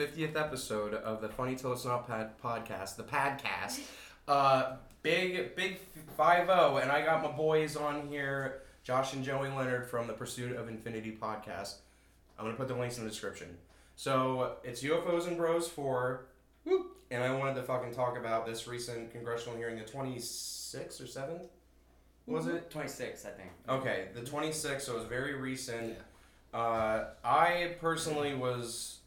50th episode of the Funny Till It's Not Pad podcast, the Padcast. Uh, big, big 5 0, and I got my boys on here, Josh and Joey Leonard from the Pursuit of Infinity podcast. I'm going to put the links in the description. So it's UFOs and Bros 4, whoop, and I wanted to fucking talk about this recent congressional hearing, the 26th or 7th? Was it? 26, I think. Okay, the 26th, so it was very recent. Uh, I personally was,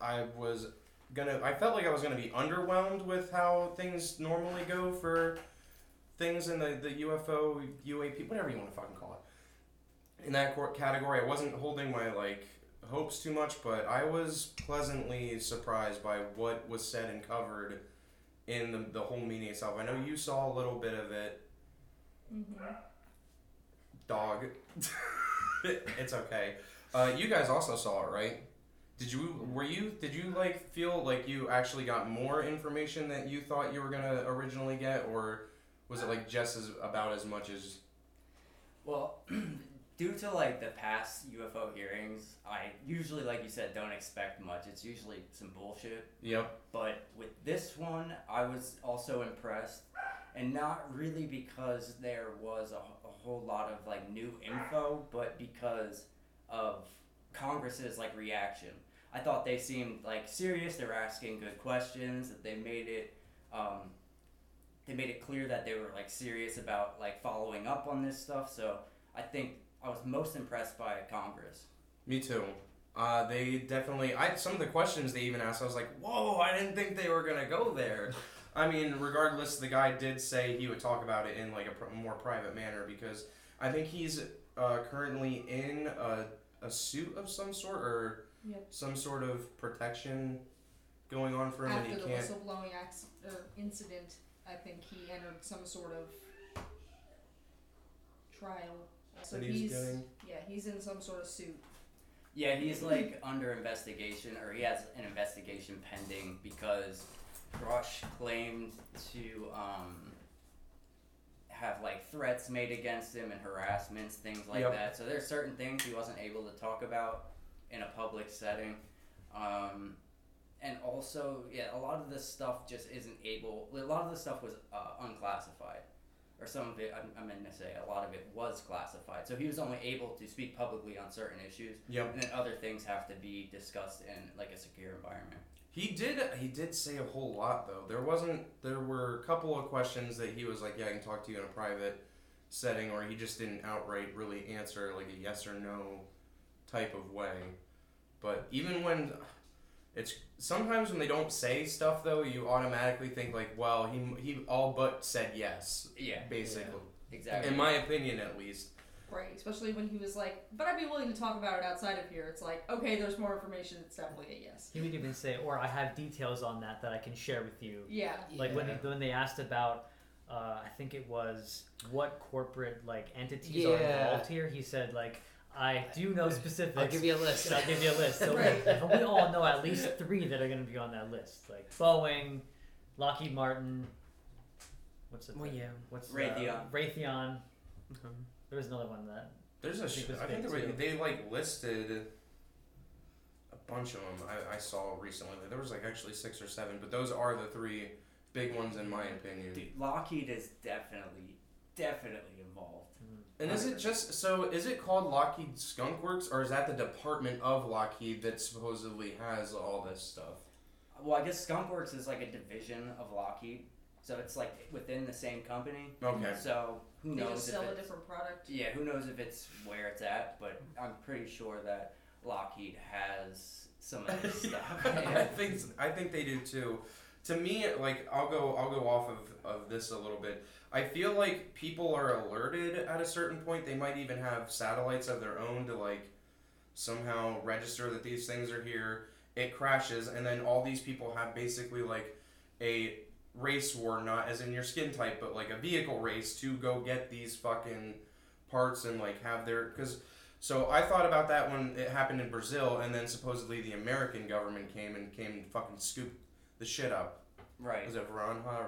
I was gonna, I felt like I was gonna be underwhelmed with how things normally go for things in the, the UFO, UAP, whatever you want to fucking call it. In that cor- category, I wasn't holding my, like, hopes too much, but I was pleasantly surprised by what was said and covered in the, the whole meeting itself. I know you saw a little bit of it, Mm-hmm. dog. it's okay. Uh, you guys also saw it, right? Did you were you did you like feel like you actually got more information that you thought you were gonna originally get, or was it like just as about as much as? Well, due to like the past UFO hearings, I usually, like you said, don't expect much. It's usually some bullshit. Yep. But with this one, I was also impressed, and not really because there was a, a whole lot of like new info, but because of Congress's like reaction. I thought they seemed like serious. They were asking good questions. That they made it, um, they made it clear that they were like serious about like following up on this stuff. So I think I was most impressed by Congress. Me too. Uh, they definitely. I some of the questions they even asked, I was like, "Whoa! I didn't think they were gonna go there." I mean, regardless, the guy did say he would talk about it in like a pr- more private manner because I think he's uh, currently in a, a suit of some sort or Yep. some sort of protection going on for him, After and the he can't. whistleblowing acc- or incident, I think he entered some sort of trial. So that he's he's doing. yeah, he's in some sort of suit. Yeah, he's like under investigation, or he has an investigation pending because Grusch claimed to um, have like threats made against him and harassments, things like Yep. that. So there's certain things he wasn't able to talk about in a public setting. Um, and also, yeah, a lot of this stuff just isn't able. A lot of the stuff was uh, unclassified, or some of it. I, I meant to say a lot of it was classified. So he was only able to speak publicly on certain issues, Yep. and then other things have to be discussed in like a secure environment. He did. He did say a whole lot though. There wasn't. There were a couple of questions that he was like, "Yeah, I can talk to you in a private setting," or he just didn't outright really answer like a yes or no type of way. But even when it's sometimes when they don't say stuff though, you automatically think like, "Well, he he all but said yes." Yeah, Basically, exactly. in my opinion, at least. Right, especially when he was like, "But I'd be willing to talk about it outside of here." It's like, okay, there's more information. It's definitely a yes. He would even say, or I have details on that that I can share with you. Yeah. Like when Yeah. when they asked about, uh, I think it was what corporate like entities are involved here. He said like, I do know specifics. I'll give you a list. I'll give you a list. So Right. but we all know at least three that are going to be on that list, like Boeing, Lockheed Martin. What's it? Well, yeah. What's Raytheon. Uh, Raytheon. Mhm. There was another one that. There's a. I think it was I think big, there were, they like listed a bunch of them. I, I saw recently. There was like actually six or seven, but those are the three big ones in my opinion. Dude, Lockheed is definitely, definitely involved. And is it just so? Is it called Lockheed Skunk Works, or is that the department of Lockheed that supposedly has all this stuff? Well, I guess Skunk Works is like a division of Lockheed, so it's like within the same company. Okay. So who They knows just if sell a it's, different product. yeah, who knows if it's where it's at? But I'm pretty sure that Lockheed has some of this stuff. I think I think they do too. To me, like I'll go I'll go off of, of this a little bit. I feel like people are alerted at a certain point. They might even have satellites of their own to like somehow register that these things are here. It crashes, and then all these people have basically like a race war, not as in your skin type, but like a vehicle race to go get these fucking parts and like have their because. So I thought about that when it happened in Brazil, and then supposedly the American government came and came and fucking scooped the shit up. right. Was it Varginha?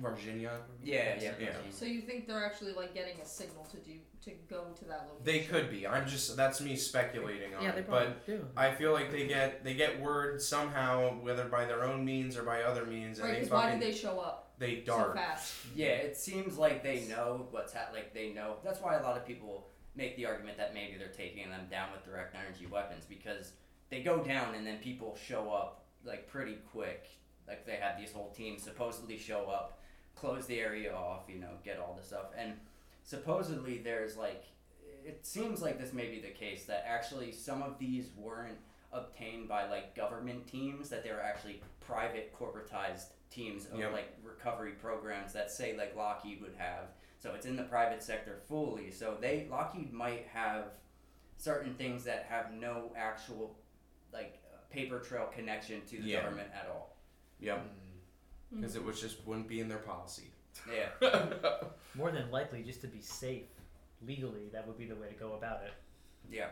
Varginha. Yeah, yeah, Yeah. So you think they're actually like getting a signal to do to go to that location? They could be. I'm just that's me speculating on Yeah, they it. probably But do. I feel like they get they get word somehow, whether by their own means or by other means, and Right? they Because why fucking do they show up they so dart. fast? Yeah, it seems like they know what's hap- like they know. That's why a lot of people make the argument that maybe they're taking them down with direct energy weapons because they go down and then people show up like pretty quick. Like they have these whole teams supposedly show up, close the area off, you know, get all the stuff. And supposedly there's like it seems like this may be the case that actually some of these weren't obtained by like government teams that they were actually private corporatized teams of Yep. like recovery programs that say like Lockheed would have. So it's in the private sector fully. So they Lockheed might have certain things that have no actual like paper trail connection to the Yeah. government at all. Yep. Mm-hmm. Because it was just wouldn't be in their policy. Yeah. More than likely, just to be safe legally, that would be the way to go about it. Yeah.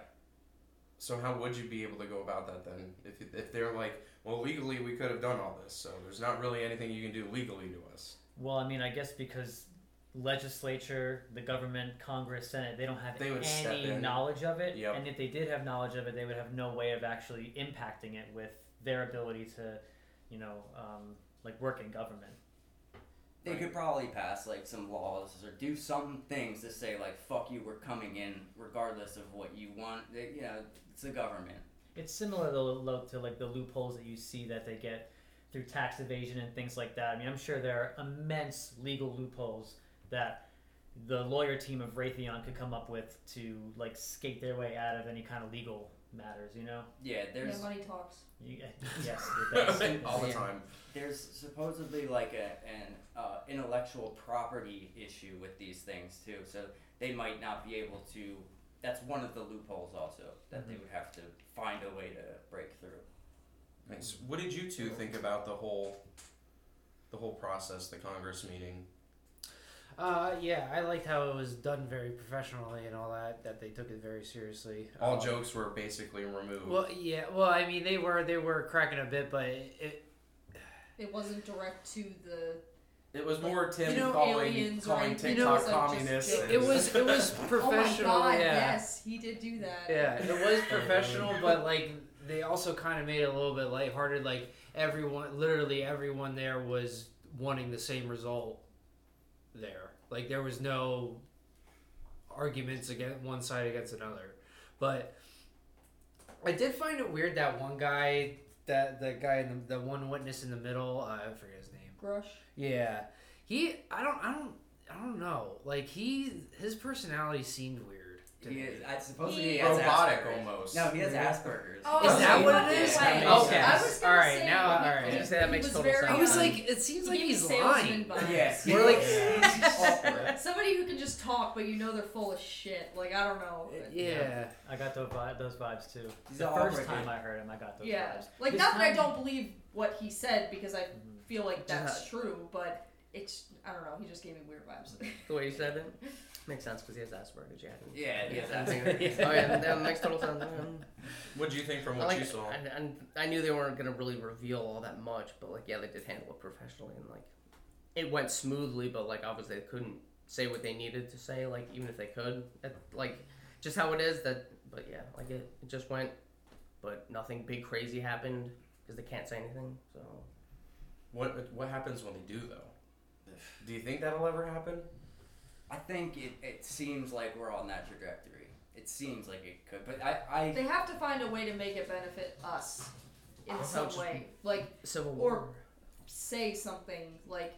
So how would you be able to go about that then? If if they're like, well, legally we could have done all this, so there's not really anything you can do legally to us. Well, I mean, I guess because legislature, the government, Congress, Senate, they don't have They would step any in. knowledge of it. Yep. And if they did have knowledge of it, they would have no way of actually impacting it with their ability to, you know, um, like work in government. They could probably pass like some laws or do some things to say like fuck you, we're coming in regardless of what you want. They, you know, it's the government. It's similar to, to like the loopholes that you see that they get through tax evasion and things like that. I mean, I'm sure there are immense legal loopholes that the lawyer team of Raytheon could come up with to like skate their way out of any kind of legal matters. You know? Yeah, there's yeah, money talks. You, yes, does. all the time. there's supposedly like a, an uh, intellectual property issue with these things too. So they might not be able to. That's one of the loopholes also that they Mhm. would have to find a way to break through. Nice. What did you two think about the whole, the whole process, the Congress meeting? Uh, yeah, I liked how it was done very professionally and all that. That they took it very seriously. All Um, jokes were basically removed. Well, yeah. Well, I mean, they were they were cracking a bit, but it, It wasn't direct to the. it was more Tim You know, calling aliens calling anything. TikTok It was, like, communists. jokes. it, it was it was professional. oh my god! yeah. Yes, he did do that. Yeah, it was professional, but like they also kind of made it a little bit lighthearted. Like everyone, literally everyone there was wanting the same result. There, like there was no arguments against one side against another, but I did find it weird that one guy, that the guy in the, the one witness in the middle, uh, I forget his name. Grusch. Yeah, he. I don't. I don't. I don't know. Like he, his personality seemed weird. To He me. is. I supposedly He- he has robotic Asperger's. almost. No, he has Yeah. Asperger's. Oh, Is that what it is? okay, is? Okay. I was gonna Alright, say, now- alright. he- I was gonna say that he makes was total sense. I was like, it seems he like he's lying. vibes. Yes. We're like- awkward. Somebody who can just talk, but you know they're full of shit. Like I don't know. Yeah. I got those, vi- those vibes too. He's the first awkward, time. I heard him, I got those Yeah. vibes. Like This not that I don't believe what he said because I Mhm. feel like that's true, but it's I don't know. He just gave me weird vibes. The way you said it makes sense because he has Asperger's. Yeah. Yeah, he has Asperger's. oh yeah, that makes total sense. Um, What did you think from I what like, you saw? and, and I knew they weren't gonna really reveal all that much, but like yeah, they did handle it professionally and like it went smoothly. But like obviously they couldn't say what they needed to say, like even if they could, That- like just how it is. That but yeah, like it, it just went, but nothing big crazy happened because they can't say anything. So What what happens when they do though? Do you think that'll ever happen? I think it, it seems like we're on that trajectory. It seems like it could, but I, I They have to find a way to make it benefit us in Well, some way. Like Civil Or- say something like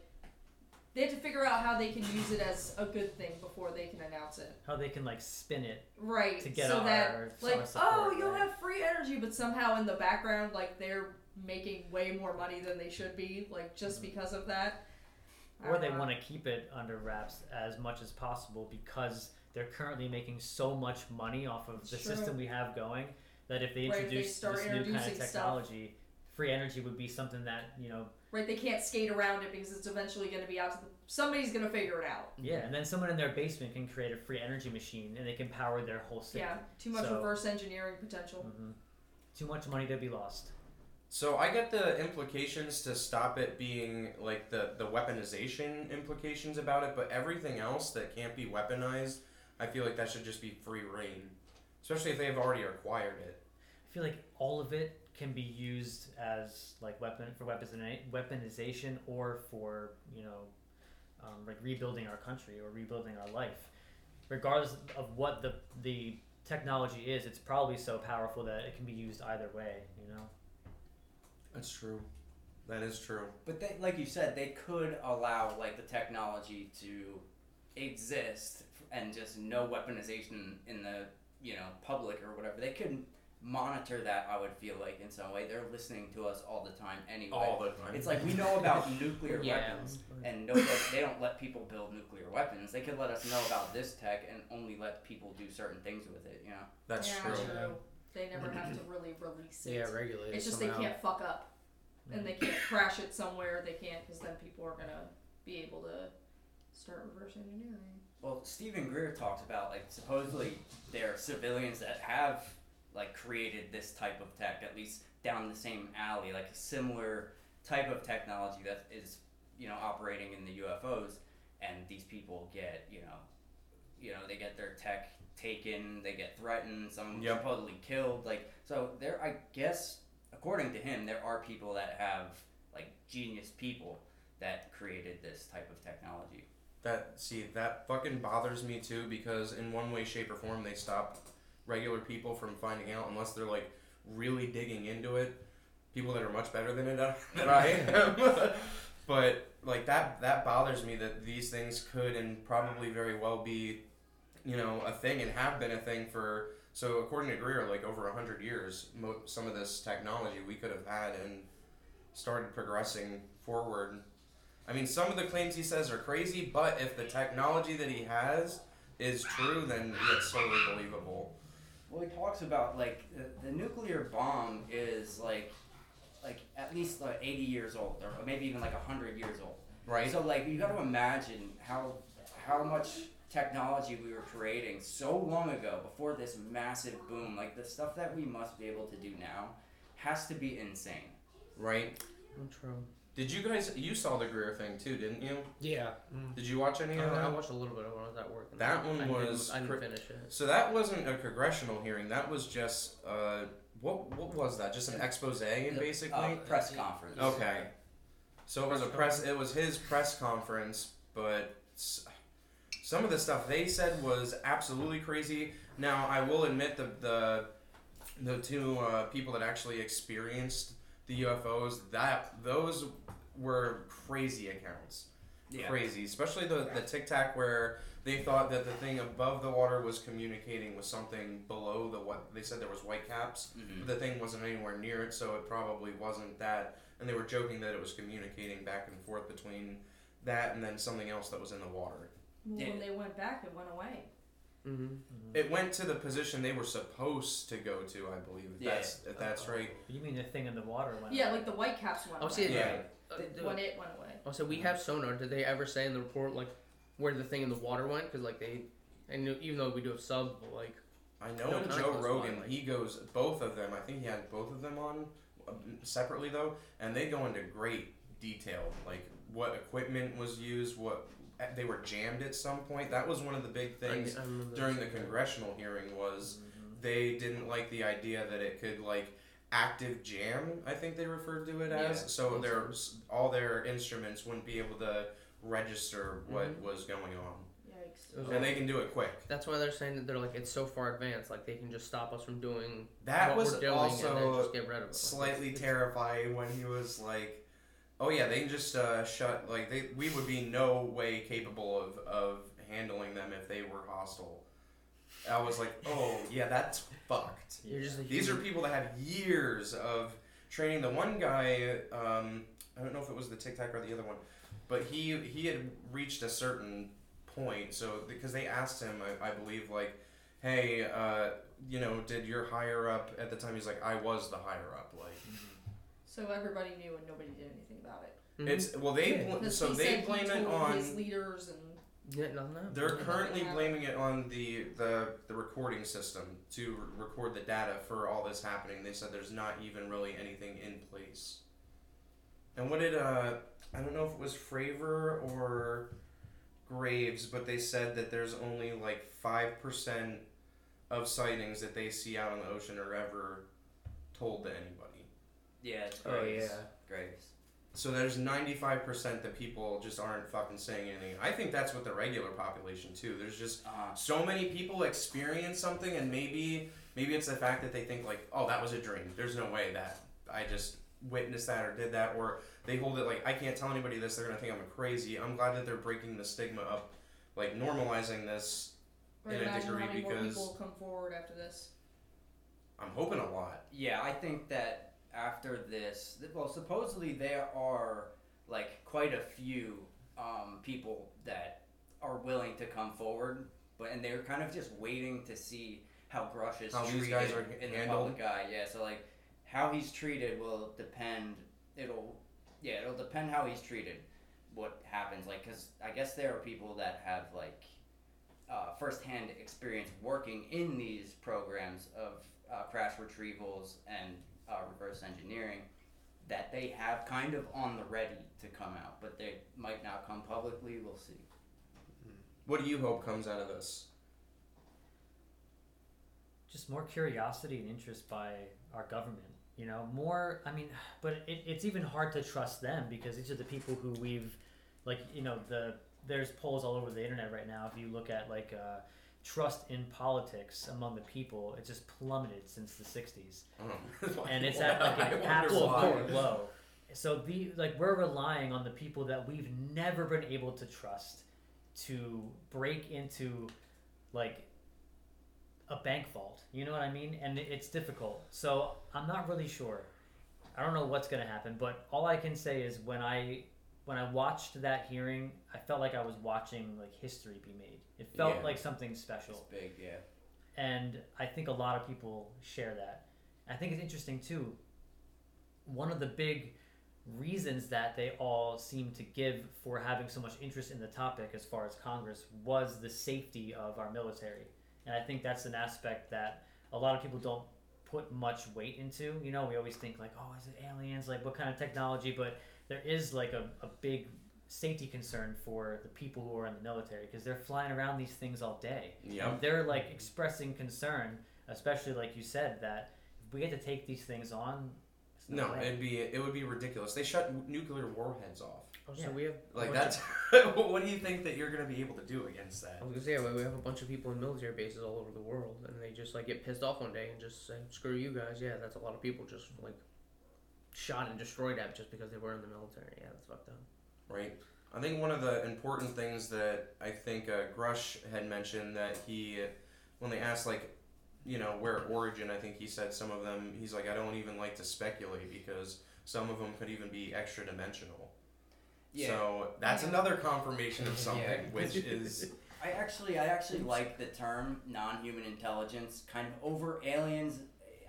they have to figure out how they can use it as a good thing before they can announce it. How they can like spin it Right. to get so our, that our like support, oh you'll right? have free energy but somehow in the background like they're making way more money than they should be like just mm-hmm. because of that. Or they want to keep it under wraps as much as possible because they're currently making so much money off of the system we have going that if they Right, if they introduce start this new kind of introducing stuff. technology, free energy would be something that you know, right they can't skate around it because it's eventually going to be out to the somebody's going to figure it out. yeah, and then someone in their basement can create a free energy machine and they can power their whole city. Yeah, too much So- reverse engineering potential. hmm Too much money to be lost. So I get the implications to stop it being like the the weaponization implications about it, but everything else that can't be weaponized, I feel like that should just be free reign, especially if they've already acquired it. I feel like all of it can be used as like weapon for weaponization or for you know um, like rebuilding our country or rebuilding our life. Regardless of what the the technology is, it's probably so powerful that it can be used either way. You know. That's true. That is true. But they, like you said, they could allow like the technology to exist and just no weaponization in the you know public or whatever. They could monitor that. I would feel like in some way they're listening to us all the time anyway. All the time. It's like we know about nuclear Yeah. weapons, and nobody, they don't let people build nuclear weapons. They could let us know about this tech and only let people do certain things with it. You know. That's yeah, true. They never have to really release it. Yeah, regulated. it's just somehow. they can't fuck up, and they can't mm. crash it somewhere. They can't because then people are gonna be able to start reverse engineering. Well, Steven Greer talks about like supposedly there are civilians that have like created this type of tech, at least down the same alley, like a similar type of technology that is you know operating in the UFOs, and these people get you know, you know they get their tech taken, they get threatened, some Yep. supposedly killed. Like so, there I guess according to him, there are people that have like genius people that created this type of technology. That see that fucking bothers me too because in one way, shape, or form they stop regular people from finding out unless they're like really digging into it. People that are much better than it uh, than I am. but like that that bothers me that these things could and probably very well be, you know, a thing and have been a thing for. So according to Greer, like over a hundred years, mo- some of this technology we could have had and started progressing forward. I mean, some of the claims he says are crazy, but if the technology that he has is true, then it's totally believable. Well, he talks about like the, the nuclear bomb is like, like at least like eighty years old, or maybe even like hundred years old. Right? So like you got to imagine how how much technology we were creating so long ago before this massive boom. Like the stuff that we must be able to do now has to be insane. Right? True. Did you guys, you saw the Greer thing too, didn't you? Yeah. Mm. Did you watch any of I that? I watched a little bit of it when I was at work. That one I didn't- was I didn't cr- finish it. So that wasn't a congressional hearing. That was just, uh, what what was that? Just an expose, basically? Uh, press conference. Okay. So it was a press. It was his press conference, but s- some of the stuff they said was absolutely crazy. Now I will admit the the the two uh, people that actually experienced the UFOs that those were crazy accounts. Yeah. Crazy, especially the the Tic Tac where they thought that the thing above the water was communicating with something below the what they said there was white caps Mhm. but the thing wasn't anywhere near it, so it probably wasn't that. And they were joking that it was communicating back and forth between that and then something else that was in the water. Well, Yeah. When they went back, it went away. Mm-hmm. Mhm. It went to the position they were supposed to go to, I believe. If Yeah. that's if that's right. You mean the thing in the water went? Yeah, like the white caps went Oh, away. see, Yeah. uh, Th- the- when it went away. Oh, so we have sonar. Did they ever say in the report like where the thing in the water went? Because like they, and even though we do have sub, but, like I know No in contact Joe Rogan, fine, like- he goes both of them. I think he had both of them on uh, separately though, and they go into great detail, like what equipment was used, what they were jammed at some point. That was one of the big things I remember during the seeing that. congressional hearing was Mhm. they didn't like the idea that it could like active jam i think they referred to it as Yeah. so their all their instruments wouldn't be able to register what Mhm. was going on Yikes. It and they can do it quick That's why they're saying that they're like it's so far advanced, like they can just stop us from doing that what was we're doing and then also just get rid of it. Slightly terrifying when he was like oh yeah they can just uh, shut like they we would be no way capable of of handling them if they were hostile i was like oh yeah that's fucked You're just These are people that have years of training. The one guy, um, I don't know if it was the Tic Tac or the other one, but he he had reached a certain point. So because they asked him, I, I believe, like, hey, uh, you know, did your higher up at the time? He's like, I was the higher up. Like, So everybody knew and nobody did anything about it. Mhm. it's well they Yeah. bl- so they said blame it told on. his leaders and yeah, nothing happened. They're Yeah. currently Yeah. blaming it on the, the the recording system to re- record the data for all this happening. They said there's not even really anything in place and what did uh I don't know if it was Fravor or Graves, but they said that there's only like five percent of sightings that they see out on the ocean are ever told to anybody. Yeah, it's Oh yeah. Graves. So there's 95% that people just aren't fucking saying anything. I think that's with the regular population too. There's just Uh, so many people experience something and maybe maybe it's the fact that they think like, "Oh, that was a dream. There's no way that I just witnessed that or did that or they hold it like I can't tell anybody this. They're going to think I'm crazy. I'm glad that they're breaking the stigma up like normalizing this. Or In a degree how many more because- people come forward after this. I'm hoping a lot. yeah, I think that after this, well, supposedly there are like quite a few um, people that are willing to come forward, but and they're kind of just waiting to see how Grusch is How these treated guys are in the public eye. Yeah, so like how he's treated will depend. It'll yeah, it'll depend how he's treated. What happens, like, because I guess there are people that have like uh, firsthand experience working in these programs of uh, crash retrievals and uh, reverse engineering that they have kind of on the ready to come out, but they might not come publicly. We'll see. What do you hope comes out of this? just more curiosity and interest by our government you know more i mean but it, it's even hard to trust them because these are the people who we've like you know the there's polls all over the internet right now if you look at like uh, trust in politics among the people it's just plummeted since the 60s Um, and it's at like an absolute low. So the like we're relying on the people that we've never been able to trust to break into like a bank vault. You know what I mean? And it's difficult. So I'm not really sure. I don't know what's going to happen, but all I can say is when I when I watched that hearing, I felt like I was watching like history be made. It felt Yeah. like something special It's big, yeah. and I think a lot of people share that. I think it's interesting too. One of the big reasons that they all seem to give for having so much interest in the topic as far as Congress was the safety of our military. And I think that's an aspect that a lot of people don't put much weight into. You know, we always think like, oh, is it aliens? Like, what kind of technology? But there is like a, a big safety concern for the people who are in the military because they're flying around these things all day. Yep. And they're like expressing concern, especially like you said, that if we had to take these things on, it's No, it'd be it would be ridiculous. They shut nuclear warheads off. Oh, Yeah. so we have Like bunch that's what do you think that you're gonna be able to do against that? I was gonna say we we have a bunch of people in military bases all over the world, and they just like get pissed off one day and just say, "Screw you guys." Yeah, that's a lot of people just like shot and destroyed at just because they were in the military. Yeah, that's fucked up. Right. I think one of the important things that I think uh, Grusch had mentioned that he, when they asked like, you know, where origin, I think he said some of them. He's like, I don't even like to speculate because some of them could even be extra dimensional. Yeah. So that's another confirmation of something, Yeah. which is I actually, I actually like the term non-human intelligence, kind of over aliens.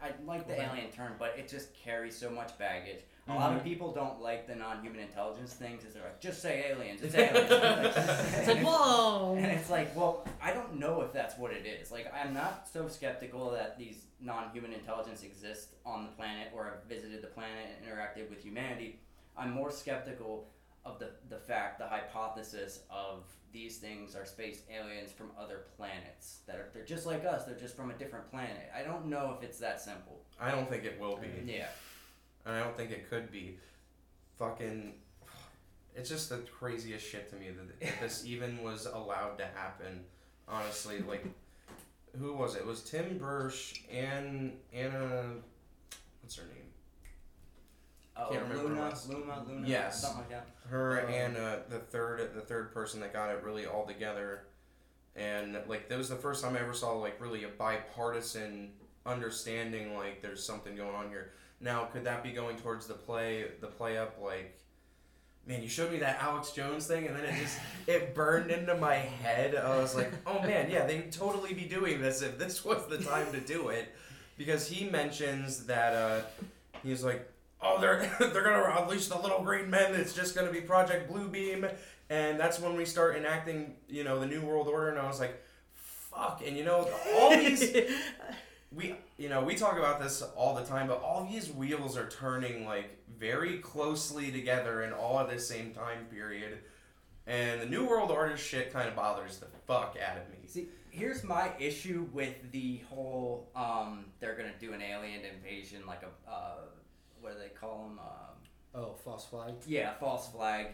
I like the alien term, but it just carries so much baggage. A lot Mm-hmm. of people don't like the non-human intelligence thing because they're like, just say aliens, it's aliens. It's like whoa. And it's like, well, I don't know if that's what it is. Like, I'm not so skeptical that these non-human intelligence exist on the planet or have visited the planet and interacted with humanity. I'm more skeptical of the the fact, the hypothesis of these things are space aliens from other planets that are they're just like us. They're just from a different planet. I don't know if it's that simple. I don't think it will be. Yeah. and I don't think it could be. Fucking, it's just the craziest shit to me that, that this even was allowed to happen. Honestly, like, who was it? It was Tim Burchett and Anna. What's her name? Oh, Can't remember Luna, Luna, Luna, Yes. something like that. Her Um, and uh, the third, the third person that got it really all together, and like that was the first time I ever saw like really a bipartisan understanding. Like, there's something going on here. Now, could that be going towards the play, the play up? Like, man, you showed me that Alex Jones thing, and then it just it burned into my head. I was like, oh man, yeah, they'd totally be doing this if this was the time to do it, because he mentions that uh, he's like, oh, they're they're gonna unleash the little green men. It's just gonna be Project Bluebeam, and that's when we start enacting, you know, the new world order. And I was like, fuck, and you know, all these we you know we talk about this all the time but all these wheels are turning like very closely together in all at the same time period and the new world order shit kind of bothers the fuck out of me See, here's my issue with the whole um, they're gonna do an alien invasion, like a uh, what do they call them? Um, Oh, false flag. yeah, false flag.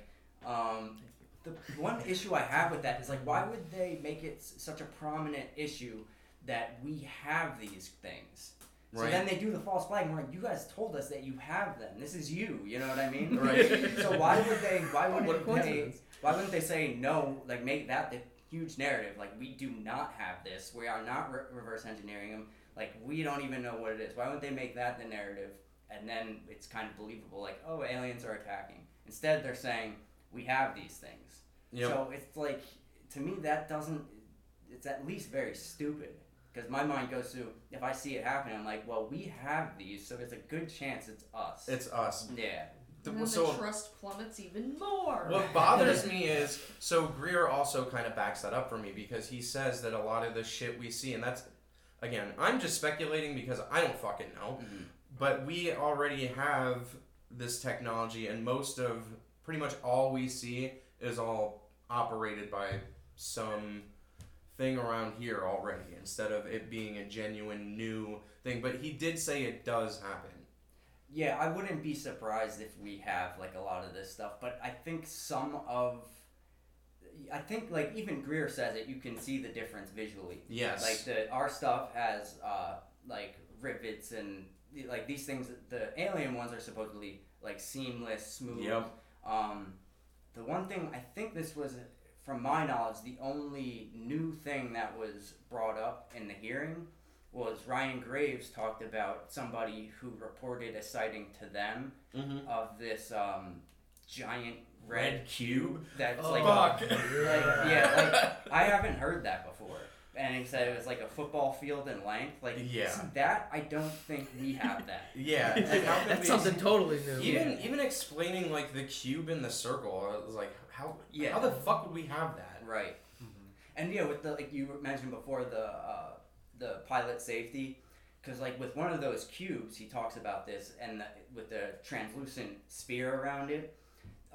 Um, the one issue I have with that is like, why would they make it s- such a prominent issue that we have these things? So then they do the false flag, and we're like, you guys told us that you have them. This is you. You know what I mean? Right. so why would they? Why wouldn't what they? Why wouldn't they say no? Like make that the huge narrative. Like we do not have this. We are not re- reverse engineering them. Like we don't even know what it is. Why wouldn't they make that the narrative? And then it's kind of believable. Like oh, aliens are attacking. Instead, they're saying we have these things. Yep. So it's like to me that doesn't. It's at least very stupid. Because my mind goes to if I see it happening, I'm like, well, we have these, so there's a good chance it's us. it's us yeah. The- And then so the trust plummets even more. What bothers me is so Greer also kind of backs that up for me because he says that a lot of the shit we see, and that's again, I'm just speculating because I don't fucking know, Mhm. But we already have this technology, and most of pretty much all we see is all operated by some thing around here already instead of it being a genuine new thing. But he did say it does happen. Yeah, I wouldn't be surprised if we have like a lot of this stuff, but I think some of I think like even Greer says it, you can see the difference visually. Yes. Like the our stuff has uh like rivets and like these things the alien ones are supposedly like seamless, smooth. Yep. Um the one thing I think this was from my knowledge the only new thing that was brought up in the hearing was Ryan Graves talked about somebody who reported a sighting to them Mm-hmm. of this um, giant red, Red cube. that's Oh, like, Fuck. like yeah like I haven't heard that before and he said it was like a football field in length like Yeah. see, that I don't think we have that Yeah. Like, That's we- something totally new. Even even explaining like the cube and the circle, I was like, how Yeah. how the fuck would we have that? Right. And yeah, with the like you mentioned before the uh, the pilot safety, because like with one of those cubes, he talks about this, and the, with the translucent sphere around it,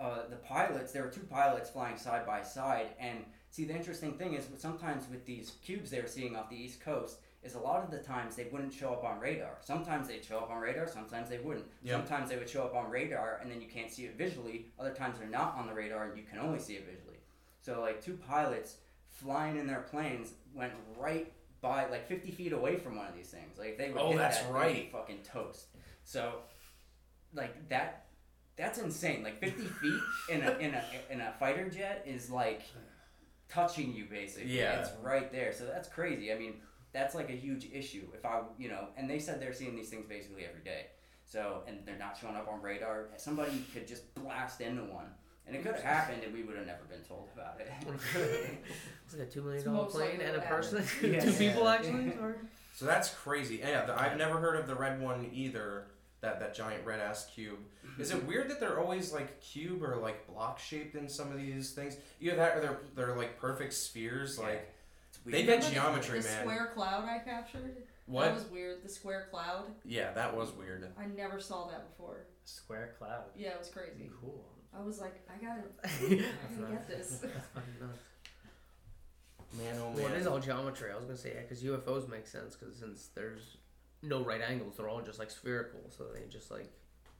uh, the pilots there were two pilots flying side by side, and see the interesting thing is sometimes with these cubes they were seeing off the east coast. Is a lot of the times they wouldn't show up on radar. Sometimes they'd show up on radar, sometimes they wouldn't. Yep. Sometimes they would show up on radar and then you can't see it visually. Other times they're not on the radar and you can only see it visually. So like two pilots flying in their planes went right by like 50 feet away from one of these things. Like they would Oh, hit that's that, right. fucking toast. So like that that's insane. Like 50 feet in a in a in a fighter jet is like touching you basically. Yeah. It's right there. So that's crazy. I mean, that's like a huge issue. If I, you know, and they said they're seeing these things basically every day. So, and they're not showing up on radar. Somebody could just blast into one. And it could have happened and we would have never been told about it. It's like a two million It's dollar most plane and a person. happened. Two people actually. Sorry. So that's crazy. Yeah, th- I've never heard of the red one either. That that giant red ass cube. Is it mm-hmm. weird that they're always like cube or like block shaped in some of these things? Either that or they're they're like perfect spheres. Yeah. Like It's they weird. get Remember geometry, the man. square cloud I captured? That What? was weird. The square cloud. Yeah, that was weird. I never saw that before. Square cloud. Yeah, it was crazy. Cool. I was like, I gotta, I That's gotta get this. Man, oh Well, it man. is all geometry. I was gonna say yeah, because UFOs make sense because since there's no right angles, they're all just like spherical. So they just like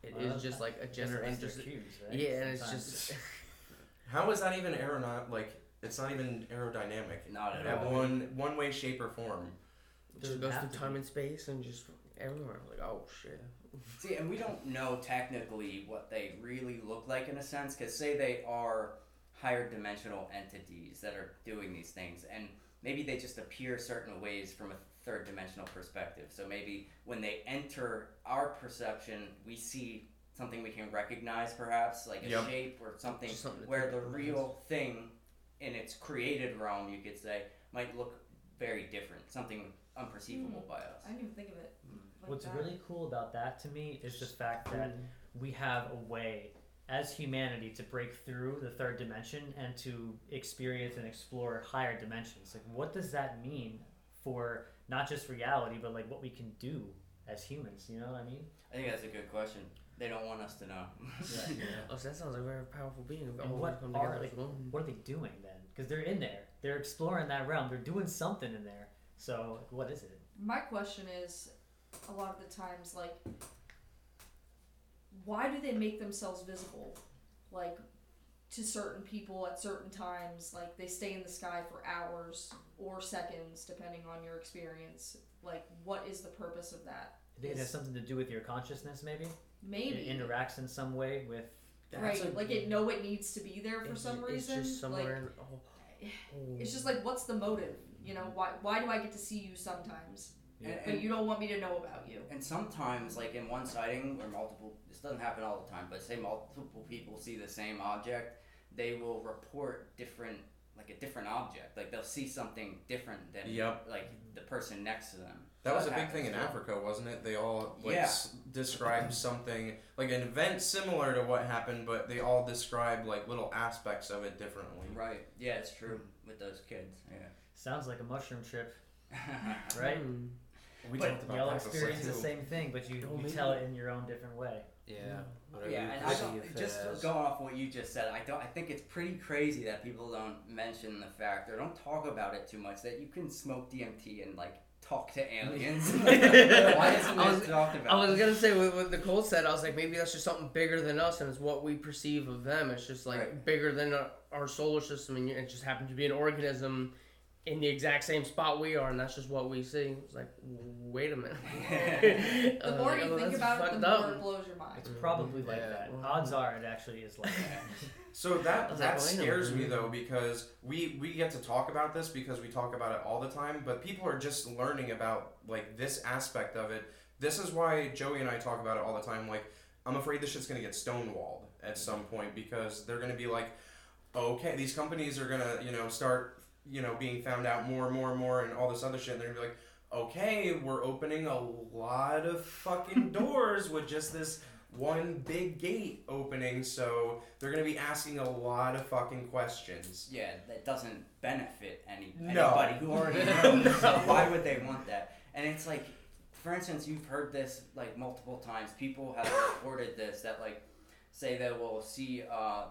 it is Well, just like a Just generator. unless Just cubes, right? yeah, and it's just How is that even aeronaut? Like it's not even aerodynamic. Not at At all. one one way, shape, or form. it just Doesn't goes through time be. and space and just everywhere. Like oh shit. See, and we don't know technically what they really look like in a sense, because say they are higher dimensional entities that are doing these things, and maybe they just appear certain ways from a third dimensional perspective. So maybe when they enter our perception, we see something we can recognize, perhaps like a Yep. shape or something, something where the recognize. real thing in its created realm, you could say, might look very different, something unperceivable hmm. by us. I didn't even think of it. Like What's that. really cool about that to me is the fact that we have a way as humanity to break through the third dimension and to experience and explore higher dimensions. Like, what does that mean for not just reality, but like what we can do as humans. You know what I mean? I think that's a good question. They don't want us to know. Oh, so that sounds like a very powerful being. And what come are, together like, one. What are they doing then? Because they're in there. They're exploring that realm. They're doing something in there. So what is it? My question is, a lot of the times, like, why do they make themselves visible, like, to certain people at certain times? Like, they stay in the sky for hours or seconds, depending on your experience. Like, what is the purpose of that? I think it has something to do with your consciousness, maybe. Maybe It interacts in some way with. right, a- like it know it needs to be there for It's- some it's just somewhere like, oh, oh. it's just like, what's the motive? You know, why why do I get to see you sometimes, And, but you don't want me to know about you? and sometimes, like in one sighting or multiple, this doesn't happen all the time, but say multiple people see the same object, they will report different, like a different object. Like they'll see something different than Yep. like the person next to them. That was a big thing in Africa, wasn't it? They all like Yeah. s- described something like an event similar to what happened, but they all describe like little aspects of it differently. Right. Yeah, it's true with those kids. Yeah. Sounds like a mushroom trip, right? We But talked about We all experience the same thing, but you, you tell it in your own different way. Yeah. Whatever yeah, and I don't, just as. going off what you just said, I don't. I think it's pretty crazy that people don't mention the fact or don't talk about it too much that you can smoke DMT and like talk to aliens. Why isn't I this was- talked about? I was gonna say what, what Nicole said. I was like, maybe that's just something bigger than us, and it's what we perceive of them. It's just like Right. bigger than our, our solar system, and it just happened to be an organism in the exact same spot we are, and that's just what we see. It's like, wait a minute. The Uh, more you oh, think about it, the up. more it blows your mind. It's probably like Yeah. that. Odds are it actually is like that. So that that like, scares me though because we we get to talk about this because we talk about it all the time, but people are just learning about like this aspect of it. This is why Joey and I talk about it all the time. Like I'm afraid this shit's gonna get stonewalled at some point because they're gonna be like, okay, these companies are gonna you know start you know being found out more and more and more and all this other shit. And they're gonna be like, okay, we're opening a lot of fucking doors with just this one big gate opening, so they're gonna be asking a lot of fucking questions. yeah, that doesn't benefit any No. anybody who already knows. so why would they want that? And it's like, for instance, you've heard this like multiple times. People have reported this that like, say they will see uh,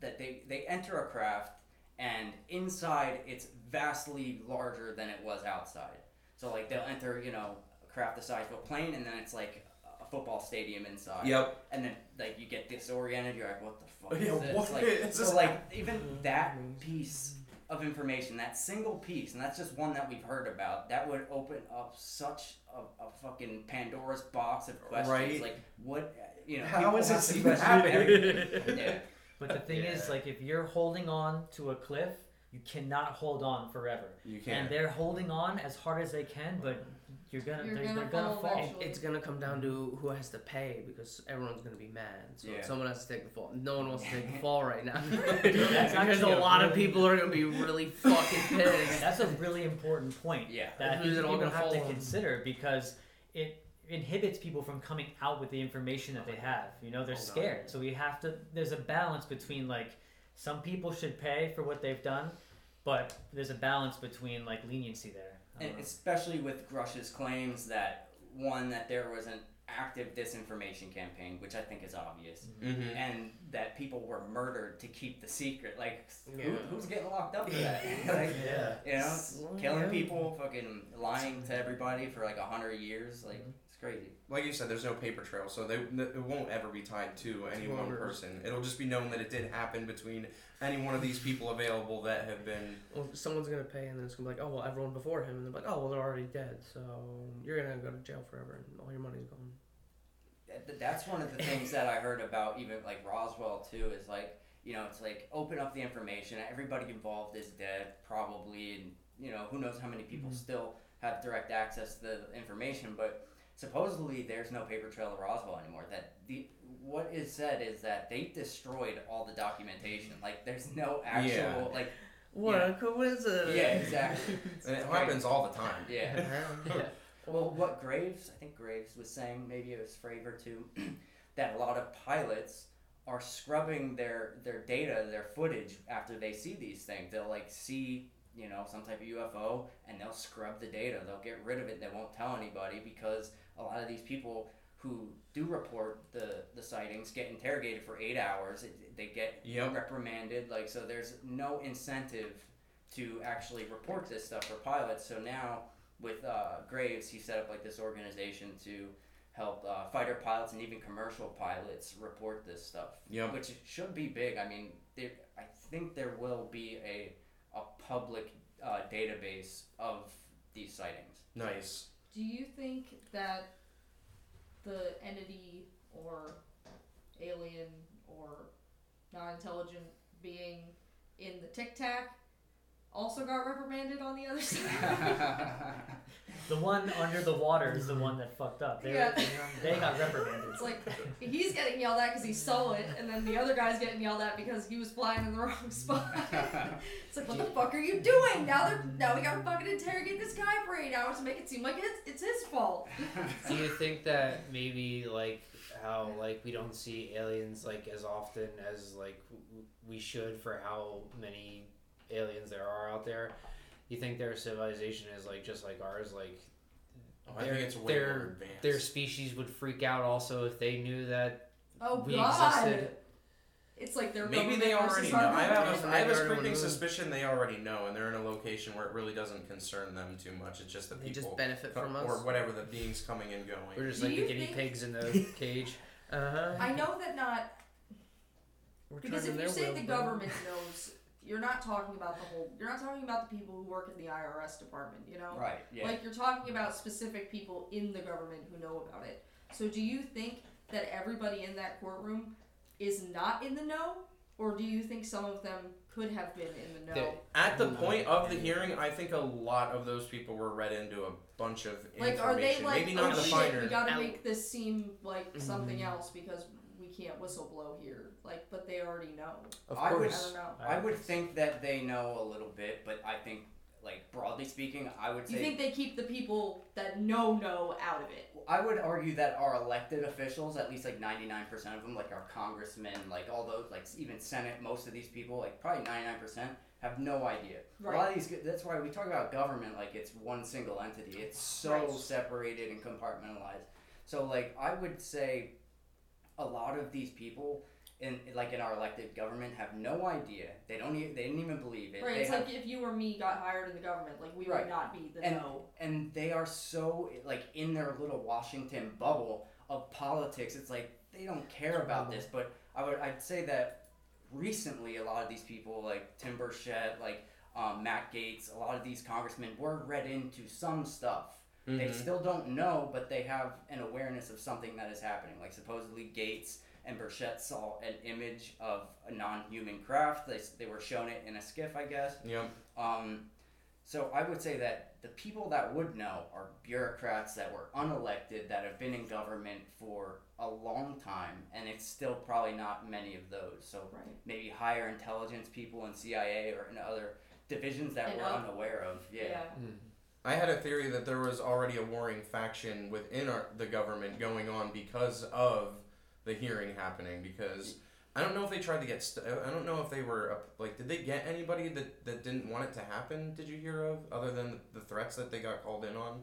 that they they enter a craft and inside it's vastly larger than it was outside. So like they'll enter, you know, a craft the size of a plane, and then it's like a football stadium inside. Yep. And then like you get disoriented. You're like, what the fuck Yeah, is this? what like, is so this? like even that piece of information, that single piece, and that's just one that we've heard about, that would open up such a, a fucking Pandora's box of questions. Right. Like what you know? How is this even happening? yeah. But the thing is, like, if you're holding on to a cliff, you cannot hold on forever. You And can't. they're holding on as hard as they can, but you're gonna, You're they're, gonna they're gonna fall fall. eventually. It's gonna come down to who has to pay because everyone's gonna be mad. So Yeah. someone has to take the fall. No one wants to take the fall right now That's because actually a a lot of people are gonna be really fucking pissed. That's a really important point Yeah. that Who's it all people gonna have to on? consider because it inhibits people from coming out with the information that they have. You know, they're Oh, God. scared. So we have to. There's a balance between like some people should pay for what they've done, but there's a balance between like leniency there. And know. especially with Grusch's claims that one that there was an active disinformation campaign, which I think is obvious, Mm-hmm. and that people were murdered to keep the secret. Like, who, who's getting locked up for that? like, yeah. you know, killing people, fucking lying to everybody for like a hundred years. Like, it's crazy. Like you said, there's no paper trail, so they, it won't ever be tied to any one person. It'll just be known that it did happen between any one of these people available that have been. Well, someone's gonna pay, and then it's gonna be like, oh well, everyone before him, and they're like, oh well, they're already dead, so you're gonna go to jail forever, and all your money's gone. That's one of the things that I heard about even like Roswell too is like you know it's like open up the information everybody involved is dead probably and you know who knows how many people mm-hmm. still have direct access to the information but supposedly there's no paper trail of Roswell anymore that the what is said is that they destroyed all the documentation like there's no actual Yeah. like What Yeah. a coincidence! yeah exactly And it Right. happens all the time. yeah yeah. Well, what Graves, I think Graves was saying, maybe it was Fravor too, that a lot of pilots are scrubbing their their data, their footage after they see these things. They'll like see you know, some type of UFO, and they'll scrub the data. They'll get rid of it. They won't tell anybody because a lot of these people who do report the the sightings get interrogated for eight hours. It, they get Yep. reprimanded. Like so, there's no incentive to actually report this stuff for pilots. So now with uh, Graves, he set up like this organization to help uh, fighter pilots and even commercial pilots report this stuff, Yep. which should be big. I mean, there, I think there will be a a public uh, database of these sightings. Nice. Do you think that the entity or alien or non-intelligent being in the Tic Tac also got reprimanded on the other side? The one under the water is the one that fucked up. They, Yeah. they got reprimanded. it's like he's getting yelled at because he saw it, and then the other guy's getting yelled at because he was flying in the wrong spot. it's like, what the fuck are you doing? Now they're now we gotta fucking interrogate this guy for eight hours to make it seem like it's it's his fault. Do you think that maybe like how like we don't see aliens like as often as like w- we should for how many aliens there are out there? You think their civilization is like just like ours? Like Oh, I Their- think it's way their- more advanced. their species would freak out also if they knew that Oh we god. existed. It's like their Maybe they already know. I have, a, I have a Maybe creeping suspicion they already know, and they're in a location where it really doesn't concern them too much. It's just the They people just benefit co- from us. or whatever the beings coming and going. we're just Do like the guinea think- pigs in the cage. Uh huh. I know that not because if you say the government knows, you're not talking about the whole. You're not talking about the people who work in the IRS department. You know, right. Yeah. like you're talking about specific people in the government who know about it. So do you think that everybody in that courtroom is not in the know, or do you think some of them could have been in the know? At the point of the hearing, I think a lot of those people were read into a bunch of like, are they information. like, Maybe oh not the shit, finer. we gotta make this seem like something Mhm. else because we can't whistleblow here. Like, but they already know. Of I would- I don't know. I would think that they know a little bit, but I think, like broadly speaking, I would Do you think they keep the people that know know out of it? I would argue that our elected officials, at least like ninety nine percent of them, like our congressmen, like all those, like even Senate, most of these people, like probably ninety nine percent, have no idea. Right. A lot of these, that's why we talk about government like it's one single entity. It's so Right. separated and compartmentalized. So like I would say, a lot of these people. In, like in our elected government, have no idea. They don't. Even, they didn't even believe it. Right, They it's have like if you or me got hired in the government, like we Right. would not be the And- know. and they are so like in their little Washington bubble of politics. It's like they don't care about this. But I would I'd say that recently a lot of these people like Tim Burchett, like um, Matt Gaetz, a lot of these congressmen were read into some stuff. They Mhm. still don't know, but they have an awareness of something that is happening. Like supposedly Gaetz and Burchett saw an image of a non-human craft. They, they were shown it in a SCIF, I guess. Yep. Um, so I would say that the people that would know are bureaucrats that were unelected that have been in government for a long time, and it's still probably not many of those. So Right. maybe higher intelligence people in CIA or in other divisions that And we're up. unaware of. Yeah. I had a theory that there was already a warring faction within our, the government going on because of the hearing happening. Because I don't know if they tried to get. St- I don't know if they were up, like. Did they get anybody that, that didn't want it to happen? Did you hear of other than the threats that they got called in on?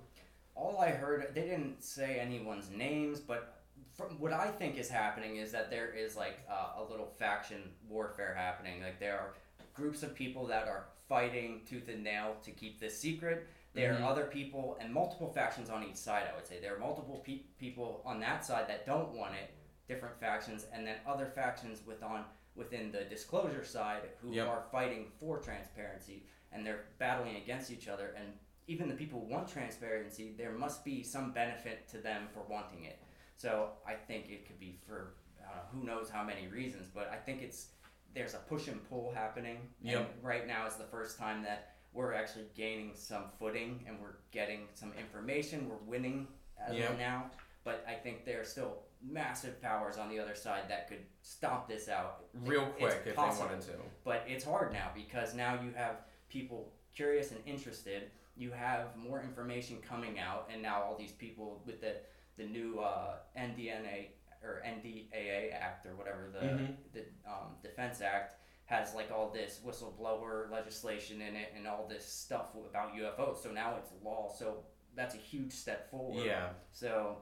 All I heard, they didn't say anyone's names, but from what I think is happening is that there is like uh, a little faction warfare happening. Like there are groups of people that are fighting tooth and nail to keep this secret. There Mhm. are other people and multiple factions on each side. I would say there are multiple pe- people on that side that don't want it, different factions, and then other factions with on within the disclosure side who Yep. are fighting for transparency and they're battling against each other. And even the people who want transparency, there must be some benefit to them for wanting it. So I think it could be for uh, who knows how many reasons, but I think it's there's a push and pull happening. Yep. And right now is the first time that we're actually gaining some footing and we're getting some information. We're winning as Yep. of now, but I think there are still massive powers on the other side that could stomp this out Real It's quick, if possible. they wanted to. but it's hard now because now you have people curious and interested. You have more information coming out, and now all these people with the the new uh, NDNA or NDAA Act or whatever the Mhm. the um, Defense Act has like all this whistleblower legislation in it and all this stuff about UFOs. So now it's law. So that's a huge step forward. Yeah. So,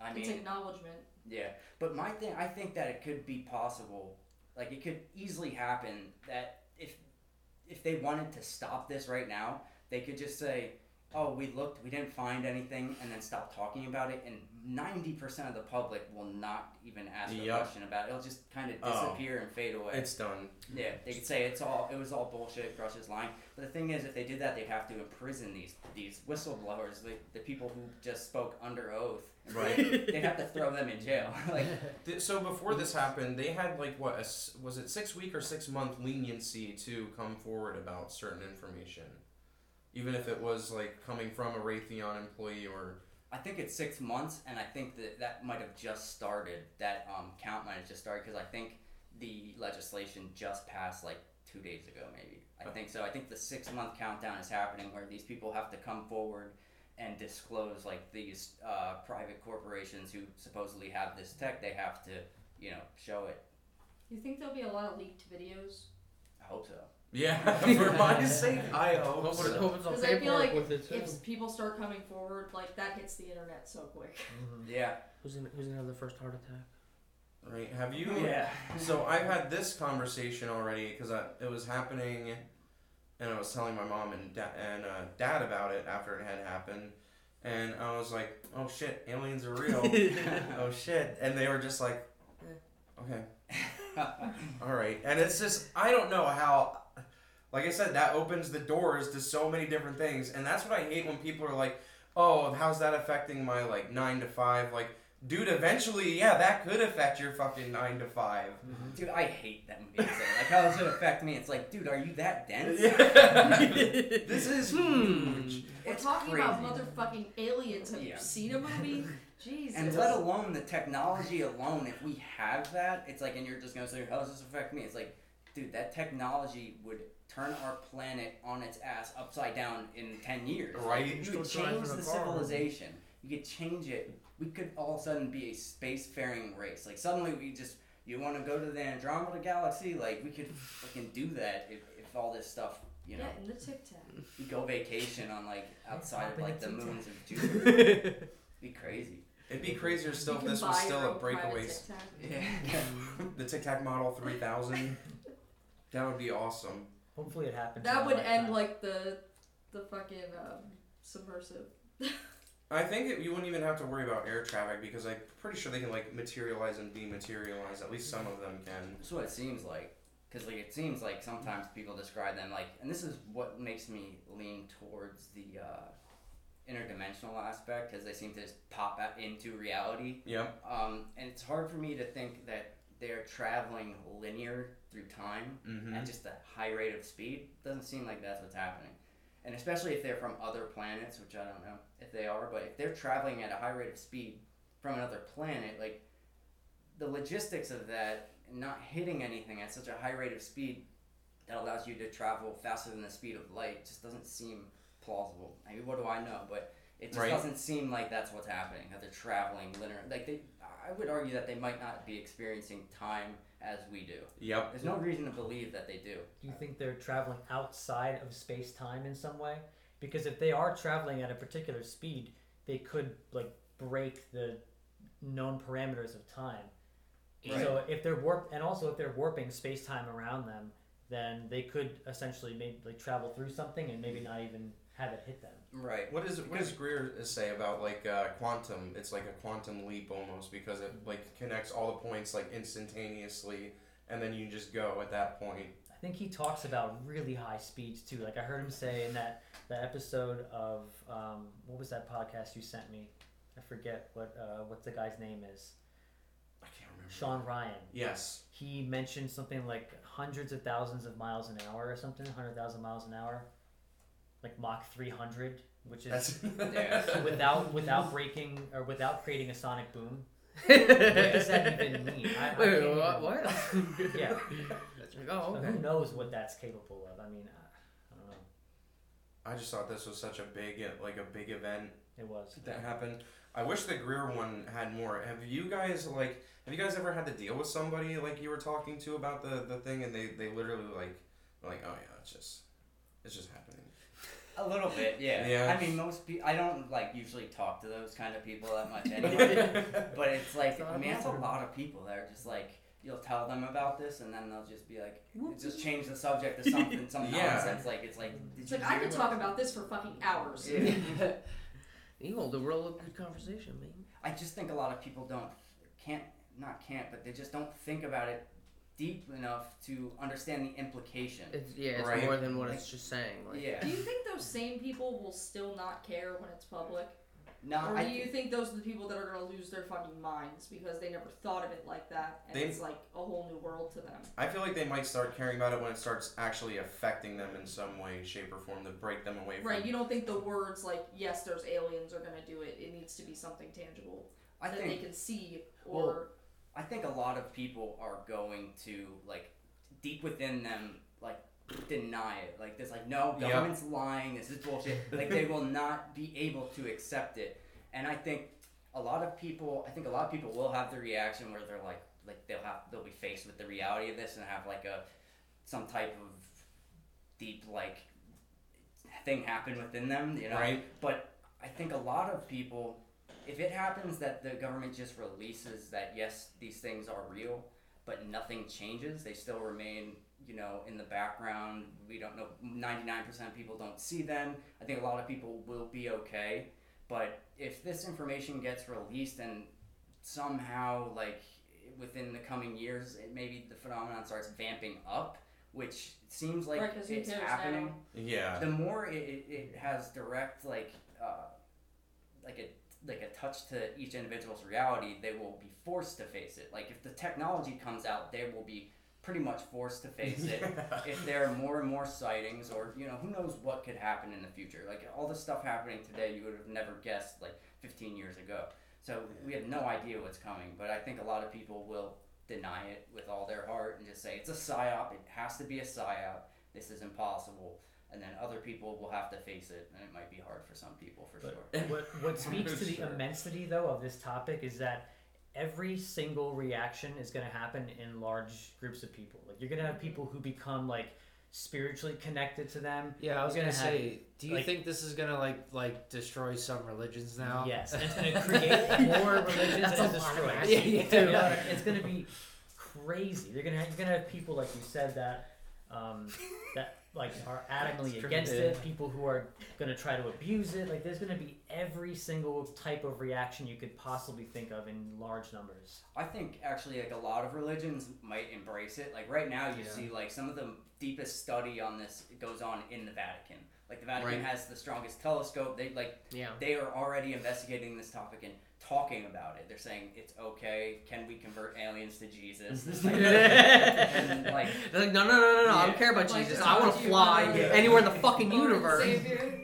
I mean, it's acknowledgement. yeah, but my thing, I think that it could be possible, like it could easily happen that if if they wanted to stop this right now, they could just say, "Oh, we looked, we didn't find anything," and then stop talking about it, and ninety percent of the public will not even ask a question about it. It'll just kind of Oh. disappear and fade away. It's done. Yeah, they could say it's all it was all bullshit. Grusch is lying. But the thing is, if they did that, they'd have to imprison these these whistleblowers, the, the people who just spoke under oath. Right. They'd have to throw them in jail. like, So before this happened, they had like what a was it six week or six month leniency to come forward about certain information, even if it was like coming from a Raytheon employee or I think it's six months, and I think that that might have just started. That um, count might have just started because I think the legislation just passed like two days ago, maybe. I think so. I think the six month countdown is happening where these people have to come forward and disclose like these uh, private corporations who supposedly have this tech. They have to, you know, show it. You think there'll be a lot of leaked videos? I hope so. Yeah. for my sake, I hope. Hope, so. it, hope it's on Because I feel paperwork like with it too. if people start coming forward, like that hits the internet so quick. Yeah. Who's gonna, who's gonna have the first heart attack? Right? Have you? Yeah. So I've had this conversation already because it was happening, and I was telling my mom and da- and uh, dad about it after it had happened, and I was like, "Oh shit, aliens are real." oh shit, and they were just like, "Okay, all right." And it's just I don't know how. Like I said, that opens the doors to so many different things, and that's what I hate when people are like, "Oh, how's that affecting my like nine to five? Like, dude, eventually, yeah, that could affect your fucking nine to five. Mm-hmm. Dude, I hate them being said. Like, how does it affect me? It's like, dude, are you that dense? this is hmm. huge. We're It's talking crazy. about motherfucking aliens. Have Yeah. you seen a movie? Jesus. And let alone the technology alone, if we have that, it's like, and you're just gonna say, how does this affect me? It's like, dude, that technology would turn our planet on its ass upside down in 10 years. Right. You Still could change a the car. civilization. You could change it. We could all of a sudden be a spacefaring race. Like, suddenly we just, you wanna go to the Andromeda Galaxy? Like, we could fucking do that if, if all this stuff, you know, Yeah, in the Tic Tac. we go vacation on, like, outside of, like, the the Tic Tac. moons of Jupiter. be crazy. It'd be crazier still if this was still a breakaway. Yeah. The Tic Tac Model 3000. That would be awesome. Hopefully it happens. That would end lifetime. like the the fucking um, subversive. I think it, you wouldn't even have to worry about air traffic because I'm pretty sure they can like materialize and dematerialize. At least some of them can. That's what it seems like. Because like it seems like sometimes people describe them like, and this is what makes me lean towards the uh, interdimensional aspect because they seem to just pop out into reality. Yeah. Um, and it's hard for me to think that they're traveling linear through time Mm-hmm. at just a high rate of speed. Doesn't seem like that's what's happening. And especially if they're from other planets, which I don't know if they are, but if they're traveling at a high rate of speed from another planet, like the logistics of that not hitting anything at such a high rate of speed that allows you to travel faster than the speed of light just doesn't seem plausible. I mean, what do I know? But it just Right. doesn't seem like that's what's happening. That they're traveling linear. Like they, I would argue that they might not be experiencing time as we do. Yep. There's no reason to believe that they do. Do you think they're traveling outside of space time in some way? Because if they are traveling at a particular speed, they could like break the known parameters of time. Right. So if they're warp, and also if they're warping space time around them, then they could essentially maybe like travel through something and maybe not even have it hit them. Right. What is what does Greer say about like uh, quantum? It's like a quantum leap almost because it like connects all the points like instantaneously, and then you just go at that point. I think he talks about really high speeds too. Like I heard him say in that that episode of um, what was that podcast you sent me? I forget what uh, what the guy's name is. I can't remember. Sean Ryan. Yes. He mentioned something like hundreds of thousands of miles an hour or something, hundred thousand miles an hour, like Mach three hundred, which is without without breaking or without creating a sonic boom. What does that even mean? I, I Wait, can't wait, even- what? what? Yeah. Like, oh, So okay. who knows what that's capable of? I mean, I, I don't know. I just thought this was such a big like a big event It was. that happened. I wish the Greer one had more. Have you guys like? Have you guys ever had to deal with somebody like you were talking to about the the thing, and they they literally like like oh yeah, it's just it's just happening. A little bit, yeah. Yeah. I mean, most people. I don't like usually talk to those kind of people that much anyway. but it's like, It's I mean, it's a lot of people that are just like, you'll tell them about this, and then they'll just be like, just change the subject to something, some Yeah. nonsense. Like it's like, It's like I could what- talk about this for fucking hours. Yeah. You hold the a real good conversation, man. I just think a lot of people don't can't not can't, but they just don't think about it deep enough to understand the implication. It's yeah, it's Right. more than what Like- it's just saying. Like, yeah. Do you think those same people will still not care when it's public? No, or I do you think those are the people that are going to lose their fucking minds because they never thought of it like that and They- it's like a whole new world to them? I feel like they might start caring about it when it starts actually affecting them in some way, shape, or form to break them away from. Right, you don't think the words like, yes, there's aliens are going to do it. It needs to be something tangible I that think they can see or. Well, I think a lot of people are going to like deep within them like deny it. Like there's like no Yep. government's lying. This is bullshit. like they will not be able to accept it. And I think a lot of people. I think a lot of people will have the reaction where they're like like they'll have they'll be faced with the reality of this and have like a some type of deep like thing happen within them. You know. Right. But I think a lot of people, if it happens that the government just releases that yes, these things are real, but nothing changes, they still remain, you know, in the background. We don't know. Ninety nine percent of people don't see them. I think a lot of people will be okay. But if this information gets released and somehow, like within the coming years, it, maybe the phenomenon starts vamping up, which seems like right, 'cause who it's happening now? Yeah. the more it, it, it has direct like uh, like a like a touch to each individual's reality, they will be forced to face it. Like if the technology comes out, they will be pretty much forced to face it. if there are more and more sightings, or you know, who knows what could happen in the future? Like all the stuff happening today, you would have never guessed like 15 years ago. So we have no idea what's coming. But I think a lot of people will deny it with all their heart and just say it's a psyop. It has to be a psyop. This is impossible and then other people will have to face it, and it might be hard for some people for But sure. what, what speaks to the Sure. immensity, though, of this topic is that every single reaction is going to happen in large groups of people. Like, you're going to have people who become, like, spiritually connected to them. Yeah, I was gonna, gonna have, say, do you like- think this is gonna like like destroy some religions now? Yes, it's going to create more religions That's and a destroy. of Yeah, It's yeah. gonna- It's going to be crazy. You're going to have, you're going to have people, like you said, that um, that like are adamantly against it. People who are going to try to abuse it. Like, there's going to be every single type of reaction you could possibly think of in large numbers. I think actually, like a lot of religions might embrace it. Like right now, you Yeah. see like some of the deepest study on this goes on in the Vatican. Like the Vatican Right. has the strongest telescope. They like Yeah. they are already investigating this topic and talking about it. They're saying it's okay. Can we convert aliens to Jesus? This type of- and like They're like, no, no, no, no, no. I don't care about Like, Jesus. I want to to you, fly whether- anywhere in the fucking Lord and universe. Savior.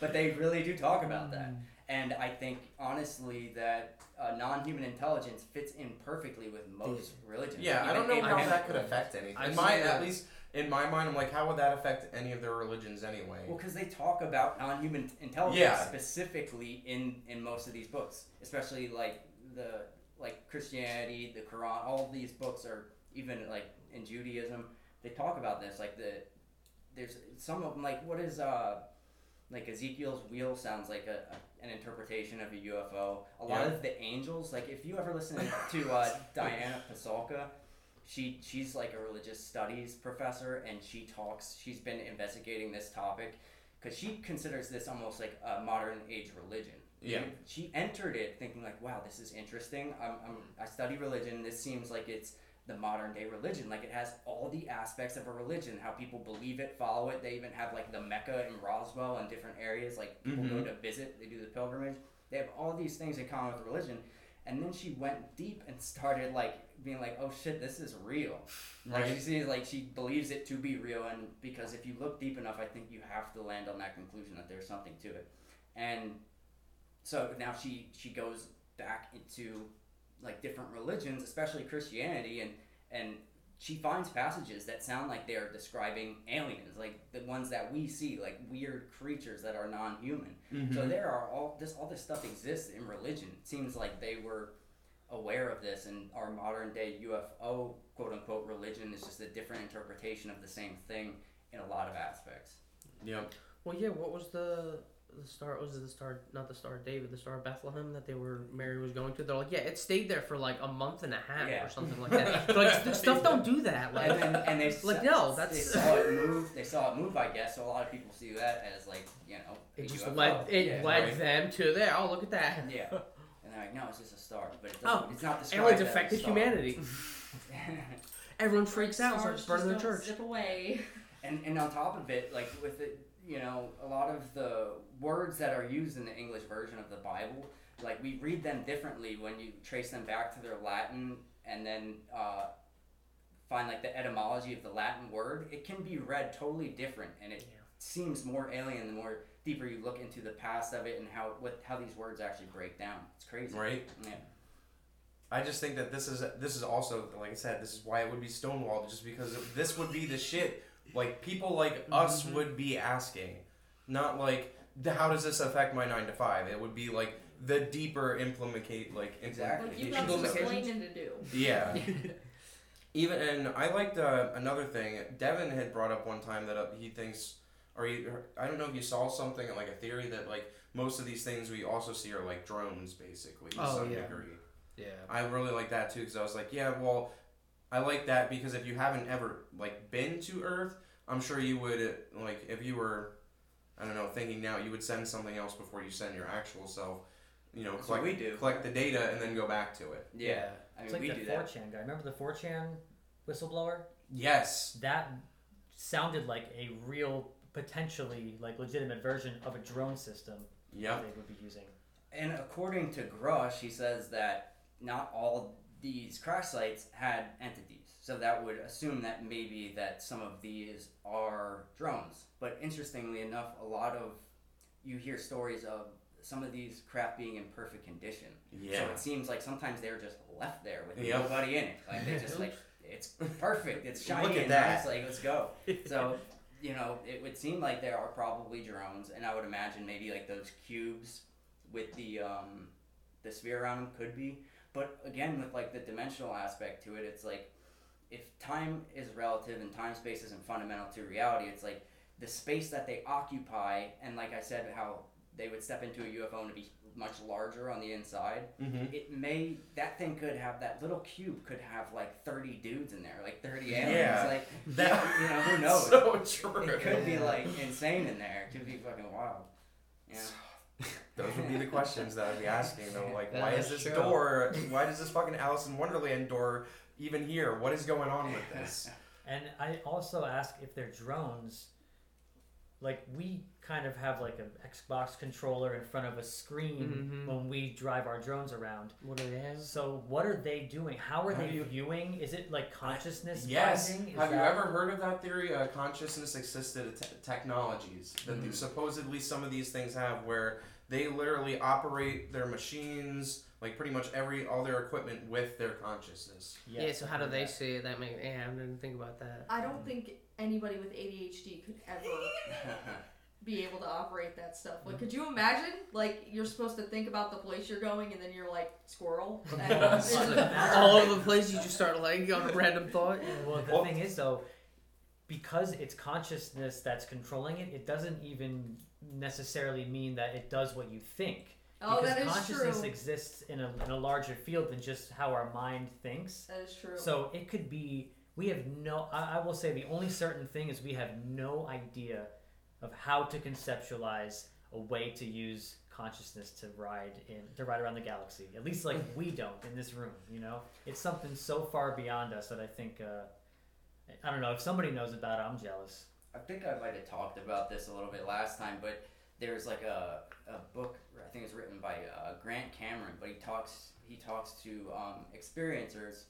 but they really do talk about that. Mm. And I think honestly that uh, non-human intelligence fits in perfectly with most religions. Yeah, I don't know how Abraham- that could affect anything. I've In my, seen at least in my mind, I'm like, how would that affect any of their religions anyway? Well, because they talk about non-human intelligence Yeah. specifically in in most of these books, especially like the like Christianity, the Quran. All these books are even like in Judaism. They talk about this. Like the there's some of them like what is uh like Ezekiel's wheel sounds like a, a- an interpretation of a UFO. A lot Yeah. of the angels, like if you ever listen to uh, Diana Pasulka, she she's like a religious studies professor, and she talks. She's been investigating this topic because she considers this almost like a modern age religion. Yeah. She entered it thinking like, wow, this is interesting. I'm, I'm I study religion. This seems like it's the modern day religion. Like it has all the aspects of a religion, how people believe it, follow it. They even have like the Mecca in Roswell and different areas. Like people go Mhm. to visit, they do the pilgrimage. They have all these things in common with religion. And then she went deep and started like being like, oh shit, this is real. Like Right. she sees like she believes it to be real, and because if you look deep enough, I think you have to land on that conclusion that there's something to it. And so now she she goes back into like different religions, especially Christianity, and and she finds passages that sound like they are describing aliens, like the ones that we see, like weird creatures that are non-human. Mm-hmm. So there are all this all this stuff exists in religion. It seems like they were aware of this, and our modern day UFO quote unquote religion is just a different interpretation of the same thing in a lot of aspects. Yep. Well, yeah. What was the the star? Was it the star? Not the Star of David. The Star of Bethlehem that they were Mary was going to. They're like, yeah, it stayed there for like a month and a half Yeah. or something like that. They're like the stuff don't do that. Like, And then and they Like, saw, no, they saw it move. They saw it move, I guess. So a lot of people see that as like you know it just UFO. led it yeah. led Right. them to there. Oh, look at that. Yeah. And they're like, no, it's just a star, but it doesn't, Oh, it's not described Aliens as a affected star. humanity. Everyone freaks out, Stars starts burning the just don't church. Zip away. And and on top of it, like with it, you know, a lot of the words that are used in the English version of the Bible, like we read them differently when you trace them back to their Latin and then uh, find like the etymology of the Latin word. It can be read totally different, and it Yeah. seems more alien the more deeper you look into the past of it and how what how these words actually break down. It's crazy. Right. Yeah. I just think that this is this is also like I said, this is why it would be stonewalled, just because this would be the shit. Like people like us Mhm. would be asking, not like how does this affect my nine to five. It would be like the deeper implement like Exactly. Like you've got some explaining to do. Yeah. Even and I liked uh, another thing. Devin had brought up one time that uh, he thinks, or he, I don't know if you saw something like a theory that like most of these things we also see are like drones, basically to Oh, some yeah. degree. Yeah. I really like that too because I was like, yeah, well, I like that because if you haven't ever like been to Earth, I'm sure you would like if you were, I don't know, thinking now you would send something else before you send your actual self. You know, That's collect we do. collect the data and then go back to it. Yeah. I It's mean, like we the do that. 4chan guy. Remember the 4chan whistleblower? Yes. That sounded like a real, potentially like legitimate version of a drone system Yep. they would be using. And according to Grusch, he says that not all these crash sites had entities. So that would assume that maybe that some of these are drones. But interestingly enough, a lot of you hear stories of some of these craft being in perfect condition. Yeah. So it seems like sometimes they're just left there with Yep. nobody in it. Like they just like it's perfect. It's shiny. Look shiny at and that. nice. Like let's go. So you know, it would seem like there are probably drones, and I would imagine maybe like those cubes with the um, the sphere around them could be. But again, with like the dimensional aspect to it, it's like if time is relative and time space isn't fundamental to reality, it's like the space that they occupy, and like I said, how they would step into a UFO and be much larger on the inside. Mm-hmm. It may that thing could have that little cube could have like thirty dudes in there, like thirty aliens. Yeah. Like That you know who knows? So true. it could be like insane in there. It could be fucking wild. Yeah. Those would be the questions that I'd be asking though. Like, why That's is this true. door? Why does this fucking Alice in Wonderland door even here? What is going on with this? And I also ask if they're drones. Like we kind of have like an Xbox controller in front of a screen Mhm. when we drive our drones around. What do they? So what are they doing? How are How they you- viewing? Is it like consciousness Yes. binding? Is Have you ever heard of that theory? Uh, consciousness assisted te- technologies that Mhm. supposedly some of these things have, where they literally operate their machines, like pretty much every all their equipment with their consciousness. Yeah, so I've how do heard they that. see it? That make yeah, I didn't think about that. I don't think anybody with ADHD could ever be able to operate that stuff. Like, could you imagine? Like, you're supposed to think about the place you're going, and then you're like squirrel. And Yes. it's- All over the place, you just start like on a random thought. Well, the Well- thing is, though, because it's consciousness that's controlling it, it doesn't even necessarily mean that it does what you think. oh, because that is consciousness true. exists in a, in a larger field than just how our mind thinks. That is true. So it could be. We have no. I, I will say the only certain thing is we have no idea of how to conceptualize a way to use consciousness to ride in to ride around the galaxy. At least like we don't in this room. You know, it's something so far beyond us that I think. Uh, I don't know if somebody knows about it. I'm jealous. I think I might have talked about this a little bit last time, but there's like a, a book I think it's written by uh, Grant Cameron, but he talks he talks to um, experiencers,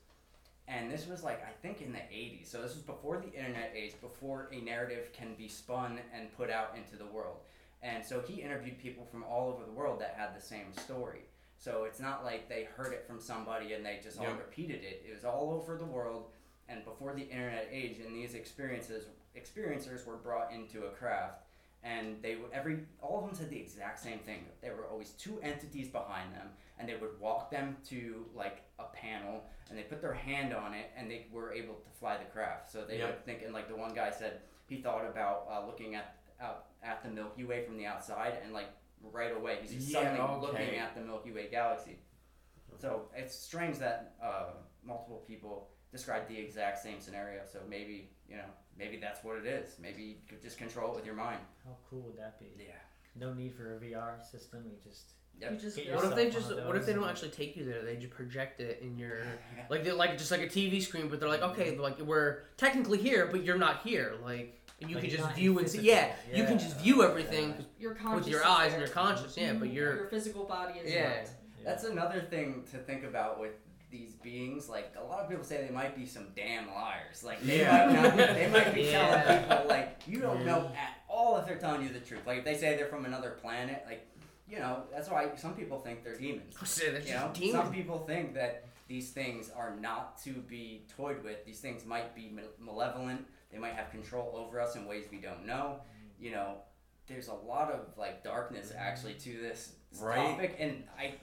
and this was like I think in the 80s. So this was before the internet age, before a narrative can be spun and put out into the world. And so he interviewed people from all over the world that had the same story. So it's not like they heard it from somebody and they just all repeated it. It was all over the world and before the internet age, and these experiences experiencers were brought into a craft, and they would every all of them said the exact same thing. There were always two entities behind them, and they would walk them to like a panel, and they put their hand on it, and they were able to fly the craft. So they Yep. would think, and like the one guy said, he thought about uh, looking at out at the Milky Way from the outside, and like right away he's just Yeah, suddenly okay. looking at the Milky Way galaxy. So it's strange that uh, multiple people describe the exact same scenario. So maybe you know, maybe that's what it is. Maybe you could just control it with your mind. How cool would that be? Yeah. No need for a VR system. You just Yep. You just Get go- What if yourself they one just of what if they those don't and- actually take you there? They just project it in your like they're like just like a TV screen, but they're like okay, mm-hmm. like we're technically here, but you're not here. Like and you Like can you're just not in view and see. physical. Yeah, you can Yeah. just view everything Yeah. your conscious with your eyes and your conscious. Yeah, but mm-hmm. you're your physical body is Yeah. not. Yeah. That's another thing to think about with these beings. Like a lot of people say, they might be some damn liars. Like they Yeah. might not. They might be Yeah. telling people like you don't know at all if they're telling you the truth. Like if they say they're from another planet, like you know that's why some people think they're demons. Say they're You know, just demons. some people think that these things are not to be toyed with. These things might be malevolent. They might have control over us in ways we don't know. You know, there's a lot of like darkness mm-hmm. actually to this Right. topic, and I.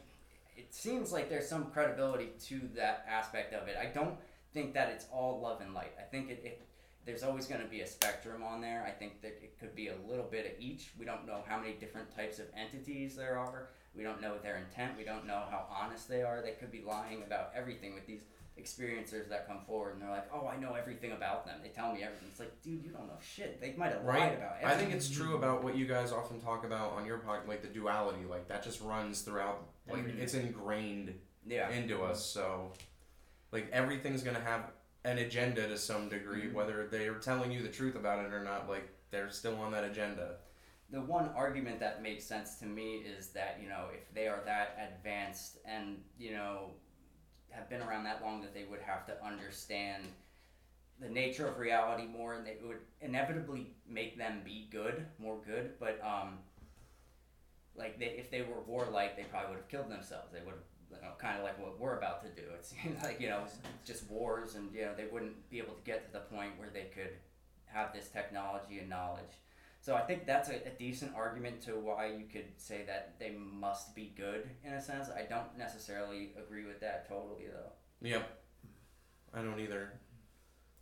It seems like there's some credibility to that aspect of it. I don't think that it's all love and light. I think it, it there's always going to be a spectrum on there. I think that it could be a little bit of each. We don't know how many different types of entities there are. We don't know their intent. We don't know how honest they are. They could be lying about everything with these experiencers that come forward and they're like, "Oh, I know everything about them. They tell me everything." It's like, dude, you don't know shit. They might have Right. lied about everything. I think it's true about what you guys often talk about on your podcast, like the duality, like that just runs throughout, like Everything. it's ingrained yeah. into us. So, like everything's gonna have an agenda to some degree, Mhm. whether they're telling you the truth about it or not. Like they're still on that agenda. the one argument that makes sense to me is that you know if they are that advanced and you know have been around that long that they would have to understand the nature of reality more and it would inevitably make them be good more good but um like they, if they were warlike they probably would have killed themselves. They would have you know, kind of like what we're about to do. It seems like you know just wars and you know they wouldn't be able to get to the point where they could have this technology and knowledge so I think that's a, a decent argument to why you could say that they must be good in a sense. I don't necessarily agree with that totally though. Yep. I don't either.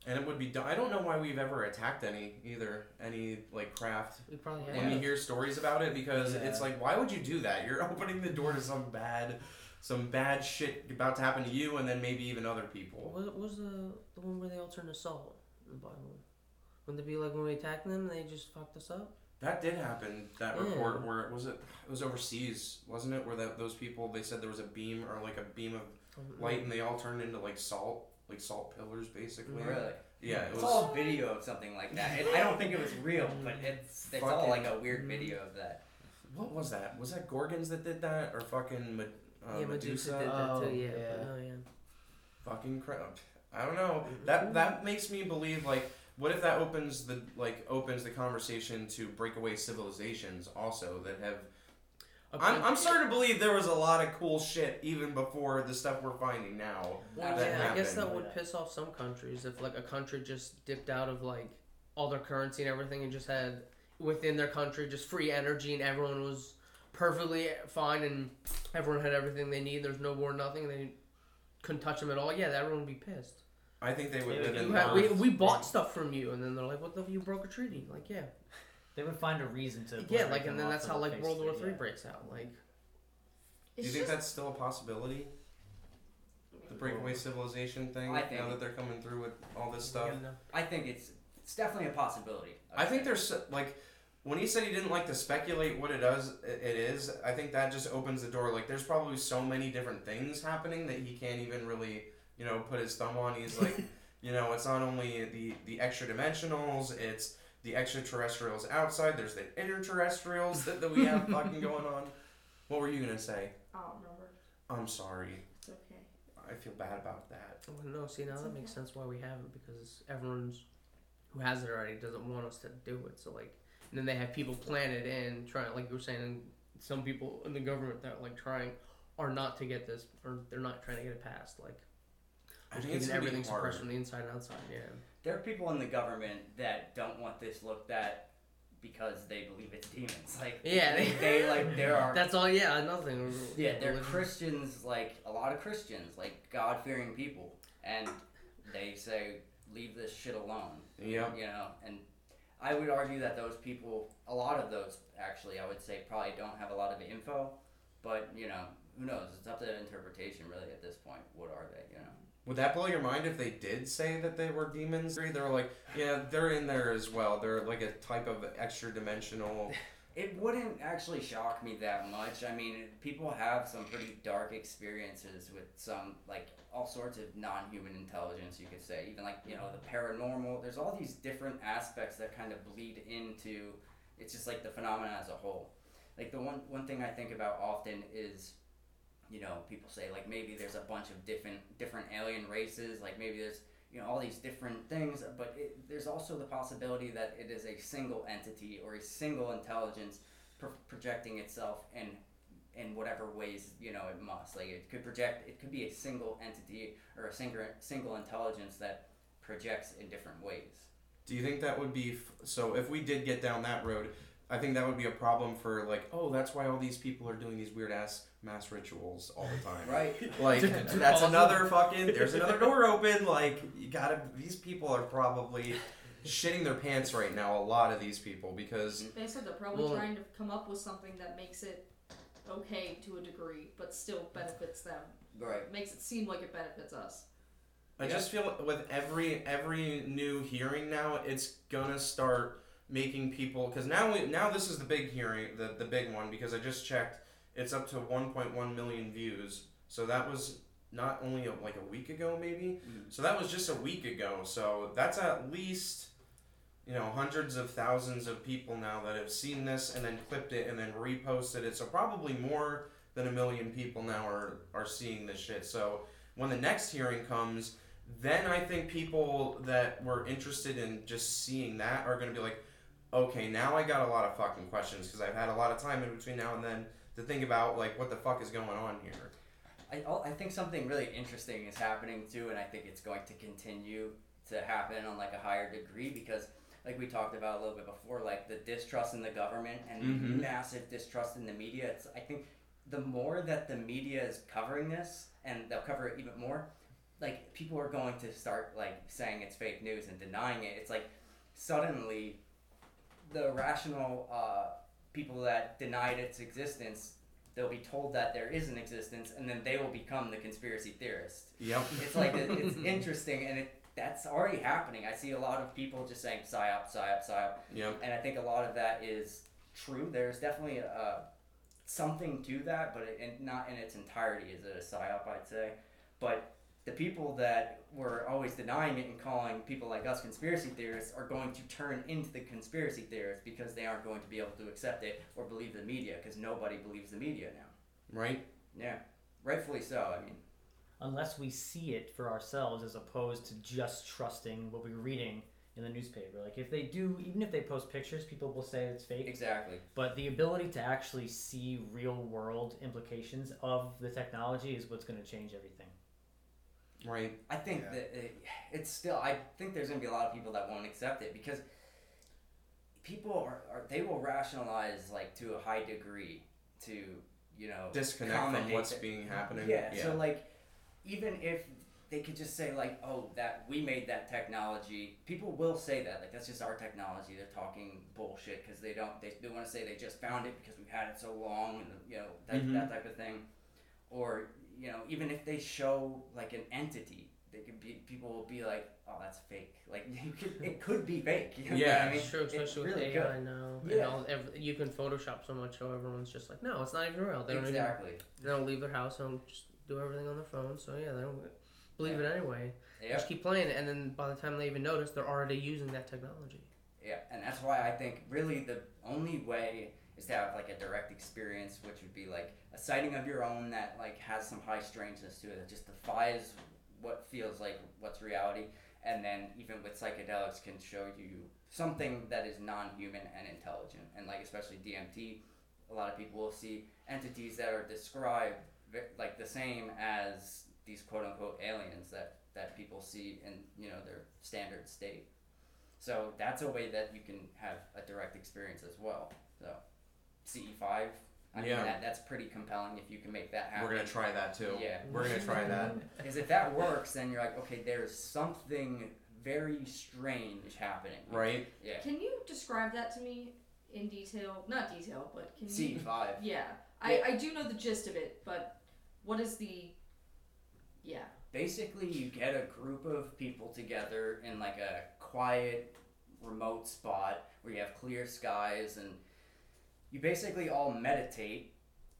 And it would be. do- I don't know why we've ever attacked any either. Any like craft. we probably have. When have. you hear stories about it, because Yeah. it's like, why would you do that? You're opening the door to some bad, some bad shit about to happen to you, and then maybe even other people. What was the the one where they all turned to salt in the Bible? Wouldn't it be like when we attacked them, they just fucked us up? That did happen. That Yeah. report where it was it? It was overseas, wasn't it? Where that those people they said there was a beam or like a beam of light, and they all turned into like salt, like salt pillars, basically. Really? Yeah, it It's was. all video of something like that. It, I don't think it was real, but it's it's all like a weird video of that. What was that? Was that Gorgons that did that, or fucking Med- uh, yeah, Medusa? Medusa did that Oh, too. Yeah. yeah. Oh yeah. Fucking crap. I don't know. That that makes me believe like. What if that opens the like opens the conversation to breakaway civilizations also that have I'm, I'm starting to believe there was a lot of cool shit even before the stuff we're finding now. Well, that yeah, I guess happened. that would piss off some countries if like a country just dipped out of like all their currency and everything and just had within their country just free energy and everyone was perfectly fine and everyone had everything they need. There's no war, nothing, and they couldn't touch them at all. Yeah, everyone would be pissed. I think they would They live would in do had, we, Earth. we bought stuff from you, and then they're like, "What the? You broke a treaty?" Like, yeah, They would find a reason to. yeah, like, and then that's how like World War it, Three yeah. breaks out. Like, Do It's you think just, that's still a possibility? The breakaway civilization thing. I think- now that they're coming through with all this stuff. you know. I think it's it's definitely a possibility. I think there's like when he said he didn't like to speculate what it does it it is, I think that just opens the door like there's probably so many different things happening that he can't even really, you know, put his thumb on. He's like, you know, it's not only the the extra dimensionals, it's the extraterrestrials outside, there's the interterrestrials that, that we have fucking going on. What were you gonna say? I don't remember. I'm sorry. It's okay. I feel bad about that. Well, no, see now It's that makes sense why we have it because everyone's who has it already doesn't want us to do it. So like, and then they have people planted it in trying, like you were saying, some people in the government that like trying are not to get this or they're not trying to get it passed. Like, I think it's keeping gonna everything suppressed from the inside and outside. Yeah. There are people in the government that don't want this looked at because they believe it's demons. Like Yeah, they, they like there are That's all. Yeah, nothing. yeah they're. Christians like a lot of Christians like God fearing people and they say leave this shit alone. Yeah. You know and I would argue that those people a lot of those actually I would say probably don't have a lot of info, but you know who knows? It's up to interpretation really at this point. What are they? You know. Would that blow your mind if they did say that they were demons? They're like, yeah, they're in there as well. They're like a type of extra dimensional. It wouldn't actually shock me that much. I mean, people have some pretty dark experiences with some, like, all sorts of non human intelligence, you could say. Even, like, you know, the paranormal. There's all these different aspects that kind of bleed into it's just like the phenomena as a whole. Like, the one, one thing I think about often is, you know, people say, like, maybe there's a bunch of different, different alien races. Like, maybe there's you know all these different things but it, there's also the possibility that it is a single entity or a single intelligence pro- projecting itself in in whatever ways you know it must like it could project it could be a single entity or a single single intelligence that projects in different ways Do you think that would be f- so? If we did get down that road, I think that would be a problem for like, oh, that's why all these people are doing these weird ass mass rituals all the time. right Like To- to that's cause another fucking. There's another door open. Like you gotta. These people are probably shitting their pants right now. A lot of these people because They said they're probably Well- trying to come up with something that makes it okay to a degree, but still benefits them. right Makes it seem like it benefits us. I Yeah. just feel with every every new hearing now, it's gonna start making people because now we, now this is the big hearing, the the big one because I just checked, it's up to 1.1 million views. So that was not only a, like a week ago, maybe. Mhm. So that was just a week ago. So that's at least you know hundreds of thousands of people now that have seen this and then clipped it and then reposted it. So probably more than a million people now are are seeing this shit. So when the next hearing comes, then I think people that were interested in just seeing that are going to be like, okay, now I got a lot of fucking questions because I've had a lot of time in between now and then to think about like what the fuck is going on here. I, I think something really interesting is happening too, and I think it's going to continue to happen on like a higher degree because, like we talked about a little bit before, like the distrust in the government and Mhm. massive distrust in the media. It's I think the more that the media is covering this, and they'll cover it even more, like people are going to start like saying it's fake news and denying it. It's like suddenly the rational uh, people that denied its existence they'll be told that there is an existence and then they will become the conspiracy theorist Yep. it's like it, it's interesting and it that's already happening. I see a lot of people just saying psyop psyop psyop Yep. and i think a lot of that is true. There's definitely uh, something to that but it, and not in its entirety is it a psyop i'd say. But the people that were always denying it and calling people like us conspiracy theorists are going to turn into the conspiracy theorists because they aren't going to be able to accept it or believe the media because nobody believes the media now. Right. Yeah, rightfully so. I mean, unless we see it for ourselves as opposed to just trusting what we're reading in the newspaper. Like if they do, even if they post pictures, people will say it's fake. exactly. But the ability to actually see real world implications of the technology is what's going to change everything. Right. I think Yeah. that it, it's still. I think there's going to be a lot of people that won't accept it because people are, are they will rationalize like to a high degree to you know Disconnect from what's being happening. Yeah, Yeah. So like, even if they could just say like, "Oh, that we made that technology," people will say that. Like that's just our technology. They're talking bullshit because they don't. They, they want to say they just found it because we've had it so long, and you know that, Mhm. that type of thing. Or you know, even if they show like an entity, they could be people will be like, "Oh, that's fake." Like you could, it could be fake. You know Yeah, I mean, It's especially with really AI good. now. Yeah. And all, every, you can Photoshop so much, so everyone's just like, no, it's not even real. They don't Exactly. even. They don't leave their house. They don't just do everything on their phone. So yeah, they don't believe it anyway. Yeah. Just keep playing it, and then by the time they even notice, they're already using that technology. Yeah, and that's why I think really the only way is to have like a direct experience, which would be like a sighting of your own that like has some high strangeness to it that just defies what feels like what's reality, and then even with psychedelics can show you something that is non-human and intelligent, and like especially DMT, a lot of people will see entities that are described like the same as these quote unquote aliens that that people see in you know their standard state. So that's a way that you can have a direct experience as well. So CE five, I Yeah. mean that that's pretty compelling if you can make that happen. We're gonna try that too. Yeah. We're gonna try that. Because if that works, then you're like, okay, there's something very strange happening. Right? Yeah. Can you describe that to me in detail? Not detail, but can CE you? five. Yeah, I, I do know the gist of it, but what is the? Yeah. basically you get a group of people together in like a quiet remote spot where you have clear skies and you basically all meditate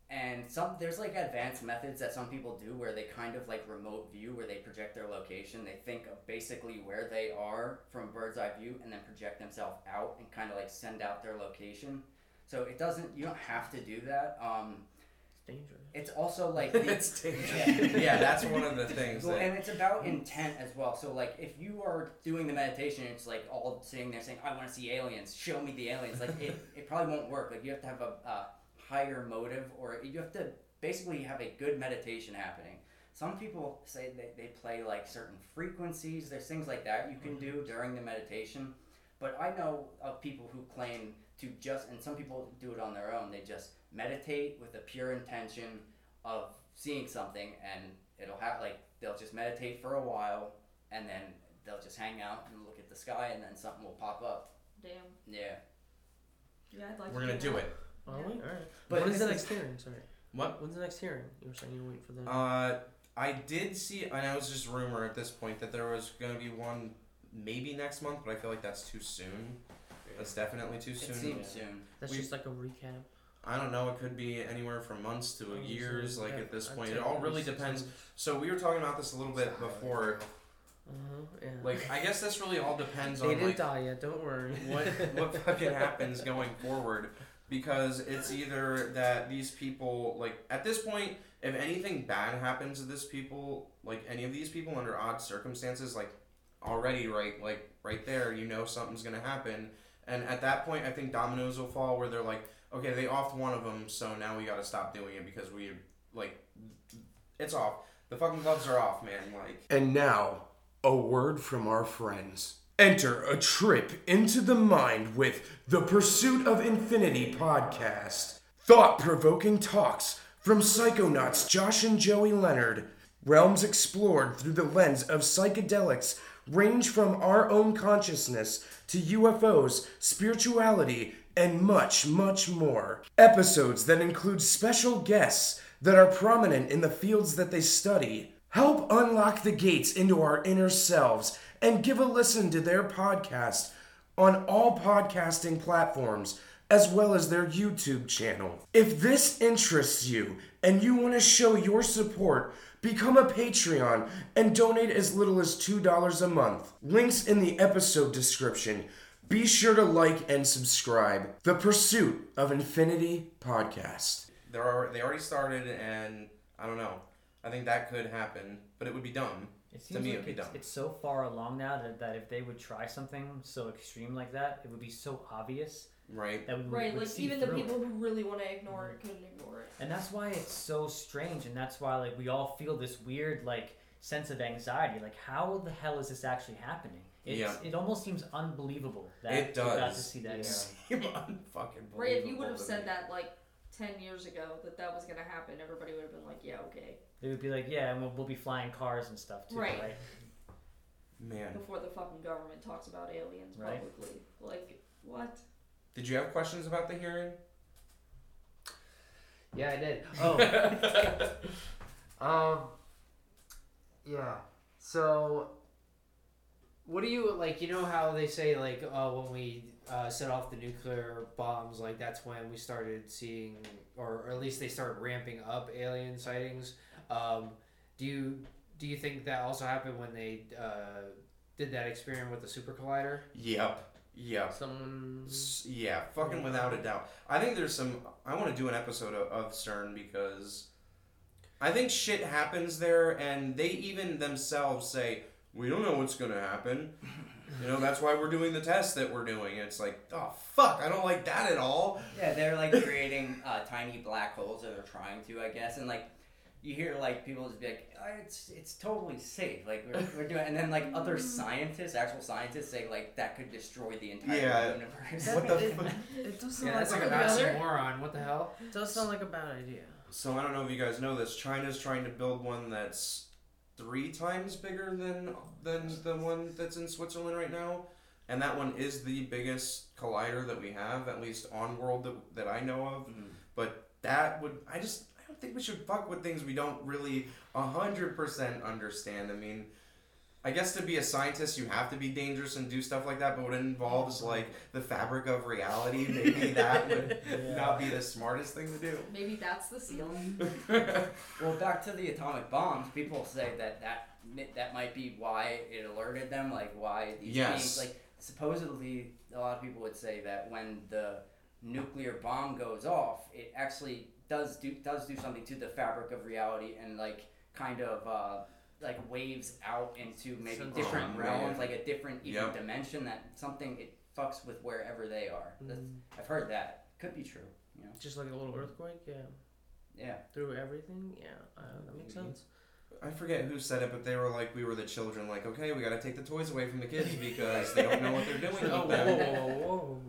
and some there's like advanced methods that some people do where they kind of like remote view where they project their location. They think of basically where they are from bird's eye view and then project themselves out and kind of like send out their location. So it doesn't you don't have to do that. Um, dangerous. it's also like the- it's Yeah. yeah, that's one of the things well, that and it's about mm. intent as well. So, like, if you are doing the meditation, it's like all sitting there saying, "I want to see aliens. Show me the aliens." Like, it, it probably won't work. Like, you have to have a, a higher motive, or you have to basically have a good meditation happening. Some people say they, they play like certain frequencies. There's things like that you can do mm-hmm. during the meditation. But I know of people who claim to just, and some people do it on their own. They just meditate with a pure intention of seeing something, and it'll have like they'll just meditate for a while, and then they'll just hang out and look at the sky, and then something will pop up. Damn. Yeah. Yeah, I'd like. we're to gonna do that. it. Oh, wait, all right. But But when's the next hearing? Sorry. What? When's the next hearing? You were saying you were waiting for that. Uh, I did see, and it was just rumor at this point that there was gonna be one maybe next month, but I feel like that's too soon. That's definitely too soon. It soon. seems soon. That's we- just like a recap. I don't know. It could be anywhere from months to Oh, years. so Like yeah, at this point, it all really depends. So we were talking about this a little bit before. Uh-huh, yeah. Like I guess this really all depends they on didn't like die yet. Don't worry. what what fucking happens going forward because it's either that these people like at this point if anything bad happens to this people like any of these people under odd circumstances like already right like right there you know something's gonna happen and at that point i think dominoes will fall where they're like okay they offed one of them so now we gotta stop doing it because we like it's off the fucking gloves are off man like And now, a word from our friends. Enter a trip into the mind with the Pursuit of Infinity podcast. Thought provoking talks from psychonauts Josh and Joey Leonard. Realms explored through the lens of psychedelics range from our own consciousness to UFOs, spirituality, and much, much more. Episodes that include special guests that are prominent in the fields that they study. Help unlock the gates into our inner selves and give a listen to their podcast on all podcasting platforms as well as their YouTube channel. If this interests you and you want to show your support, become a Patreon and donate as little as $2 a month. Links in the episode description. Be sure to like and subscribe. The Pursuit of Infinity podcast. There are they already started, and I don't know. I think that could happen, but it would be dumb. It To seems me, like it'd be it's, dumb. it's so far along now that, that if they would try something so extreme like that, it would be so obvious Right? that we Right, would like see even the through it. people who really want to ignore it couldn't ignore it. And that's why it's so strange, and that's why like we all feel this weird like sense of anxiety. Like, how the hell is this actually happening? It's, Yeah. It almost seems unbelievable that It we got to see that. Seem unfucking Right, if you would have said me. that like ten years ago that that was gonna happen, everybody would have been like, yeah, okay. They would be like, yeah, and we'll, we'll be flying cars and stuff too, Right. right? Man, Before the fucking government talks about aliens Right. publicly, like what? did you have questions about the hearing? Yeah, I did. Oh. um. Yeah. So, what do you like? You know how they say like, uh, when we uh, set off the nuclear bombs, like that's when we started seeing, or, or at least they started ramping up alien sightings. Um, do you do you think that also happened when they uh, did that experiment with the super collider? Yep. Yep. Someone. S- Yeah, fucking without a doubt. I think there's some. I want to do an episode of, of CERN because I think shit happens there, and they even themselves say we don't know what's gonna happen. You know, that's why we're doing the test that we're doing. It's like, oh fuck, I don't like that at all. Yeah, they're like creating uh, tiny black holes, that they're trying to, I guess, and like you hear like people just be like, oh, it's it's totally safe. Like we're, we're doing, and then like other scientists, actual scientists, say like that could destroy the entire Yeah. universe. What the it, fuck? it does Yeah, sound that's like like, an a bad, oxymoron. What the hell? it does sound like a bad idea. So I don't know if you guys know this. China's trying to build one that's three times bigger than than the one that's in Switzerland right now, and that one is the biggest collider that we have, at least on world that, that I know of. Mhm. But that would I just I don't think we should fuck with things we don't really hundred percent understand. I mean. I guess to be a scientist, you have to be dangerous and do stuff like that. But what it involves like the fabric of reality, maybe that would not be the smartest thing to do. Maybe that's the seal. Well, back to the atomic bombs. People say that that that might be why it alerted them, like why these Yes. beings, like supposedly, a lot of people would say that when the nuclear bomb goes off, it actually does do does do something to the fabric of reality and like kind of uh, like waves out into maybe Sense- different Oh, realms, man. like a different even Yep. dimension that something it fucks with wherever they are. Mm, I've heard that could be true. You know, just like a little earthquake, yeah. yeah. Through everything, yeah. Uh, that makes sense. I forget who said it, but they were like, we were the children. Like, okay, we got to take the toys away from the kids because they don't know what they're doing. Oh, with whoa, them. whoa, whoa, whoa.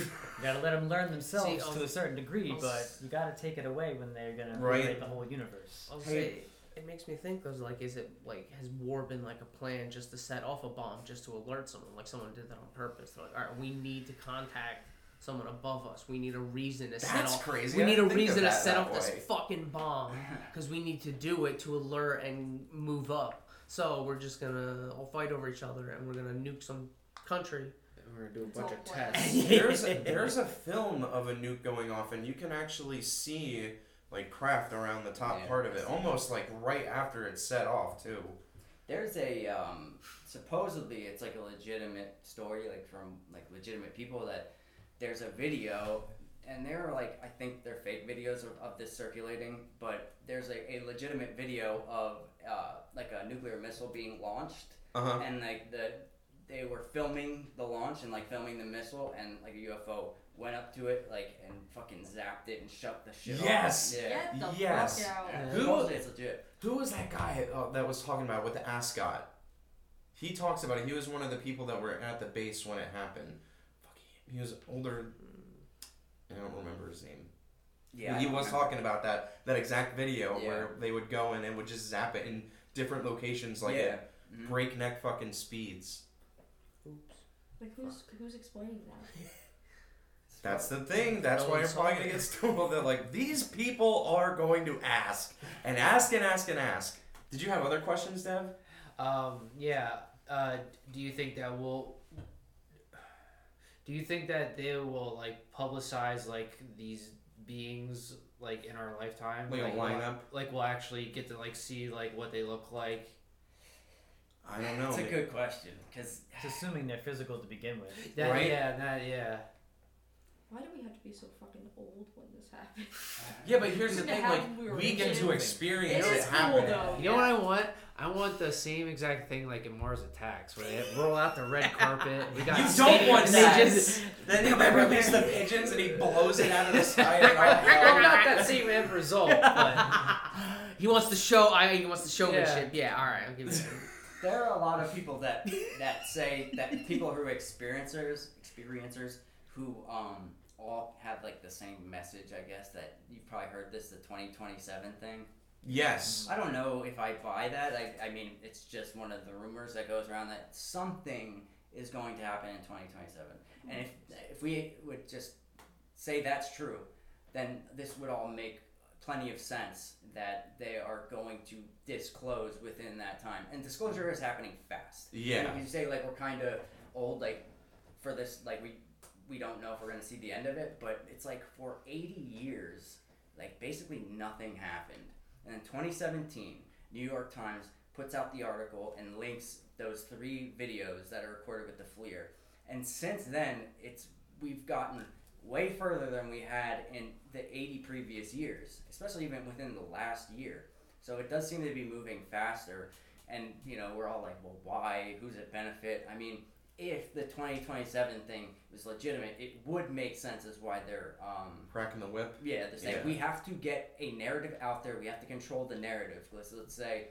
You gotta let them learn themselves See, to a certain degree, I'll but s- you gotta take it away when they're gonna Right. regulate the whole universe. I'll Hey. say it makes me think though, like, is it like has war been like a plan just to set off a bomb just to alert someone? Like someone did that on purpose. They're like, all right, we need to contact someone above us. We need a reason to set That's off. crazy. We I need a didn't think of reason to that set that off this way. fucking bomb because we need to do it to alert and move up. So we're just gonna all fight over each other and we're gonna nuke some country. And we're gonna do a It's bunch of tests. there's a, there's a film of a nuke going off, and you can actually see like craft around the top Yeah. part of it, almost like right after it's set off too. There's a um, supposedly it's like a legitimate story, like from like legitimate people that there's a video, and there are like I think they're fake videos of, of this circulating, but there's a, a legitimate video of uh, like a nuclear missile being launched, Uh huh. and like the they were filming the launch and like filming the missile, and like a UFO went up to it like and fucking zapped it and shut the shit Yes! off. Yeah. Get the Yes. fuck. Yeah. Who- Supposedly it's legit. Who was that guy uh, that was talking about with the ascot? He talks about it. He was one of the people that were at the base when it happened. Fuck, he, he was older. I don't remember his name. Yeah, he was remember. talking about that that exact video Yeah. where they would go and it would just zap it in different locations, like yeah. at Mhm. breakneck fucking speeds. Oops. Like who's who's explaining that? That's the thing. That's why you're probably gonna get stoned. That like these people are going to ask and ask and ask and ask. Did you have other questions, Dev? Um, yeah. Uh, do you think that will? Do you think that they will like publicize like these beings like in our lifetime? Like a like, lineup? Like we'll actually get to like see like what they look like. I don't know. It's a good question because It's assuming they're physical to begin with. That, Right? Yeah. That. Yeah. Why do we have to be so fucking old when this happens? Yeah, but here's the thing. Like we we get to experience It it, is cool, happen. though. You know what I want? I want the same exact thing like in Mars Attacks, where they roll out the red carpet. We got You don't stadium want that. pigeons. Then they release the pigeons and he blows it out of the sky. And Well, all not that same end result, but He wants to show. I he wants the showmanship. Yeah. all right. I'll give you there are a lot of people that that say that people who are experiencers experiencers who um all have like the same message. I guess that you've probably heard this the twenty twenty seven thing. Yes. I don't know if I buy that. I, I mean, it's just one of the rumors that goes around that something is going to happen in 2027. And if if we would just say that's true, then this would all make plenty of sense that they are going to disclose within that time. And disclosure is happening fast. Yeah. And if you say like we're kind of old, like for this, like we we don't know if we're gonna see the end of it, but it's like for 80 years, like basically nothing happened. And in 2017, New York Times puts out the article and links those three videos that are recorded with the FLIR. And since then, it's we've gotten way further than we had in the 80 previous years, especially even within the last year. So it does seem to be moving faster. And you know, we're all like, well, why? Who's it benefit? I mean, if the 2027 thing was legitimate, it would make sense as why they're um, Cracking the whip. yeah, they're saying Yeah. we have to get a narrative out there. We have to control the narrative. Let's let's say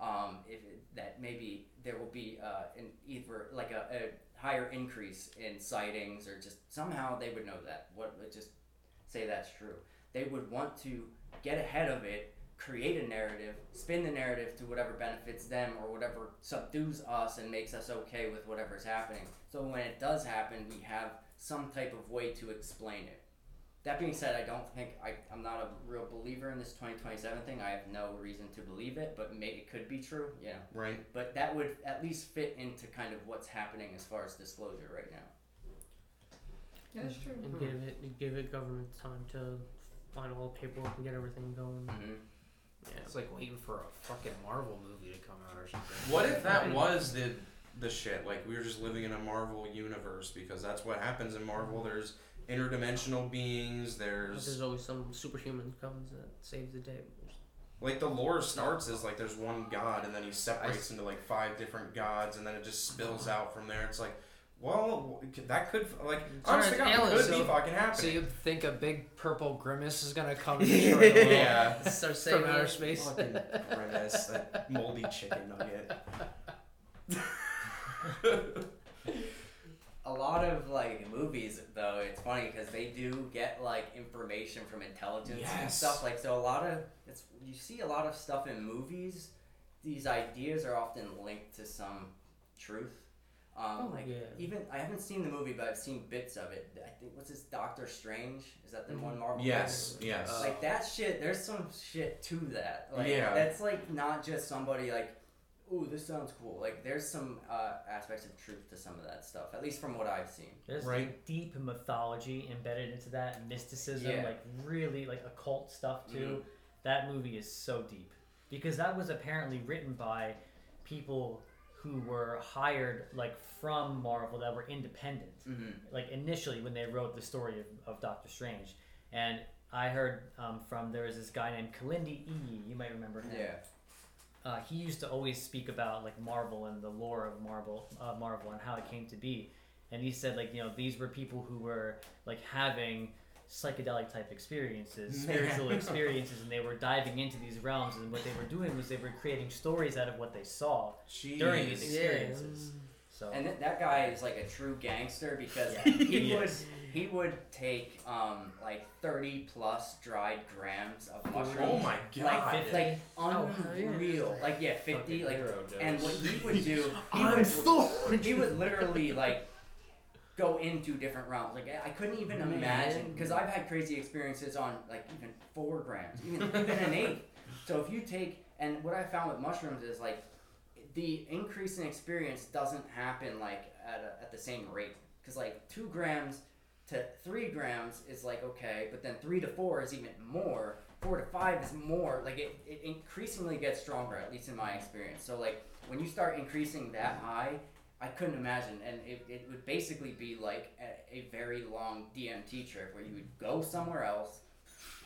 um, if it, that maybe there will be uh, an either like a, a higher increase in sightings or just somehow they would know that. What just say that's true. They would want to get ahead of it, create a narrative, spin the narrative to whatever benefits them or whatever subdues us and makes us okay with whatever's happening. So when it does happen, we have some type of way to explain it. That being said, I don't think I, I'm not a real believer in this 2027 thing. I have no reason to believe it, but may, it could be true. Yeah, Right. but that would at least fit into kind of what's happening as far as disclosure right now. That's true. And give it give it government time to find all the paperwork and get everything going. Mm-hmm. Yeah. It's like waiting for a fucking Marvel movie to come out or something. What if that was the the shit? Like we were just living in a Marvel universe because that's what happens in Marvel. Mm-hmm. There's interdimensional beings. But There's There's always some superhuman comes that saves the day. like the lore starts as like there's one god and then he separates into like five different gods and then it just spills mm-hmm. out from there. It's like, well, that could like honestly, Turns God, it aliens, could be so- fucking So happening. you think a big purple grimace is gonna come and destroy the yeah. Start saving from outer space? Fucking grimace, that moldy chicken nugget. A lot of like movies, though, it's funny because they do get like information from intelligence and stuff. Like, so a lot of it's you see a lot of stuff in movies. These ideas are often linked to some truth. Um, Oh, like yeah. even I haven't seen the movie, but I've seen bits of it. I think what's this Doctor Strange? Is that the Mhm. one Marvel? Yes, yes. movie? Like that shit. There's some shit to that. Like Yeah. that's like not just somebody like. Ooh, this sounds cool. Like, there's some uh, aspects of truth to some of that stuff, at least from what I've seen. There's Right. like deep mythology embedded into that, mysticism, Yeah. like really like occult stuff too. Mhm. That movie is so deep because that was apparently written by people who were hired like from Marvel that were independent. Mm-hmm. Like initially when they wrote the story of, of Doctor Strange, and I heard um, from there was this guy named Kalindi E. You might remember him Yeah. uh, he used to always speak about like Marvel and the lore of Marvel, uh, Marvel and how it came to be. And he said like you know these were people who were like having psychedelic type experiences, spiritual experiences, and they were diving into these realms. And what they were doing was they were creating stories out of what they saw during these Jeez. Yeah. experiences. So And th- that guy is like a true gangster because he he would is. he would take um like thirty plus dried grams of mushrooms. Oh my Like, god. like Oh, hell yeah. unreal. Like yeah, fifty. Like hero and what he would do, he I'm would Thor. he would literally like go into different realms. Like I couldn't even Man. imagine because I've had crazy experiences on like even four grams, even even an eighth. So if you take and what I found with mushrooms is like the increase in experience doesn't happen like at a, at the same rate because like two grams to three grams is like okay, but then three to four is even more. Four to five is more. Like it, it increasingly gets stronger, at least in my experience. So like when you start increasing that high, I couldn't imagine, and it, it would basically be like a, a very long DMT trip where you would go somewhere else.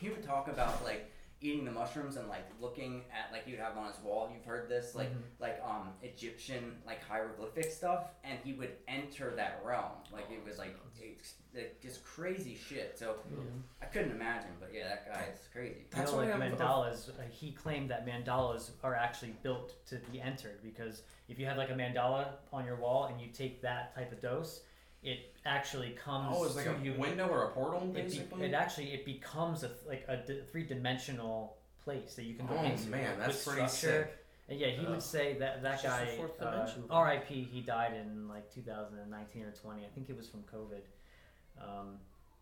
He would talk about like eating the mushrooms and like looking at like you'd have on his wall. You've heard this like Mhm. like um Egyptian like hieroglyphic stuff, and he would enter that realm. Like it was like it's, like just crazy shit. So I couldn't imagine, but yeah, that guy is crazy. You That's know, why like I'm- mandalas, uh, he claimed that mandalas are actually built to be entered because if you have like a mandala on your wall and you take that type of dose, it actually comes Oh, it's like to a you. window or a portal, It, be, basically. it actually it becomes a like a d- three dimensional place that you can go Oh, into man, that's pretty structure. sick. And yeah, he Ugh. would say that that guy, uh. R.I.P. He died in like 2019 or 20. I think it was from COVID. Um,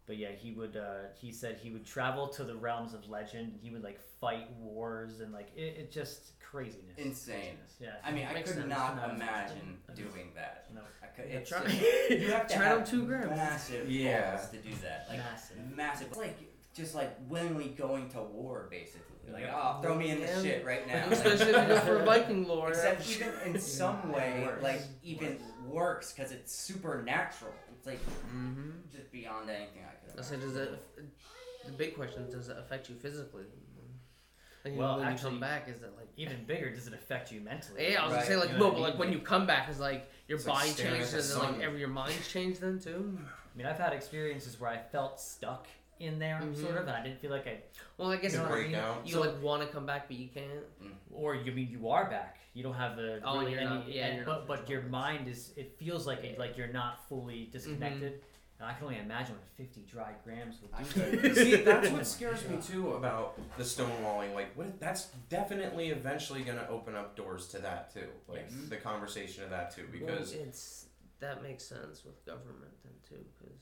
but yeah, he would. Uh, he said he would travel to the realms of legend. He would like fight wars and like it, it just craziness. Insane. Craziness, Yeah. I mean, I could sense. not No, imagine no. doing that. No. I could. It's try- just, you have to try have two grams. massive Yeah. balls to do that. Like Massive. massive. It's like just like willingly going to war, basically. Like, Yep. oh, throw me in this Yeah. shit right now. Like, Especially if you go for Viking lore. Except even in some way, Worse. like even works because it's supernatural. It's like Mm-hmm. just beyond anything I could. I said, does it? The big question: Does it affect you physically? Like, Well, when you actually- come back, is it like Even bigger, does it affect you mentally? Yeah, I was Right. gonna say like You know no, what but I like when you come back, is like your It's body staring at changes the and like every your mind's changed then too. I mean, I've had experiences where I felt stuck in there, Mhm. sort of, and I didn't feel like I, Well, I guess You know you, what I mean? out. you So- like want to come back, but you can't. or you I mean you are back. You don't have the Oh, really you're any, not- yeah, and- you're but not but your mind is. It feels like it, like you're not fully disconnected. And I can only imagine what 50 dry grams would I do. could- See, that's what scares me too about the stonewalling. Like, what? That's definitely eventually going to open up doors to that too. Like Yes. the conversation of that too, Well, because it's that makes sense with government then too, because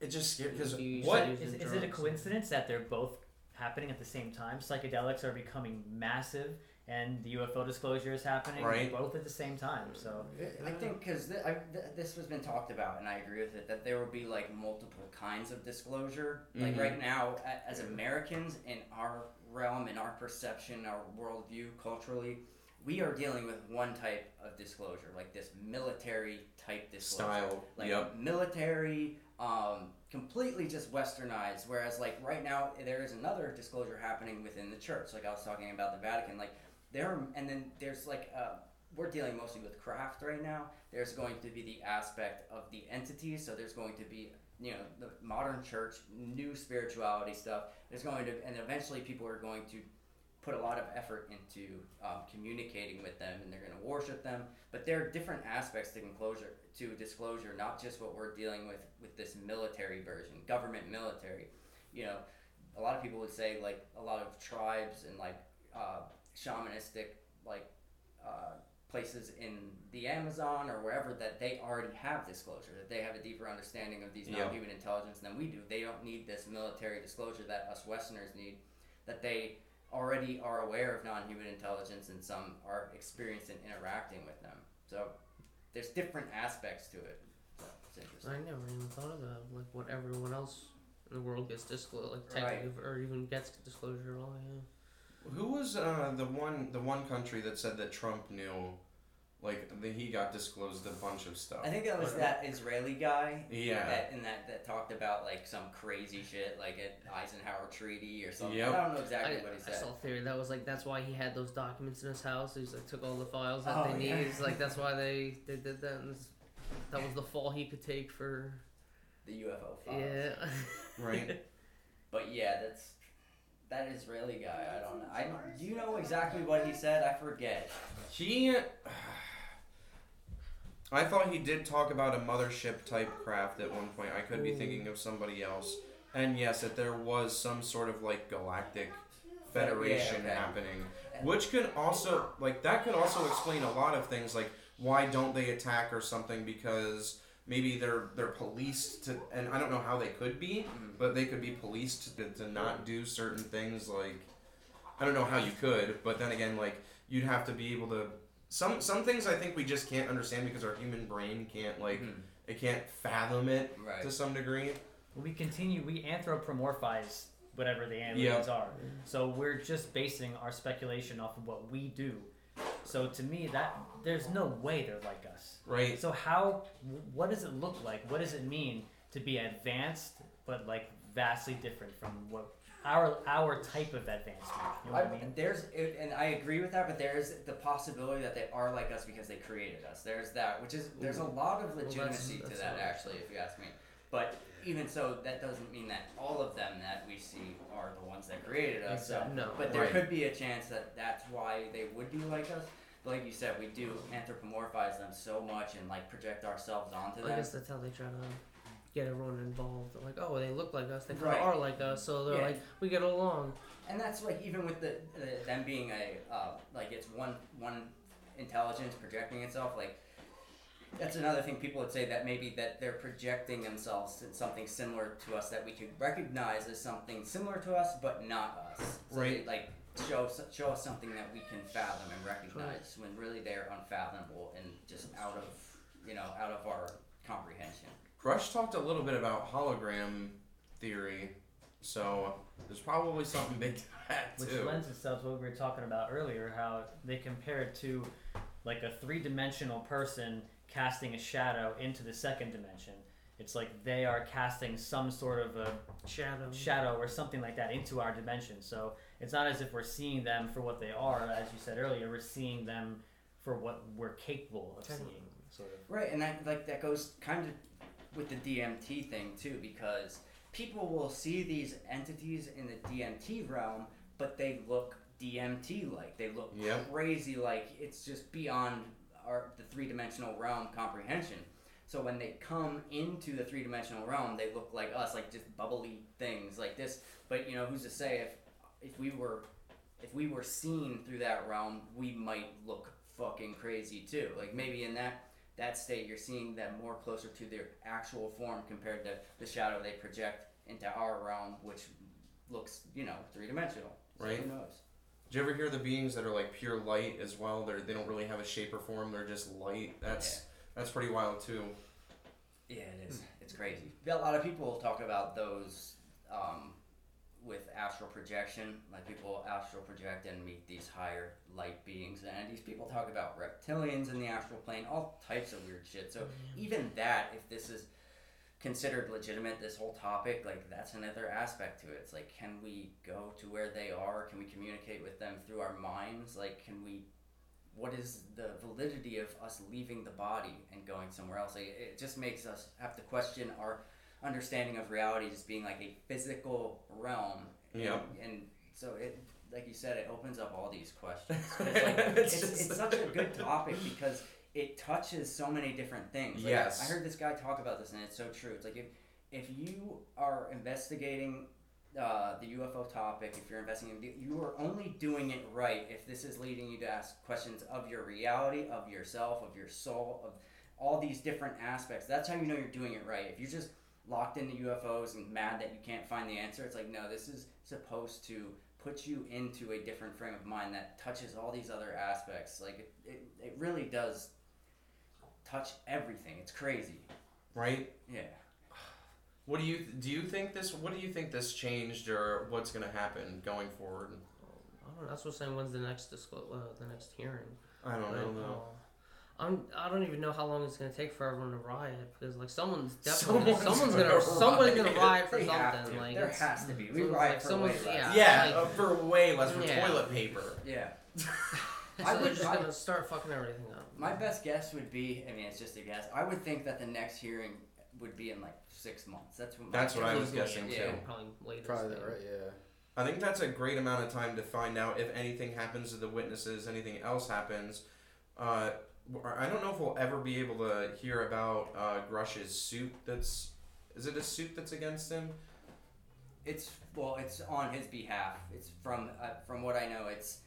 it just scares. Because You what? said- Is, is it a coincidence that they're both happening at the same time? Psychedelics are becoming massive, and the UFO disclosure is happening Right. both at the same time. So I think because th- th- this has been talked about, and I agree with it, that there will be like multiple kinds of disclosure. Like Mhm. right now, as Americans in our realm, in our perception, our worldview, culturally, we are dealing with one type of disclosure, like this military type disclosure. Style. Like yep. military, um, completely just westernized. Whereas like right now, there is another disclosure happening within the church. Like I was talking about the Vatican, like there, are- and then there's like uh, we're dealing mostly with craft right now. There's going to be the aspect of the entities. So there's going to be you know the modern church, new spirituality stuff. There's going to, and eventually people are going to put a lot of effort into um, communicating with them, and they're going to worship them. But there are different aspects to disclosure, to disclosure, not just what we're dealing with with this military version, government military. You know, a lot of people would say like a lot of tribes and like uh, shamanistic like uh, places in the Amazon or wherever that they already have disclosure, that they have a deeper understanding of these Yeah. non-human intelligence than we do. They don't need this military disclosure that us Westerners need. That they already are aware of non-human intelligence and some are experienced in interacting with them. So there's different aspects to it. So it's interesting. I never even thought of that. Like what everyone else in the world gets disclosed, like Right. or even gets disclosure at all. Yeah. Who was uh, the one the one country that said that Trump knew, like that he got disclosed a bunch of stuff? I think that was that Israeli guy Yeah. that and that, that talked about like some crazy shit like at Eisenhower Treaty or something. Yep. I don't know exactly I, what he I said. saw a theory that was like that's why he had those documents in his house. He's like took all the files that Oh, they yeah. need. He's like that's why they, they did that. And it's- that was the fall he could take for The UFO files. yeah. right. But yeah, that's that Israeli guy. I don't know. I do you know exactly what he said? I forget. He. I thought he did talk about a mothership type craft at one point. I could be thinking of somebody else. And yes, that there was some sort of like galactic federation okay. happening, which could also like that could also explain a lot of things like why don't they attack or something because maybe they're they're policed to and I don't know how they could be, Mhm. but they could be policed to, to not do certain things like I don't know how you could, but then again like you'd have to be able to some some things I think we just can't understand because our human brain can't like Mhm. it can't fathom it Right. to some degree. we continue, we anthropomorphize whatever the aliens are. So we're just basing our speculation off of what we do. So to me, that there's no way they're like us. Right. So how? What does it look like? What does it mean to be advanced, but like vastly different from what our our type of advancement? You know what I, I, mean? there's it, and I agree with that, but there's the possibility that they are like us because they created us. There's that, which is there's a lot of that's- legitimacy that's to that actually, if you ask me. But even so, that doesn't mean that all of them that we see are the ones that created us. So, No. but there Right. could be a chance that that's why they would be like us. But like you said, we do anthropomorphize them so much and like project ourselves onto them. I guess that's how they try to get everyone involved. They're like, oh, they look like us. They kind Right. of are like us. So they're Yeah. like, we get along. and that's like even with the, the them being a uh, like it's one one intelligence projecting itself like that's another thing people would say that maybe that they're projecting themselves in something similar to us that we could recognize as something similar to us but not us so Right. they, like show us- show us something that we can fathom and recognize when really they're unfathomable and just out of you know out of our comprehension Rush talked a little bit about hologram theory, so there's probably something big to that too. Which lends itself to what we were talking about earlier, how they compared to like a three dimensional person casting a shadow into the second dimension. it's like they are casting some sort of a Shadow. shadow or something like that into our dimension. So it's not as if we're seeing them for what they are, as you said earlier. We're seeing them for what we're capable of Technically. seeing. Sort of. Right, and that like that goes kind of with the DMT thing too, because people will see these entities in the DMT realm, but they look DMT like. They look Yep. crazy like it's just beyond our the three dimensional realm comprehension. So when they come into the three dimensional realm, they look like us, like just bubbly things like this. But you know, who's to say if if we were if we were seen through that realm, we might look fucking crazy too. Like maybe in that that state, you're seeing them more closer to their actual form compared to the shadow they project into our realm, which looks, you know, three dimensional. So Right. Who knows? Did you ever hear the beings that are like pure light as well? They're they don't really have a shape or form. They're just light. That's that's pretty wild too. Yeah, it is. It's crazy. A lot of people talk about those um, with astral projection. Like people astral project and meet these higher light beings, and these people talk about reptilians in the astral plane, all types of weird shit. So even that, if this is considered legitimate, this whole topic, like that's another aspect to it. It's like, can we go to where they are? Can we communicate with them through our minds? Like, can we? What is the validity of us leaving the body and going somewhere else? Like, it just makes us have to question our understanding of reality as being like a physical realm. Yep. And, and so it, like you said, it opens up all these questions. It's, like, It's it's, just- it's such a good topic because it touches so many different things. Like, Yes. I heard this guy talk about this, and it's so true. It's like if if you are investigating uh, the UFO topic, if you're investigating, you are only doing it right if this is leading you to ask questions of your reality, of yourself, of your soul, of all these different aspects. That's how you know you're doing it right. If you're just locked into UFOs and mad that you can't find the answer, it's like no, this is supposed to put you into a different frame of mind that touches all these other aspects. Like it, it, it really does touch everything. It's crazy. Right? Yeah. What do you do? You think this? What do you think this changed, or what's gonna happen going forward? I don't know. That's what I'm saying. When's the next disclose? Uh, the next hearing? I don't know. Like, though. uh, I'm. I don't even know how long it's gonna take for everyone to riot because like someone's definitely Someone's someone's, gonna gonna someone's gonna riot. riot for They have something. to. Like there has to be. We so it's ride like for someone's- way less. yeah. Yeah, uh, for way less for Yeah. toilet paper. Yeah. so I they're would. just I, gonna start fucking everything up. my best guess would be. I mean, it's just a guess. I would think that the next hearing would be in like six months. That's what. my That's what I was is. guessing yeah. too. Probably latest. Probably that, right? Yeah. I think that's a great amount of time to find out if anything happens to the witnesses, anything else happens. Uh, I don't know if we'll ever be able to hear about uh, Grusch's suit. That's is it a suit that's against him? It's well, it's on his behalf. It's from uh, from what I know, it's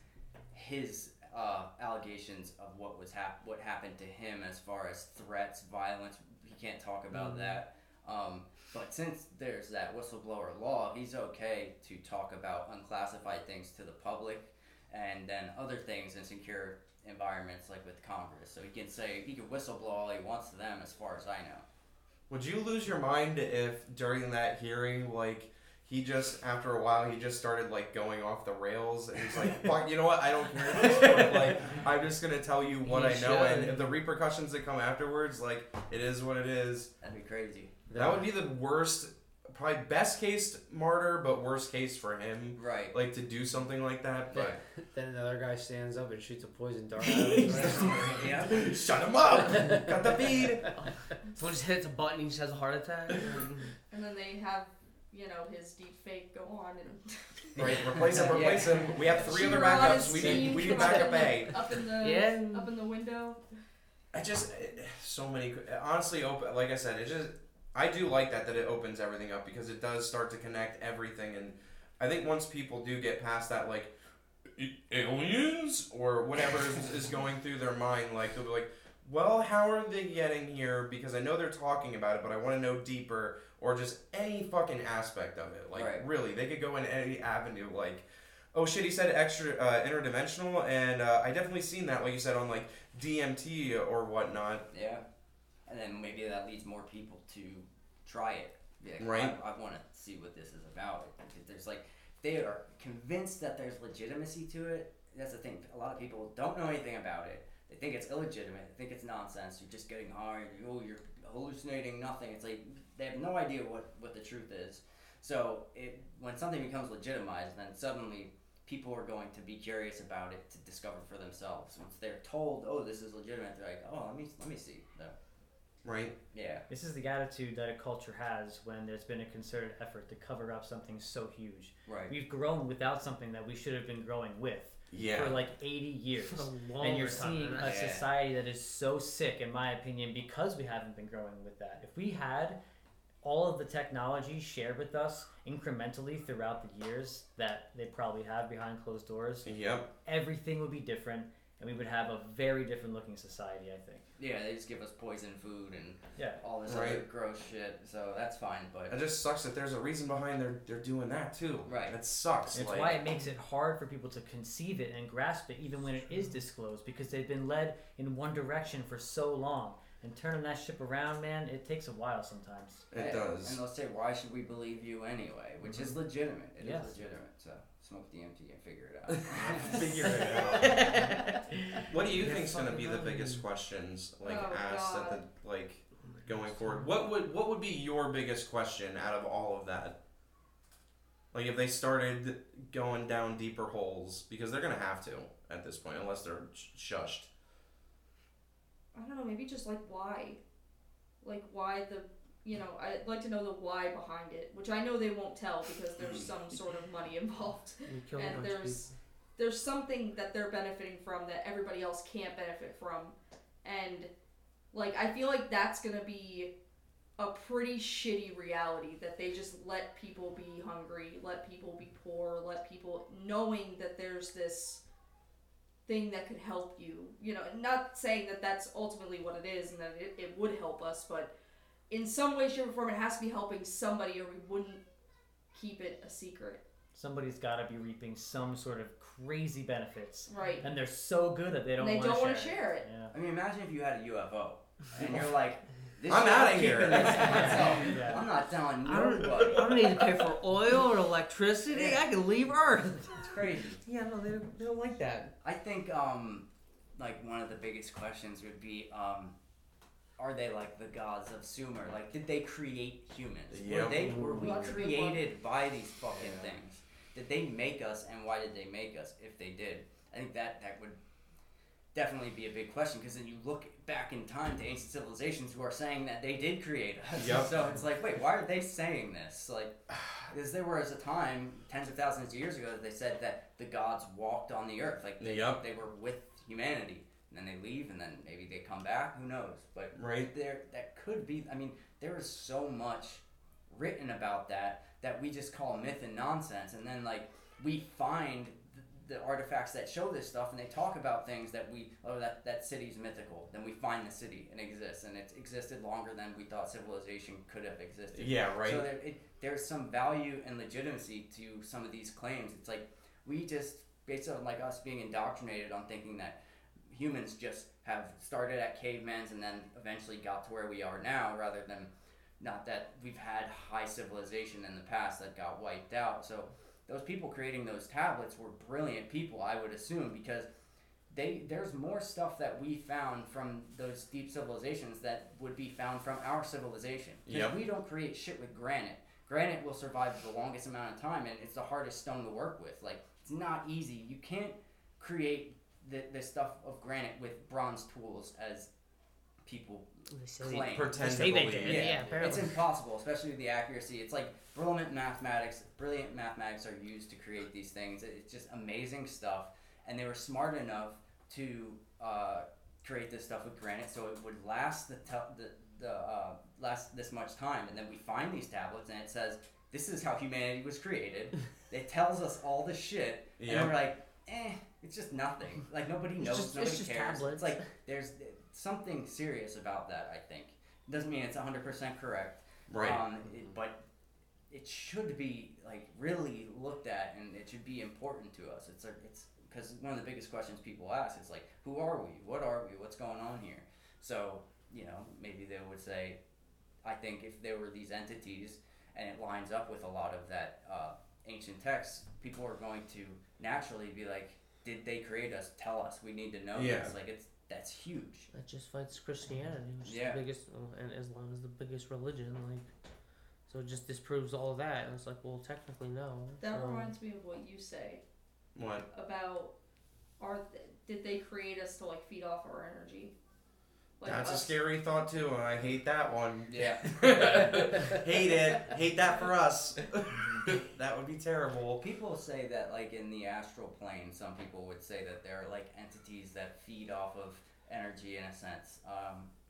his uh, allegations of what was hap- what happened to him as far as threats, violence. He can't talk about Mhm. that. Um, but since there's that whistleblower law, he's okay to talk about unclassified things to the public, and then other things in secure environments like with Congress. So he can say he can whistleblow all he wants to them, as far as I know. Would you lose your mind if during that hearing, like he just after a while he just started like going off the rails and he's like, "Fuck, you know what? I don't care." at this point. like I'm just gonna tell you what He I know, and should. if the repercussions that come afterwards, like it is what it is. That'd be crazy. That would be the worst, probably best case martyr, but worst case for him. Right. Like to do something like that, but Then another guy stands up and shoots a poison dart. out of yeah. shut him up. Got the feed. Someone just hits a button, he just has a heart attack. And then they have, you know, his deep fake go on and Right, replace him, replace him. We have three other Cheer backups. his We team need we need from backup up A. the- Up in the Yeah. up in the window. I just eh, so many honestly open like I said it just I do like that that it opens everything up because it does start to connect everything and I think once people do get past that like "A- aliens or whatever is, is going through their mind like they'll be like well how are they getting here because I know they're talking about it but I want to know deeper or just any fucking aspect of it like Right. really they could go in any avenue like oh shit he said extra uh, interdimensional and uh, I definitely seen that like you said on like DMT or whatnot. Yeah, and then maybe that leads more people to try it. Yeah, Right. I, I want to see what this is about. If there's like, they are convinced that there's legitimacy to it. That's the thing. A lot of people don't know anything about it. they think it's illegitimate. They think it's nonsense. You're just getting high. Oh, you're hallucinating nothing. It's like they have no idea what what the truth is. So it when something becomes legitimized, then suddenly people are going to be curious about it to discover for themselves. Once they're told, "Oh, this is legitimate," they're like, "Oh, let me let me see." So, Right. yeah, This is the attitude that a culture has when there's been a concerted effort to cover up something so huge. right. We've grown without something that we should have been growing with Yeah. for like 80 years. For a and you're seeing than a. Yeah. society that is so sick, in my opinion, because we haven't been growing with that. If we had all of the technology shared with us incrementally throughout the years that they probably have behind closed doors, Yep. everything would be different, and we would have a very different looking society. I think. Yeah, they just give us poison food and Yeah. all this Right. other gross shit. So that's fine, but It just sucks that there's a reason behind they're they're doing that too. Right. That sucks. It's like, why it makes it hard for people to conceive it and grasp it, even when it is disclosed, because they've been led in one direction for so long. And turning that ship around, man, it takes a while sometimes. it Yeah, does. And they'll say, "Why should we believe you anyway?" Which is mm-hmm. legitimate. It is Yes. legitimate. So smoke DMT and figure it out. Figure it out. What do you Yeah, think's gonna be the biggest questions like Oh, asked at the like oh going forward? What would what would be your biggest question out of all of that? Like if they started going down deeper holes because they're gonna have to at this point unless they're sh- shushed. I don't know, maybe just like why. Like why the you know, I'd like to know the why behind it, which I know they won't tell because there's some sort of money involved. We killed a And there's- There's something that they're benefiting from that everybody else can't benefit from. And like I feel like that's gonna be a pretty shitty reality that they just let people be hungry, let people be poor, let people knowing that there's this thing that could help you. You know, not saying that that's ultimately what it is and that it, it would help us, but in some way, shape, or form, it has to be helping somebody or we wouldn't keep it a secret. Somebody's got to be reaping some sort of crazy benefits, Right. and they're so good that they don't they want don't to want share, to share it. Yeah. I mean, imagine if you had a UFO and you're like, this I'm shit, outta keeping here. This. Yeah. I'm not telling I don't. I don't need to pay for oil or electricity. I can leave Earth. It's crazy. Yeah, no, they don't, they don't like that. I think um, like one of the biggest questions would be um, are they like the gods of Sumer? Like, did they create humans? Were they were we That's a good one. created by these fucking Yeah. things? Did they make us, and why did they make us? If they did, I think that that would definitely be a big question because then you look back in time to ancient civilizations who are saying that they did create us. Yep. So it's like, wait, why are they saying this? Like, because there was a time tens of thousands of years ago that they said that the gods walked on the earth, like they, Yep. they were with humanity, and then they leave, and then maybe they come back. Who knows? But Right. there, that could be. I mean, there is so much written about that that we just call myth and nonsense, and then like we find the artifacts that show this stuff, and they talk about things that we oh that that city's mythical. Then we find the city and it exists, and it's existed longer than we thought civilization could have existed. Yeah, right. So there, it, there's some value and legitimacy to some of these claims. It's like we just, based on like us being indoctrinated on thinking that humans just have started at cavemen's and then eventually got to where we are now, rather than not that we've had high civilization in the past that got wiped out. So those people creating those tablets were brilliant people, I would assume, because they there's more stuff that we found from those deep civilizations that would be found from our civilization. 'Cause Yep. we don't create shit with granite. Granite will survive the longest amount of time, and it's the hardest stone to work with. Like it's not easy. You can't create the, this stuff of granite with bronze tools as people Claim. Pretend they, to say they did. Yeah, it's impossible, especially with the accuracy. It's like brilliant mathematics. Brilliant mathematics are used to create these things. It's just amazing stuff, and they were smart enough to uh, create this stuff with granite, so it would last the te- the, the uh, last this much time. And then we find these tablets, and it says this is how humanity was created. it tells us all the shit, and we're like, eh, it's just nothing. Like nobody knows, just- nobody it's just cares. tablets. It's like there's something serious about that. I think it doesn't mean it's 100% correct. Right. Um, it, but it should be like really looked at, and it should be important to us. It's a, it's because one of the biggest questions people ask is like, who are we? What are we? What's going on here? So you know, maybe they would say, I think if there were these entities and it lines up with a lot of that uh, ancient texts, people are going to naturally be like, did they create us? Tell us. We need to know Yeah. this. Like it's that's huge. That just fights Christianity, which is the biggest, and Islam is the biggest religion. Like, so it just disproves all of that. And it's like, well, technically, no. That so- reminds me of what you say What? about are th- did they create us to like feed off our energy? Like That's a scary thought too, and I hate that one. Yeah. hate it. Hate that for us. that would be terrible. People say that, like in the astral plane, some people would say that there are like entities that feed off of energy in a sense, um, which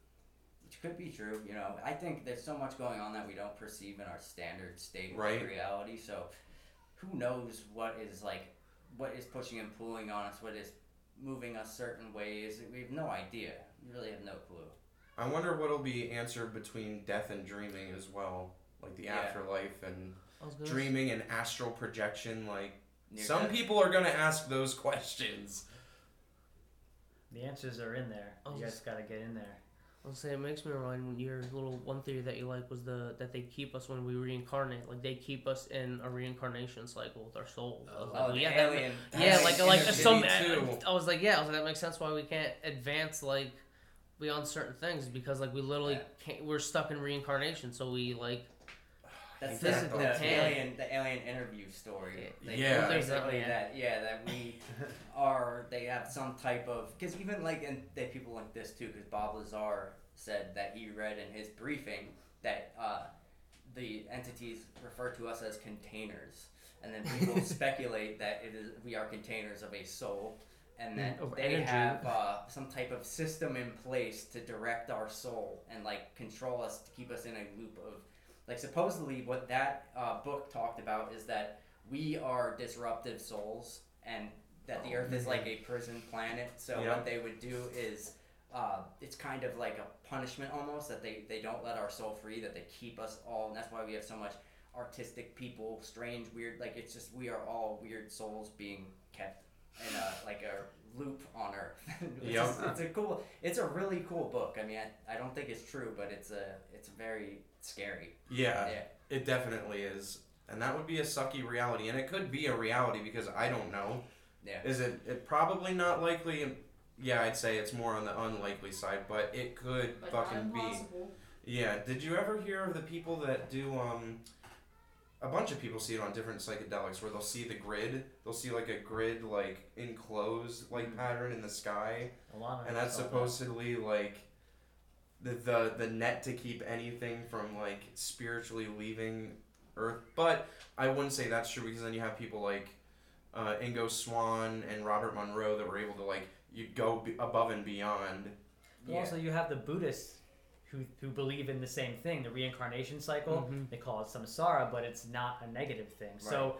could be true. You know, I think there's so much going on that we don't perceive in our standard state Right. of reality. So, who knows what is like, what is pushing and pulling on us, what is moving us certain ways? We have no idea. We really have no clue. I wonder what'll be answered between death and dreaming as well, like the Yeah. afterlife and I was gonna dreaming and astral projection. Like Near some death. people are gonna ask those questions. The answers are in there. You guys just- got to get in there. I was say it makes me remind your little one theory that you like was the that they keep us when we reincarnate, like they keep us in a reincarnation cycle with our souls. I was like, Oh, yeah, that, yeah, like like some. I was like, yeah, I was like, that makes sense why we can't advance like beyond certain things because like we literally Yeah. can't. We're stuck in reincarnation, so we like That's Physically the, the alien, the alien interview story. They Yeah. There's that, basically yeah. that, yeah, that we are. They have some type of because even like and they people like this too because Bob Lazar said that he read in his briefing that uh, the entities refer to us as containers, and then people speculate that it is we are containers of a soul. And that Mm, they energy. have uh, some type of system in place to direct our soul and like control us to keep us in a loop of like supposedly what that uh, book talked about is that we are disruptive souls and that the earth is like a prison planet so Yeah. what they would do is uh, it's kind of like a punishment almost that they, they don't let our soul free that they keep us all and that's why we have so much artistic people strange weird like it's just we are all weird souls being kept in a like a loop on earth it's, Yep. just- it's a cool it's a really cool book i mean I, I don't think it's true but it's a it's a very scary Yeah, yeah it definitely is, and that would be a sucky reality, and it could be a reality because I don't know. Yeah. Is it? It probably not likely. Yeah, I'd say it's more on the unlikely side, but it could like not fucking be. Yeah. Did you ever hear of the people that do um a bunch of people see it on different psychedelics where they'll see the grid, they'll see like a grid like enclosed like pattern in the sky Alana and that's saw that. supposedly like the, the the net to keep anything from like spiritually leaving earth but I wouldn't say that's true because then you have people like uh, Ingo Swann and Robert Monroe that were able to like you go b- above and beyond But also, you have the Buddhists who, who believe in the same thing, the reincarnation cycle. Mhm. They call it samsara, but it's not a negative thing. So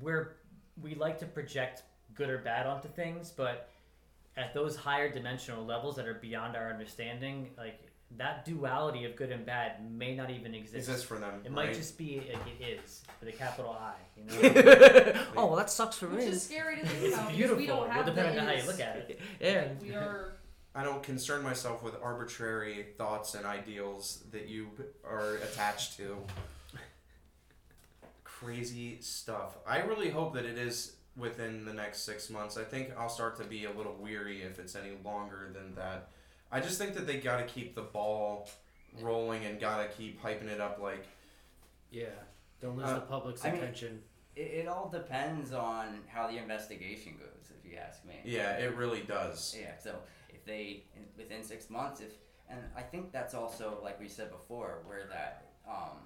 we're we like to project good or bad onto things, but at those higher dimensional levels that are beyond our understanding, like that duality of good and bad may not even exist. exists for them It might just be like it is with a capital I. You know, oh, well, that sucks for Which me. is scary to think it's about. because beautiful. We don't have Well, have depending the on how you look at it. Yeah. Like, we are. I don't concern myself with arbitrary thoughts and ideals that you are attached to. Crazy stuff. I really hope that it is within the next six months. I think I'll start to be a little weary if it's any longer than that. I just think that they got to keep the ball rolling and got to keep hyping it up like Yeah. Don't lose Uh, the public's I mean- attention. It, it all depends on how the investigation goes, if you ask me. yeah, it really does. Yeah. So if they in, within six months, if and I think that's also like we said before, where that um,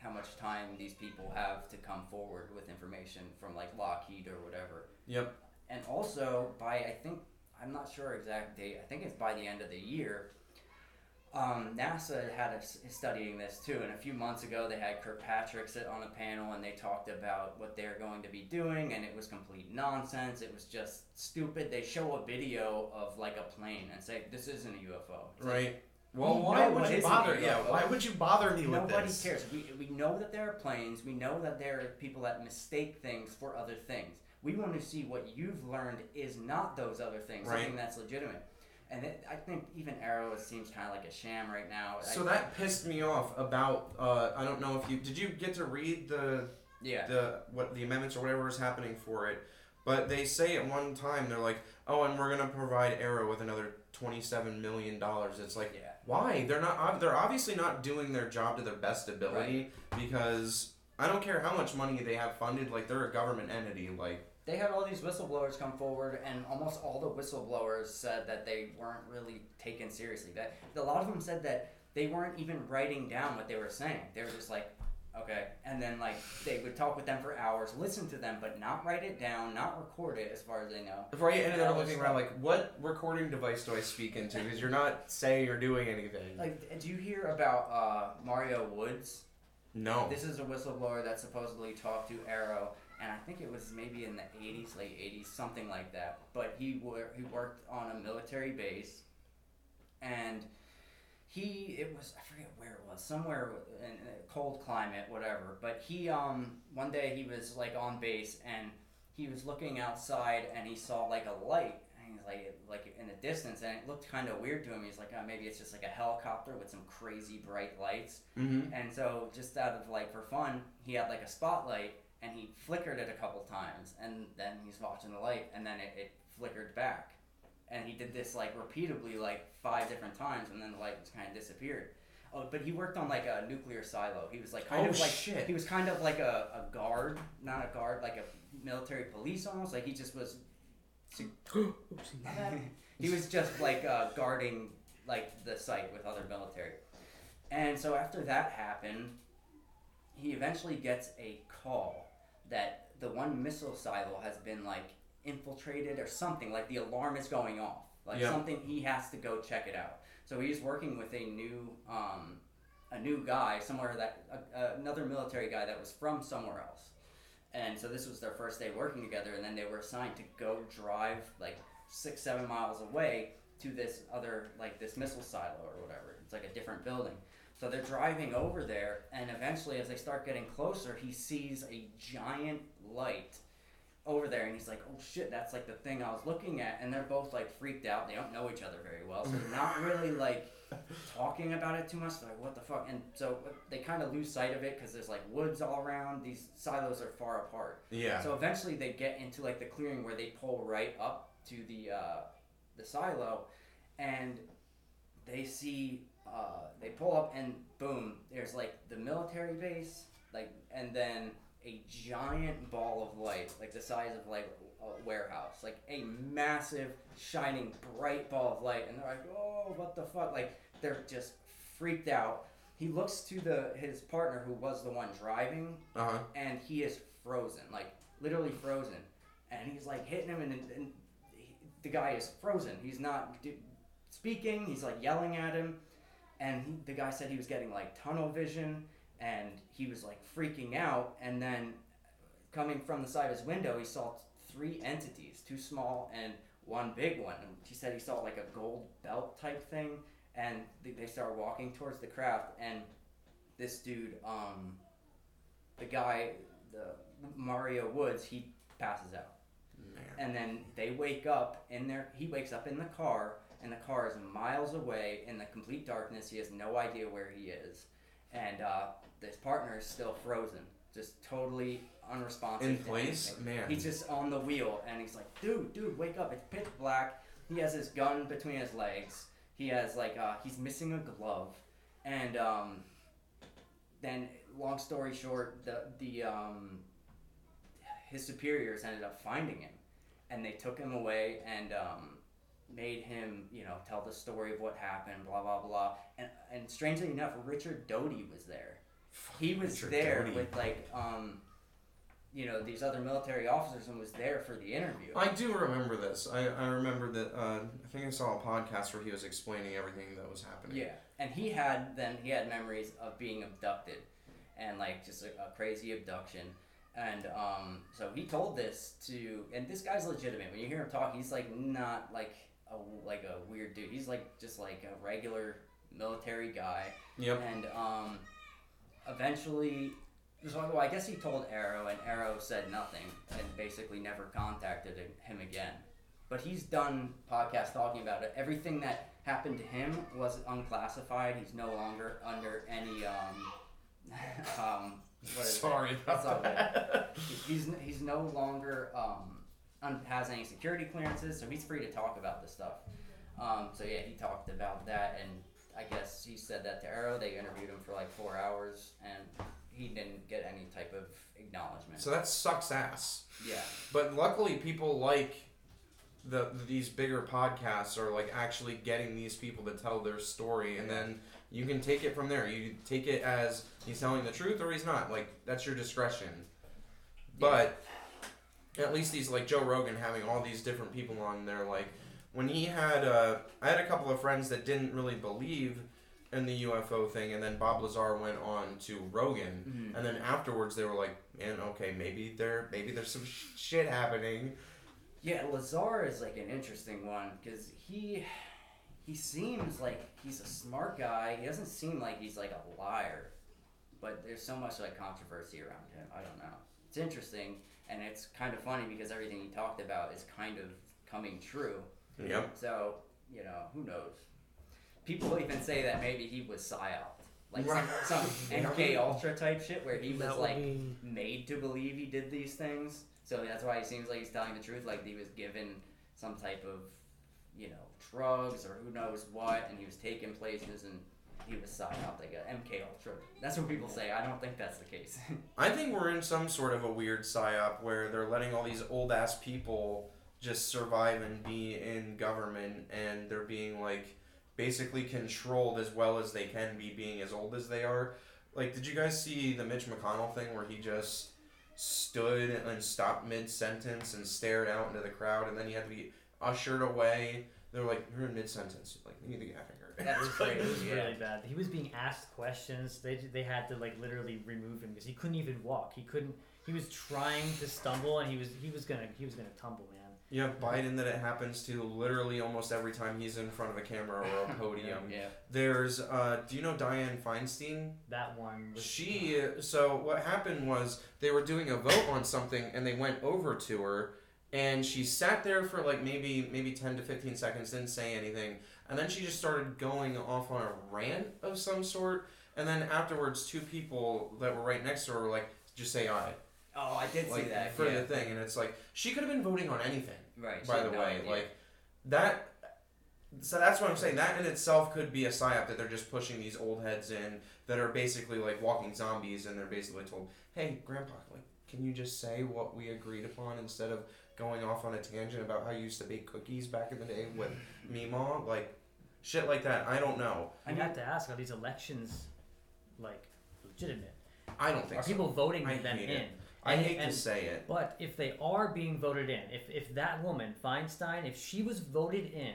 how much time these people have to come forward with information from like Lockheed or whatever. Yep. And also by I think I'm not sure exact date. I think it's by the end of the year. Um, NASA had us studying this too, and a few months ago they had Kirkpatrick sit on a panel and they talked about what they're going to be doing, and it was complete nonsense. It was just stupid. They show a video of like a plane and say this isn't a UFO. It's like, Right. Well, We why would you bother? Yeah, why would you bother me with this? Nobody cares. We, we know that there are planes. We know that there are people that mistake things for other things. We want to see what you've learned is not those other things, Right. something that's legitimate. And it, I think even AARO seems kind of like a sham right now. So I, that pissed me off about. Uh, I don't know if you did. You get to read the yeah, the what the amendments or whatever is happening for it. But they say at one time they're like, oh, and we're gonna provide AARO with another twenty-seven million dollars. It's like, Yeah. Why? They're not. They're obviously not doing their job to their best ability because I don't care how much money they have funded. Like they're a government entity. Like They had all these whistleblowers come forward, and almost all the whistleblowers said that they weren't really taken seriously. That a lot of them said that they weren't even writing down what they were saying. They were just like, okay, and then like they would talk with them for hours, listen to them, but not write it down, not record it, as far as they know. and Yeah, they're it's looking around like, what recording device do I speak into? Because you're not saying or doing anything. Like, do you hear about uh, Mario Woods? no. This is a whistleblower that supposedly talked to AARO, and I think it was maybe in the 80s, late 80s, something like that. But he wor- he worked on a military base, and he it was I forget where it was, somewhere in a cold climate, whatever. But he um one day he was like on base and he was looking outside and he saw like a light. And he's like, like in the distance, and it looked kind of weird to him. He's like, oh, maybe it's just like a helicopter with some crazy bright lights. Mm-hmm. And so, just out of like for fun, he had like a spotlight and he flickered it a couple times, and then he's watching the light, and then it, it flickered back. And he did this like repeatedly, like five different times, and then the light just kind of disappeared. Oh, but he worked on like a nuclear silo. He was like kind Oh, of like shit. he was kind of like a, a guard, not a guard, like a military police almost. Like he just was. he was just like uh, guarding like the site with other military. And so after that happened, he eventually gets a call that the one missile silo has been like infiltrated or something. Like the alarm is going off. Like Yep. something he has to go check it out. So he's working with a new um, a new guy somewhere that uh, another military guy that was from somewhere else. And so this was their first day working together, and then they were assigned to go drive like six, seven miles away to this other like this missile silo or whatever. It's like a different building. So they're driving over there, and eventually, as they start getting closer, he sees a giant light over there, and he's like, "Oh shit, that's like the thing I was looking at." And they're both like freaked out. They don't know each other very well, so they're not really like talking about it too much. They're like, "What the fuck?" And so they kind of lose sight of it because there's like woods all around. These silos are far apart. Yeah. So eventually they get into like the clearing where they pull right up to the uh, the silo, and they see uh, they pull up and boom, there's like the military base, like and then a giant ball of light, like the size of like a warehouse, like a massive shining bright ball of light, and they're like, oh, what the fuck? Like they're just freaked out. He looks to the his partner who was the one driving Uh huh. and he is frozen, like literally frozen. And he's like hitting him, and, and he, the guy is frozen. He's not d- speaking. He's like yelling at him, and he, the guy said he was getting like tunnel vision, and he was like freaking out. And then coming from the side of his window, he saw three entities, two small and one big one. And he said he saw like a gold belt type thing, and they, they started walking towards the craft, and this dude, um, the guy, the Mario Woods, he passes out. And then they wake up in their. He wakes up in the car, and the car is miles away in the complete darkness. He has no idea where he is, and uh, his partner is still frozen, just totally unresponsive. In place, anything. man. He's just on the wheel, and he's like, "Dude, dude, wake up! It's pitch black." He has his gun between his legs. He has like uh, he's missing a glove, and um, then long story short, the the um, his superiors ended up finding him, and they took him away and um, made him you know tell the story of what happened, blah blah blah. And and strangely enough, Richard Doty was there. He was Richard there Doty. with like um, you know these other military officers and was there for the interview. I do remember this. I, I remember that. Uh, I think I saw a podcast where he was explaining everything that was happening. Yeah, and he had then he had memories of being abducted, and like just a, a crazy abduction, and um, so he told this to, and this guy's legitimate. When you hear him talk, he's like not like a like a weird dude. He's like just like a regular military guy, Yep. and um, eventually. So, well, I guess he told AARO, and AARO said nothing, and basically never contacted him again. But he's done podcasts talking about it. Everything that happened to him was unclassified. He's no longer under any um, um what is it? Sorry That's all that. He's he's no longer um un- has any security clearances, so he's free to talk about this stuff. Um, so yeah, he talked about that, and I guess he said that to AARO. They interviewed him for like four hours, and he didn't get any type of acknowledgement. So that sucks ass. yeah, But luckily, people like the these bigger podcasts are like actually getting these people to tell their story, and then you can take it from there. You take it as he's telling the truth or he's not. Like that's your discretion. But at least these like Joe Rogan having all these different people on there. Like when he had, uh, I had a couple of friends that didn't really believe in the UFO thing, and then Bob Lazar went on to Rogan, Mhm. and then afterwards they were like, "Man, okay, maybe there, maybe there's some sh- shit happening." Yeah, Lazar is like an interesting one because he he seems like he's a smart guy. He doesn't seem like he's like a liar, but there's so much like controversy around him. I don't know. It's interesting and it's kind of funny because everything he talked about is kind of coming true. Yep. So you know who knows. People even say that maybe he was psyoped, like Right. some, some MK Ultra type shit where he was like be- made to believe he did these things. So that's why he seems like he's telling the truth, like he was given some type of, you know, drugs or who knows what, and he was taking places and he was psyoped like a MK Ultra. That's what people say. I don't think that's the case. I think we're in some sort of a weird psyop where they're letting all these old ass people just survive and be in government, and they're being like basically controlled as well as they can be, being as old as they are. Like, did you guys see the Mitch McConnell thing where he just stood and stopped mid sentence and stared out into the crowd, and then he had to be ushered away? They were like, "You're in mid sentence. Like, you need to get out here." That's It crazy. was Yeah. really bad. He was being asked questions. They they had to like literally remove him because he couldn't even walk. He couldn't. He was trying to stumble and he was he was gonna he was gonna tumble, man. Yeah, Biden that it happens to literally almost every time he's in front of a camera or a podium. yeah. There's, uh, do you know Dianne Feinstein? That one was She, so what happened was they were doing a vote on something and they went over to her and she sat there for like maybe maybe 10 to 15 seconds, didn't say anything. And then she just started going off on a rant of some sort. And then afterwards, two people that were right next to her were like, just say aye. Oh, I did Like, see that. for yeah. the thing. And it's like, she could have been voting on anything right. by the no way. idea. Like that. So that's what I'm saying. That in itself could be a psyop that they're just pushing these old heads in that are basically like walking zombies, and they're basically told, "Hey, Grandpa, like, can you just say what we agreed upon instead of going off on a tangent about how you used to bake cookies back in the day with Meemaw, like shit like that." I don't know. I have to ask: Are these elections like legitimate? I don't think Are so. people voting I them hate in? it. I And- hate and- to say it. But if they are being voted in, if, if that woman Feinstein, if she was voted in,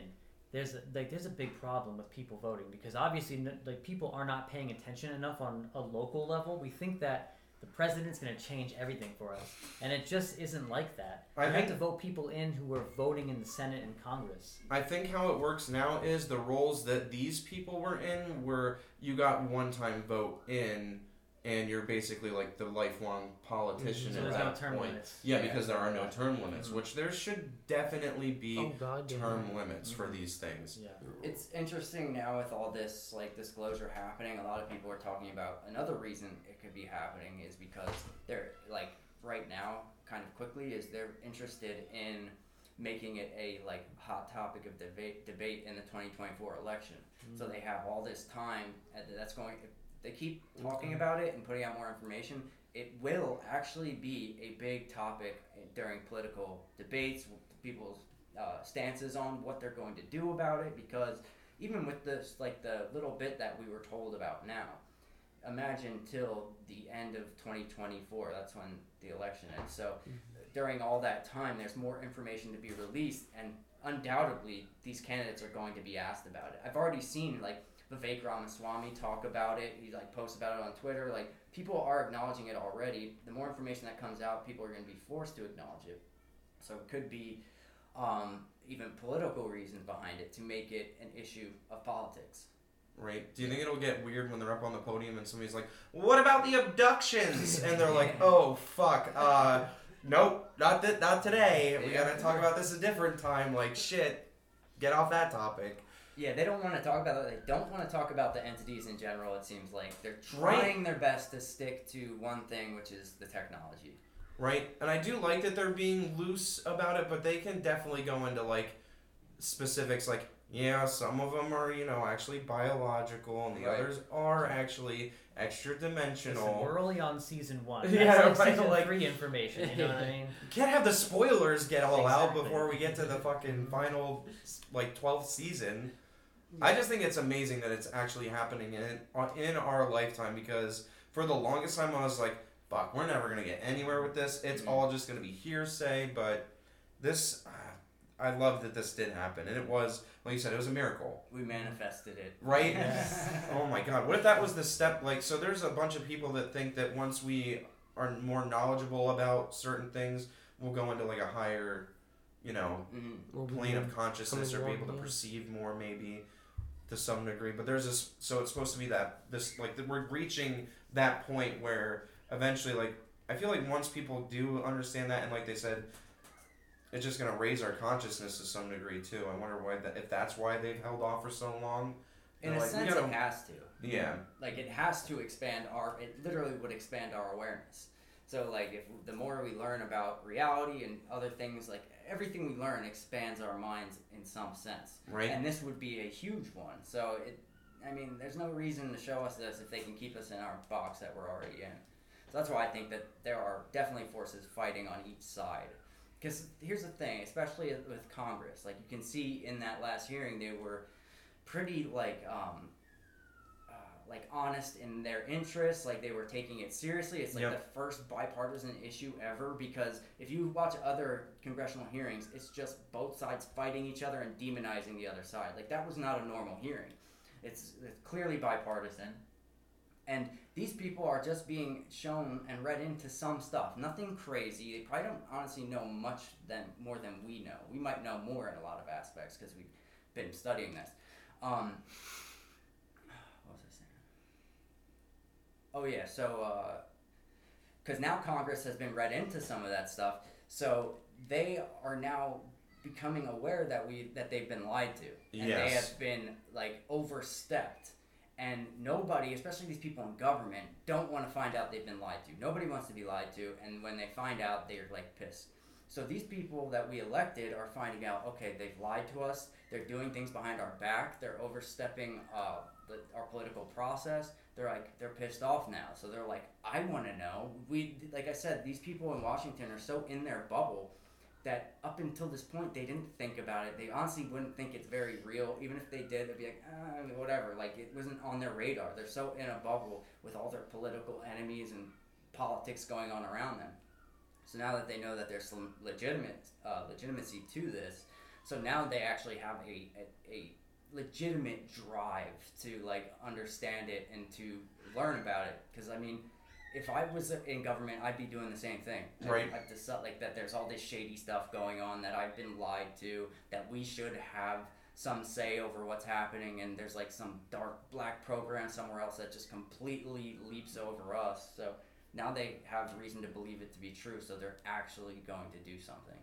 there's a, like there's a big problem with people voting because obviously like people are not paying attention enough on a local level. We think that the president's going to change everything for us, and it just isn't like that. I you think- have to vote people in who are voting in the Senate and Congress. I think how it works now is the roles that these people were in were you got one time vote in and you're basically like the lifelong politician mm-hmm. So at there's no that term point. limits. Yeah, Yeah. because there are no term limits, Mhm. which there should definitely be Oh God, yeah. term limits for mm-hmm. these things. Yeah. It's interesting now with all this like disclosure happening. A lot of people are talking about another reason it could be happening is because they're like right now, kind of quickly, is they're interested in making it a like hot topic of debate debate in the 2024 election. So mm-hmm. they have all this time that's going. They keep talking about it and putting out more information, it will actually be a big topic during political debates. People's uh, stances on what they're going to do about it because even with this like the little bit that we were told about now imagine till the end of 2024 that's when the election is so during all that time there's more information to be released and undoubtedly these candidates are going to be asked about it i've already seen like Vivek Ramaswamy talk about it he like posts about it on twitter like people are acknowledging it already the more information that comes out people are going to be forced to acknowledge it so it could be um, even political reasons behind it to make it an issue of politics. Right? Do you think it'll get weird when they're up on the podium and somebody's like, "What about the abductions?" and they're like, "Oh fuck, uh, nope, not that, not today. We Yeah. gotta talk about this a different time." Like shit, get off that topic. Yeah, they don't want to talk about it. They don't want to talk about the entities in general. It seems like they're Right. trying their best to stick to one thing, which is the technology. right? And I do like that they're being loose about it, but they can definitely go into like specifics like yeah, some of them are you know actually biological, and the Right. others are actually extra Listen, dimensional. we're early on season one. Yeah, That's like right, season like- three information. You know what I mean? You can't have the spoilers get all out before we get to the fucking final like 12th season. I just think it's amazing that it's actually happening in in our lifetime because for the longest time I was like, "Fuck, we're never gonna get anywhere with this. It's Mhm. all just gonna be hearsay." But this, I love that this did happen, and it was like you said, it was a miracle. We manifested it. Right? oh my god. What if that was the step like so there's a bunch of people that think that once we are more knowledgeable about certain things, we'll go into like a higher, you know, Mhm. Plane of consciousness or be able to perceive more maybe to some degree. But there's this so it's supposed to be that this like that we're reaching that point where eventually like I feel like once people do understand that and like they said it's just gonna raise our consciousness to some degree too. I wonder why that if that's why they've held off for so long. In a like, sense, gotta- it has to. Yeah. Like it has to expand our. It literally would expand our awareness. So like if the more we learn about reality and other things, like everything we learn expands our minds in some sense. Right? And this would be a huge one. So it, I mean, there's no reason to show us this if they can keep us in our box that we're already in. So that's why I think that there are definitely forces fighting on each side. Because here's the thing, especially with Congress, like you can see in that last hearing, they were pretty like um, uh, like honest in their interests. Like they were taking it seriously. It's like Yep. the first bipartisan issue ever. Because if you watch other congressional hearings, it's just both sides fighting each other and demonizing the other side. Like that was not a normal hearing. It's, it's clearly bipartisan. And these people are just being shown and read into some stuff. Nothing crazy. They probably don't honestly know much than more than we know. We might know more in a lot of aspects because we've been studying this. Um, what was I saying? Oh yeah, so because now Congress has been read into some of that stuff, so they are now becoming aware that we that they've been lied to and they have been like overstepped and nobody especially these people in government don't want to find out they've been lied to. Nobody wants to be lied to and when they find out they're like pissed. So these people that we elected are finding out okay they've lied to us they're doing things behind our back they're overstepping uh, the, our political process they're like they're pissed off now. So they're like i want to know. We like i said these people in washington are so in their bubble that up until this point they didn't think about it. They honestly wouldn't think it's very real. Even if they did, they'd be like, ah, whatever. Like it wasn't on their radar. They're so in a bubble with all their political enemies and politics going on around them. So now that they know that there's some legitimate uh, legitimacy to this, so now they actually have a, a, a legitimate drive to like understand it and to learn about it. Because I mean, if I was in government, I'd be doing the same thing. Right. Just like that there's all this shady stuff going on that I've been lied to, that we should have some say over what's happening, and there's like some dark black program somewhere else that just completely leaps over us. So now they have reason to believe it to be true, so they're actually going to do something.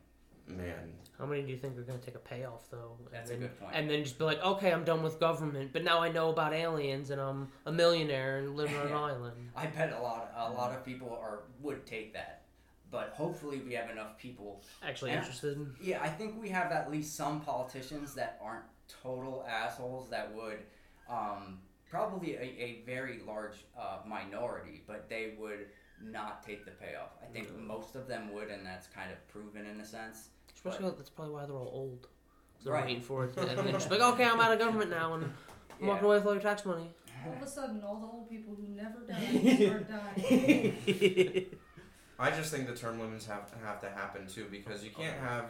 Man. How many do you think are going to take a payoff though? And That's a then, good point. And then just be like, okay, I'm done with government, but now I know about aliens and I'm a millionaire and live on an island. I bet a lot, a lot of people are would take that, but hopefully we have enough people Actually Yeah. interested. Yeah, I think we have at least some politicians that aren't total assholes that would um, probably a, a very large uh, minority, but they would not take the payoff. I think most of them would, and that's kind of proven in a sense. Especially that's probably why they're all old. So they're Right. waiting for it, to, and then just like, okay, I'm out of government now, and I'm walking away with all your tax money. All of a sudden, all the old people who never died start dying. I just think the term limits have to have to happen too because you can't have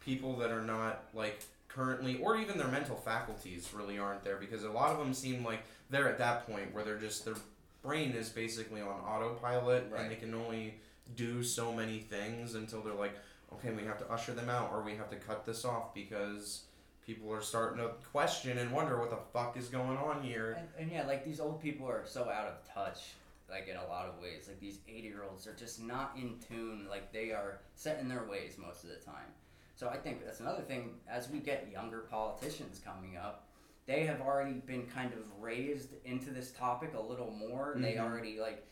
people that are not like currently or even their mental faculties really aren't there because a lot of them seem like they're at that point where they're just their brain is basically on autopilot Right. and they can only do so many things until they're like okay we have to usher them out or we have to cut this off because people are starting to question and wonder what the fuck is going on here And, and yeah, like these old people are so out of touch, like in a lot of ways. Like these 80 year olds are just not in tune. Like they are set in their ways most of the time. So I think that's another thing. As we get younger politicians coming up, they have already been kind of raised into this topic a little more. They Mhm. already like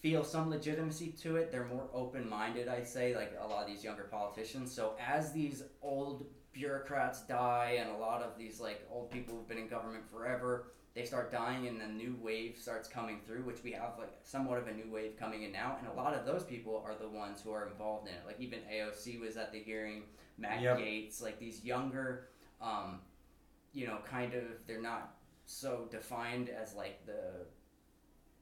feel some legitimacy to it. They're more open minded, I'd say, like a lot of these younger politicians. So as these old bureaucrats die and a lot of these like old people who've been in government forever they start dying and the new wave starts coming through which we have like somewhat of a new wave coming in now and a lot of those people are the ones who are involved in it like even aoc was at the hearing matt Yep. Gaetz like these younger um, you know kind of they're not so defined as like the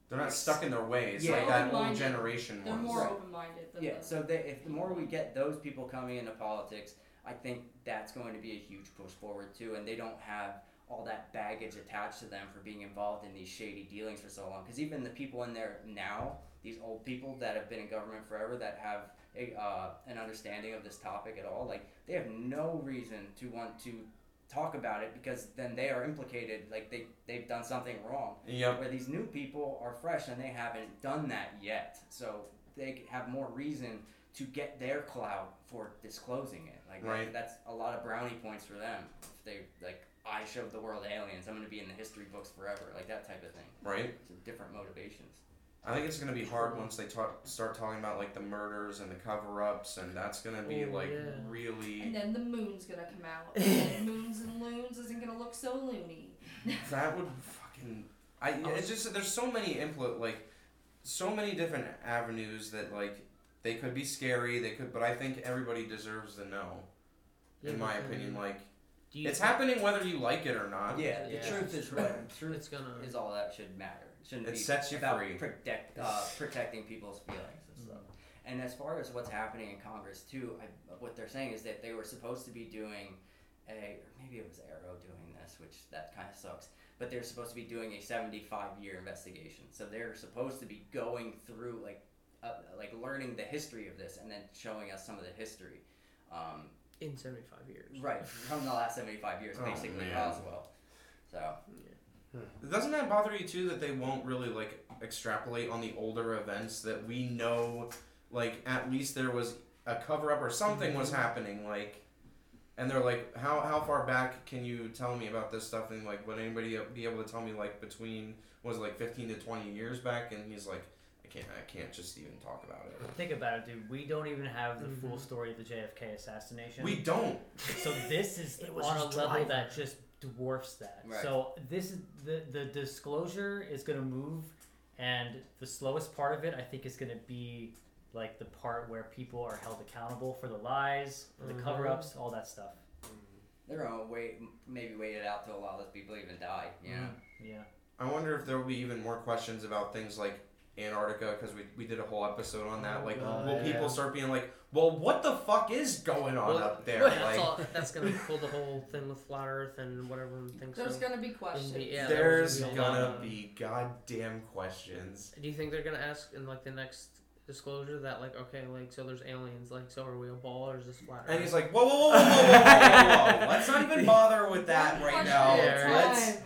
They're not stuck in their ways Yeah. like that old generation They're was. more Right. open-minded than Yeah, the, so they, if the more we get those people coming into politics, I think that's going to be a huge push forward too, and they don't have all that baggage attached to them for being involved in these shady dealings for so long. Because even the people in there now, these old people that have been in government forever, that have a uh, an understanding of this topic at all, like they have no reason to want to talk about it because then they are implicated, like they they've done something wrong. Yep. where these new people are fresh and they haven't done that yet. So they have more reason to get their clout for disclosing it. Like Right. that's a lot of brownie points for them. If they like i showed the world aliens i'm going to be in the history books forever. Like that type of thing. Right. so different motivations I think it's gonna be hard once they talk, start talking about like the murders and the cover-ups, and that's gonna be Oh, like yeah. really. and then the moon's gonna come out. And then moons and loons isn't gonna look so loony. That would fucking. I. It's just there's so many impl like, so many different avenues that like they could be scary. They could, but I think everybody deserves to know. In my but, opinion, like it's happening whether you like it or not. yeah, the Yeah. truth is right truth It's gonna. is all that should matter it shouldn't It be sets you about free. protect uh, protecting people's feelings and stuff And as far as what's happening in Congress too, I, what they're saying is that they were supposed to be doing a, or maybe it was AARO doing this, which that kind of sucks. But they're supposed to be doing a 75 year investigation. So they're supposed to be going through like, uh, like learning the history of this and then showing us some of the history. Um, in 75 years. right from the last 75 years, Oh, basically man. Roswell. So Hmm. Doesn't that bother you too that they won't really like extrapolate on the older events that we know, like at least there was a cover up or something was mm-hmm. happening, like, and they're like, how how far back can you tell me about this stuff? And like, would anybody be able to tell me like between was it like fifteen to twenty years back? And he's like, I can't I can't just even talk about it. Think about it, dude. We don't even have the full mm-hmm. story of the JFK assassination. We don't. so this is It was on a his level driver. that just dwarfs that. Right. So this is the the disclosure is going to move, and the slowest part of it, I think, is going to be like the part where people are held accountable for the lies, for the Mhm. cover-ups, all that stuff. they're gonna wait, maybe wait it out till a lot of those people even die. You know? Yeah. I wonder if there will be even more questions about things like Antarctica because we, we did a whole episode on that. Oh, Like, God, will yeah. people start being like, "Well, what the fuck is going on Well, up there?" That's, like, all, that's gonna pull the whole thing with flat Earth and whatever everyone thinks. There's so. gonna be questions. yeah, there's gonna gonna be goddamn questions. Do you think they're gonna ask in like the next disclosure that like okay like so there's aliens like so are we a ball or is this flat? And he's like, "Whoa, whoa, whoa, whoa, whoa, whoa, whoa, whoa! Let's not even bother with that right now. at a Yeah. Let's."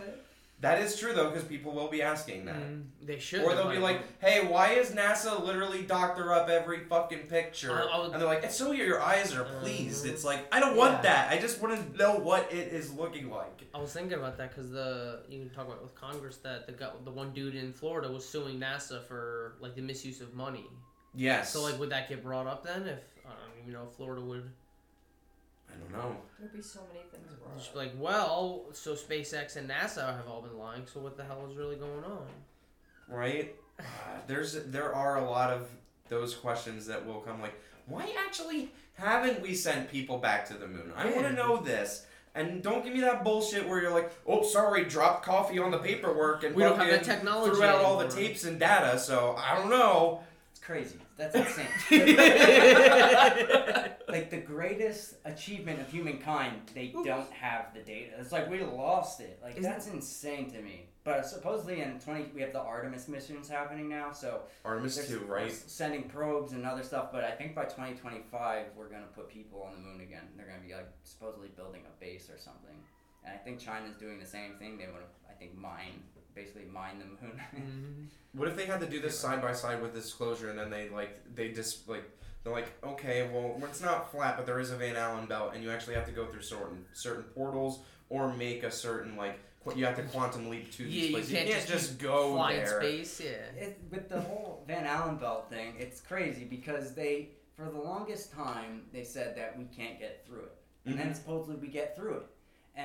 That is true though, because people will be asking that. Mm, they should. Or they'll be like, "Hey, why is NASA literally doctor up every fucking picture?" I- I would- and they're like, "It's so your eyes are pleased." Mhm. It's like I don't want Yeah. that. I just want to know what it is looking like. I was thinking about that because the you can talk about with Congress that the guy, the one dude in Florida was suing NASA for like the misuse of money. Yes. So like would that get brought up then if I don't even know if Florida would don't know. There'd be so many things brought just like well so SpaceX and NASA have all been lying so what the hell is really going on? Right? Uh, there's there are a lot of those questions that will come like, why actually haven't we sent people back to the moon? I want to know this. And don't give me that bullshit where you're like, oh, sorry, dropped coffee on the paperwork and We don't have the that technology threw out all the tapes and data, so I don't know. It's crazy. That's insane. like the greatest achievement of humankind, they don't have the data. It's like we lost it. Like Isn't- that's insane to me. But supposedly in twenty, we have the Artemis missions happening now. So Artemis 2, right? sending probes and other stuff. But I think by twenty twenty five, we're gonna put people on the moon again. They're gonna be like supposedly building a base or something. And I think China's doing the same thing. They want to, I think, mine basically mine the moon. Mhm. What if they had to do this side by side with disclosure and then they like they just like they're like okay well it's not flat but there is a Van Allen belt and you actually have to go through certain certain portals or make a certain like qu- you have to quantum leap to Yeah, these you places can't you can't just just go Fly in there space, yeah. it, with the whole Van Allen belt thing, it's crazy because they, for the longest time, they said that we can't get through it. and then Mhm. supposedly we get through it,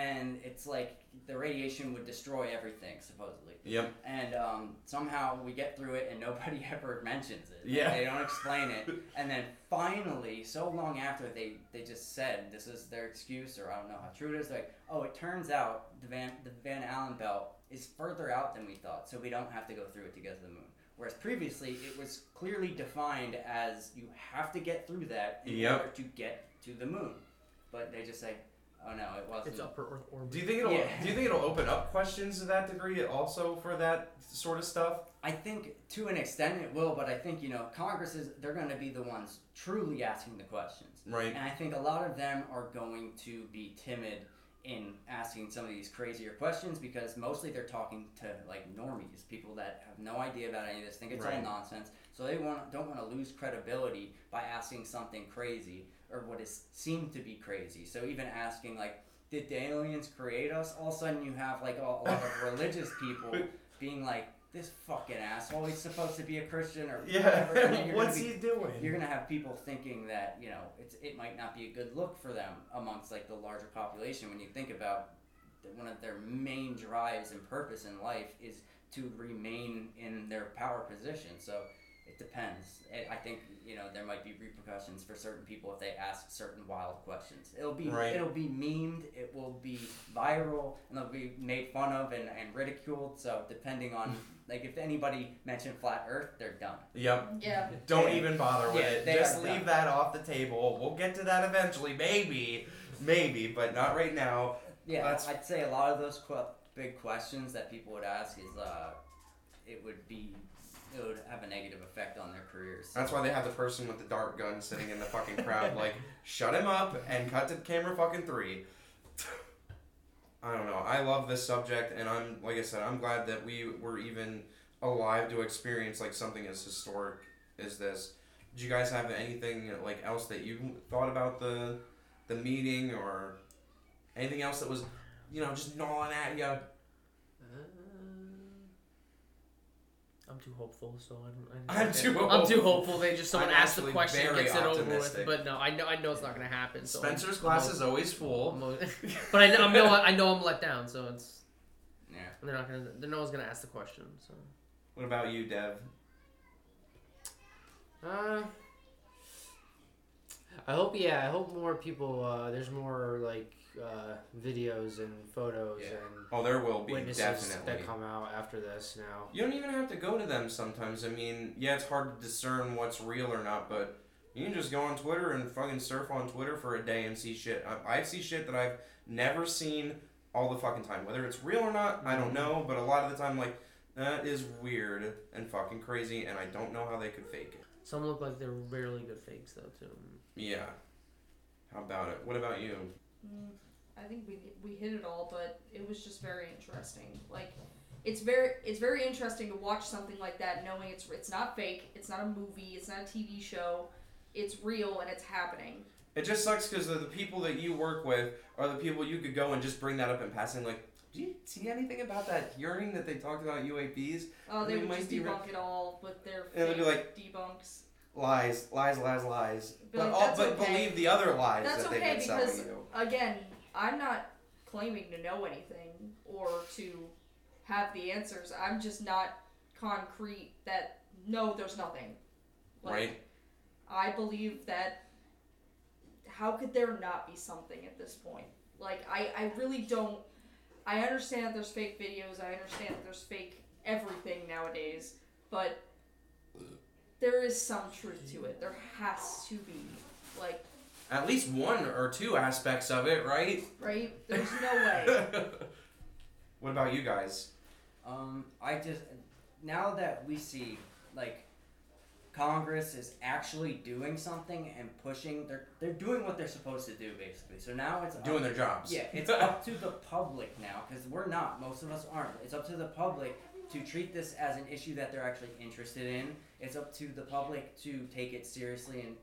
and it's like the radiation would destroy everything supposedly, Yep. and um, somehow we get through it and nobody ever mentions it. Yeah. they don't explain it, and then finally, so long after they they just said this is their excuse, or I don't know how true it is. Like, oh, it turns out the Van the Van Allen belt is further out than we thought, so we don't have to go through it to get to the moon. Whereas previously, it was clearly defined as you have to get through that in Yep. order to get to the moon. But they just say, oh no, it wasn't. It's upper Earth orbit. Do you think it'll Yeah. Do you think it'll open up questions to that degree also for that sort of stuff? I think to an extent it will, but I think you know Congress is they're going to be the ones truly asking the questions, Right. and I think a lot of them are going to be timid in asking some of these crazier questions because mostly they're talking to like normies, people that have no idea about any of this, think it's all nonsense, so they want don't want to lose credibility by asking something crazy or what is seemed to be crazy. So even asking like, did the aliens create us? All of a sudden you have like a, a lot of religious people being like, this fucking asshole, he's supposed to be a Christian or whatever. then you're What's be, he doing? You're gonna have people thinking that you know it's it might not be a good look for them amongst like the larger population when you think about that one of their main drives and purpose in life is to remain in their power position. So it depends. I- I think you know there might be repercussions for certain people if they ask certain wild questions. It'll be Right. it'll be memed. It will be viral and they'll be made fun of and, and ridiculed. So depending on like if anybody mentioned flat Earth, they're done. Yep. Yeah. Don't Yeah. even bother with Yeah, it. Just leave done. that off the table. We'll get to that eventually, maybe, maybe, but not right now. Yeah, That's- I'd say a lot of those que- big questions that people would ask is uh, it would be it would have a negative effect on their careers. That's why they have the person with the dart gun sitting in the fucking crowd, like, shut him up and cut to camera fucking three. I don't know. I love this subject, and I'm like I said, I'm glad that we were even alive to experience like something as historic as this. Did you guys have anything like else that you thought about the the meeting or anything else that was, you know, just gnawing at you? Uh, I'm too hopeful, so I don't. I I'm too I'm too hopeful. hopeful. They just someone I'm asks the question, very gets it over with. But no, I know I know it's not gonna happen. So I'm- Spencer's I'm glass hope- is always full. I'm- but I know, I know I know I'm let down, so it's Yeah. they're not gonna. They're no one's gonna ask the question. So What about you, Dev? Uh, I hope yeah. I hope more people. Uh, there's more like uh, videos and photos Yeah. and Oh, there will be witnesses definitely. that come out after this now. You don't even have to go to them sometimes. I mean, yeah, it's hard to discern what's real or not, but you can just go on Twitter and fucking surf on Twitter for a day and see shit. I, I see shit that I've never seen all the fucking time. Whether it's real or not, I don't know, but a lot of the time, like, that is weird and fucking crazy, and I don't know how they could fake it. some look like they're really good fakes though too. Yeah. How about it? What about you? Mm, I think we we hit it all, but it was just very interesting. Like, it's very it's very interesting to watch something like that, knowing it's it's not fake, it's not a movie, it's not a TV show, it's real and it's happening. It just sucks because the, the people that you work with are the people you could go and just bring that up in passing, like, do you see anything about that hearing that they talked about UAPs? Oh, they They would might just be re- debunk it all with their And they'd be fake debunks. Lies, lies, lies, lies. But like, all, but okay." believe the other lies That's that they've okay been selling because you. again, I'm not claiming to know anything or to have the answers. I'm just not concrete that no, there's nothing. Like, Right? I believe that. How could there not be something at this point? Like I, I really don't. I understand that there's fake videos. I understand that there's fake everything nowadays, but there is some truth to it. There has to be. Like, At least one or two aspects of it, right? right? There's no way. what about you guys? Um, I just now that we see like Congress is actually doing something and pushing, they're they're doing what they're supposed to do basically. So now it's Doing up, their jobs. Yeah, it's up to the public now because we're not. Most of us aren't. It's up to the public to treat this as an issue that they're actually interested in. It's up to the public to take it seriously and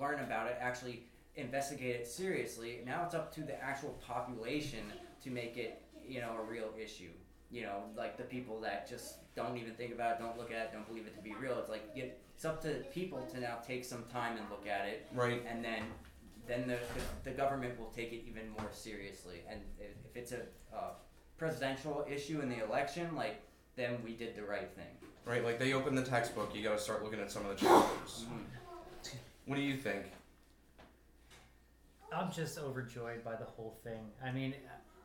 learn about it. Actually investigate it seriously. Now it's up to the actual population to make it, you know, a real issue. You know, like the people that just don't even think about it, don't look at it, don't believe it to be real. It's like it, it's up to people to now take some time and look at it Right. and then then the, the, the government will take it even more seriously. And if, if it's a uh, presidential issue in the election, like then we did the right thing. Right, like they open the textbook, you gotta start looking at some of the chapters. Mhm. What do you think? I'm just overjoyed by the whole thing. I mean,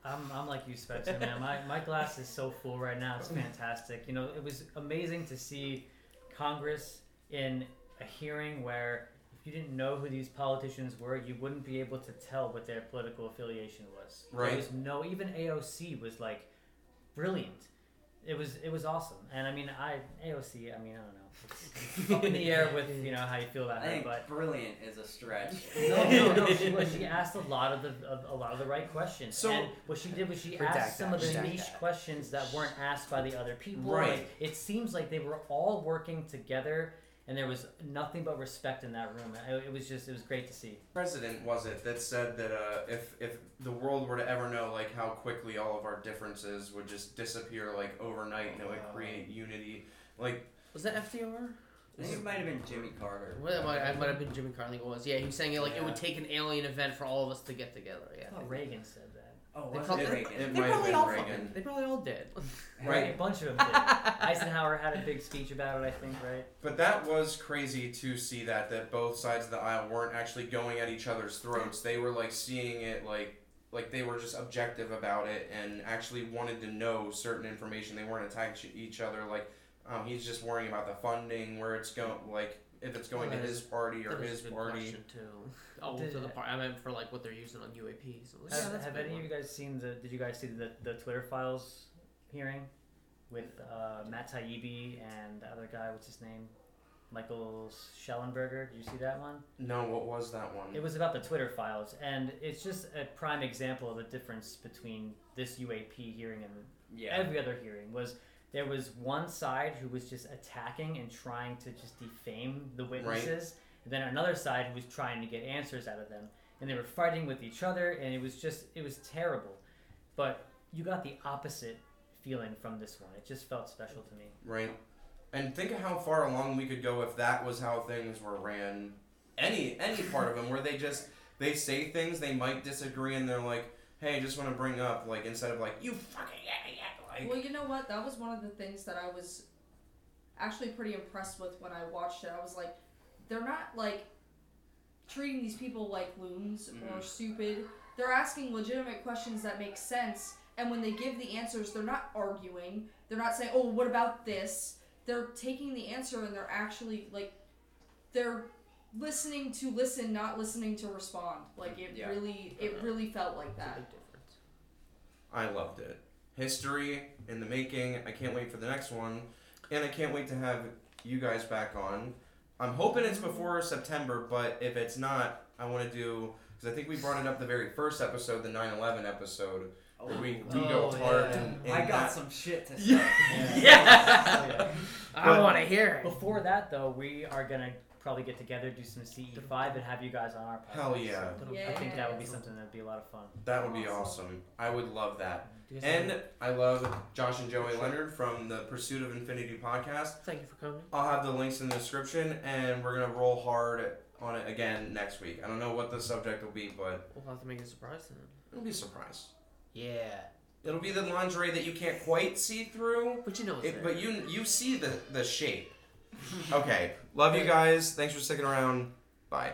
I'm, I'm like you, Spencer, man. My, my glass is so full right now. It's fantastic. You know, it was amazing to see Congress in a hearing where if you didn't know who these politicians were, you wouldn't be able to tell what their political affiliation was. Right. There was no, even AOC was like brilliant. It was it was awesome, and I mean, I AOC. I mean, I don't know, up in the air with you know how you feel about I her, think but brilliant is a stretch. no, no, no. She, was- she asked a lot of the of, a lot of the right questions. So- and what she did was she Redact asked some that, of the redact niche that. questions that weren't asked by the other people. Right. Like, it seems like they were all working together, and there was nothing but respect in that room. It, it was just it was great to see. President was it that said that uh, if if the world were to ever know like how quickly all of our differences would just disappear like overnight and it would create unity, like Was that FDR? I think it might have been Jimmy Carter. Well, it might, it might have been Jimmy Carter. I think it was. Yeah, he was saying it like it would take an alien event for all of us to get together. Yeah. I thought Reagan said that. Oh, They was probably, it they, Reagan? It they probably all Reagan. fucking- They probably all did. Right. A bunch of them did. Eisenhower had a big speech about it, I think, right? But that was crazy to see that that both sides of the aisle weren't actually going at each other's throats. They were like seeing it like like they were just objective about it and actually wanted to know certain information. They weren't attacking each other like um, he's just worrying about the funding, where it's going, like if it's going Well, to his party or his party. too. Oh, Did- to the part I meant for like what they're using on UAPs. It was- Have, yeah, have any one. of you guys seen the? Did you guys see the the Twitter files hearing with uh, Matt Taibbi and the other guy? What's his name? Michael Shellenberger. Did you see that one? No, what was that one? It was about the Twitter files, and it's just a prime example of the difference between this UAP hearing and Yeah. every other hearing. Was there was one side who was just attacking and trying to just defame the witnesses, and then another side who was trying to get answers out of them, and they were fighting with each other, and it was just it was terrible. But you got the opposite feeling from this one. It just felt special to me. Right. And think of how far along we could go if that was how things were ran. Any any part of them where they just they say things they might disagree and they're like, "Hey, I just want to bring up like instead of like you fucking like Well, you know what? That was one of the things that I was actually pretty impressed with when I watched it. I was like, they're not like treating these people like loons or Mhm. stupid. They're asking legitimate questions that make sense, and when they give the answers, they're not arguing. They're not saying, "Oh, what about this?" They're taking the answer and they're actually like they're listening to listen, not listening to respond. Like it Yeah. really it really felt like It's a that. big difference. I loved it. History in the making. I can't wait for the next one, and I can't wait to have you guys back on. I'm hoping it's before September, but if it's not, I want to do because I think we brought it up the very first episode, the 9/11 episode, where we, we oh, go Oh, hard yeah. and, and I got that- some shit to say. Yeah. Yeah. Oh, yeah. I want to hear it. Before that, though, we are gonna probably get together, do some CE5, and have you guys on our podcast. Hell yeah. So Yeah. I think that would be something that'd be a lot of fun. That would be Awesome. awesome. I would love that. Do you guys have- And I love Josh and Joey Leonard from the Pursuit of Infinity podcast. thank you for coming. I'll have the links in the description, and we're gonna roll hard on it again next week. I don't know what the subject will be, but We'll have to make a surprise then. it'll be a surprise. Yeah. It'll be the lingerie that you can't quite see through, But you know it's it, there. but you you see the the shape. Okay, love you guys. Thanks for sticking around. Bye.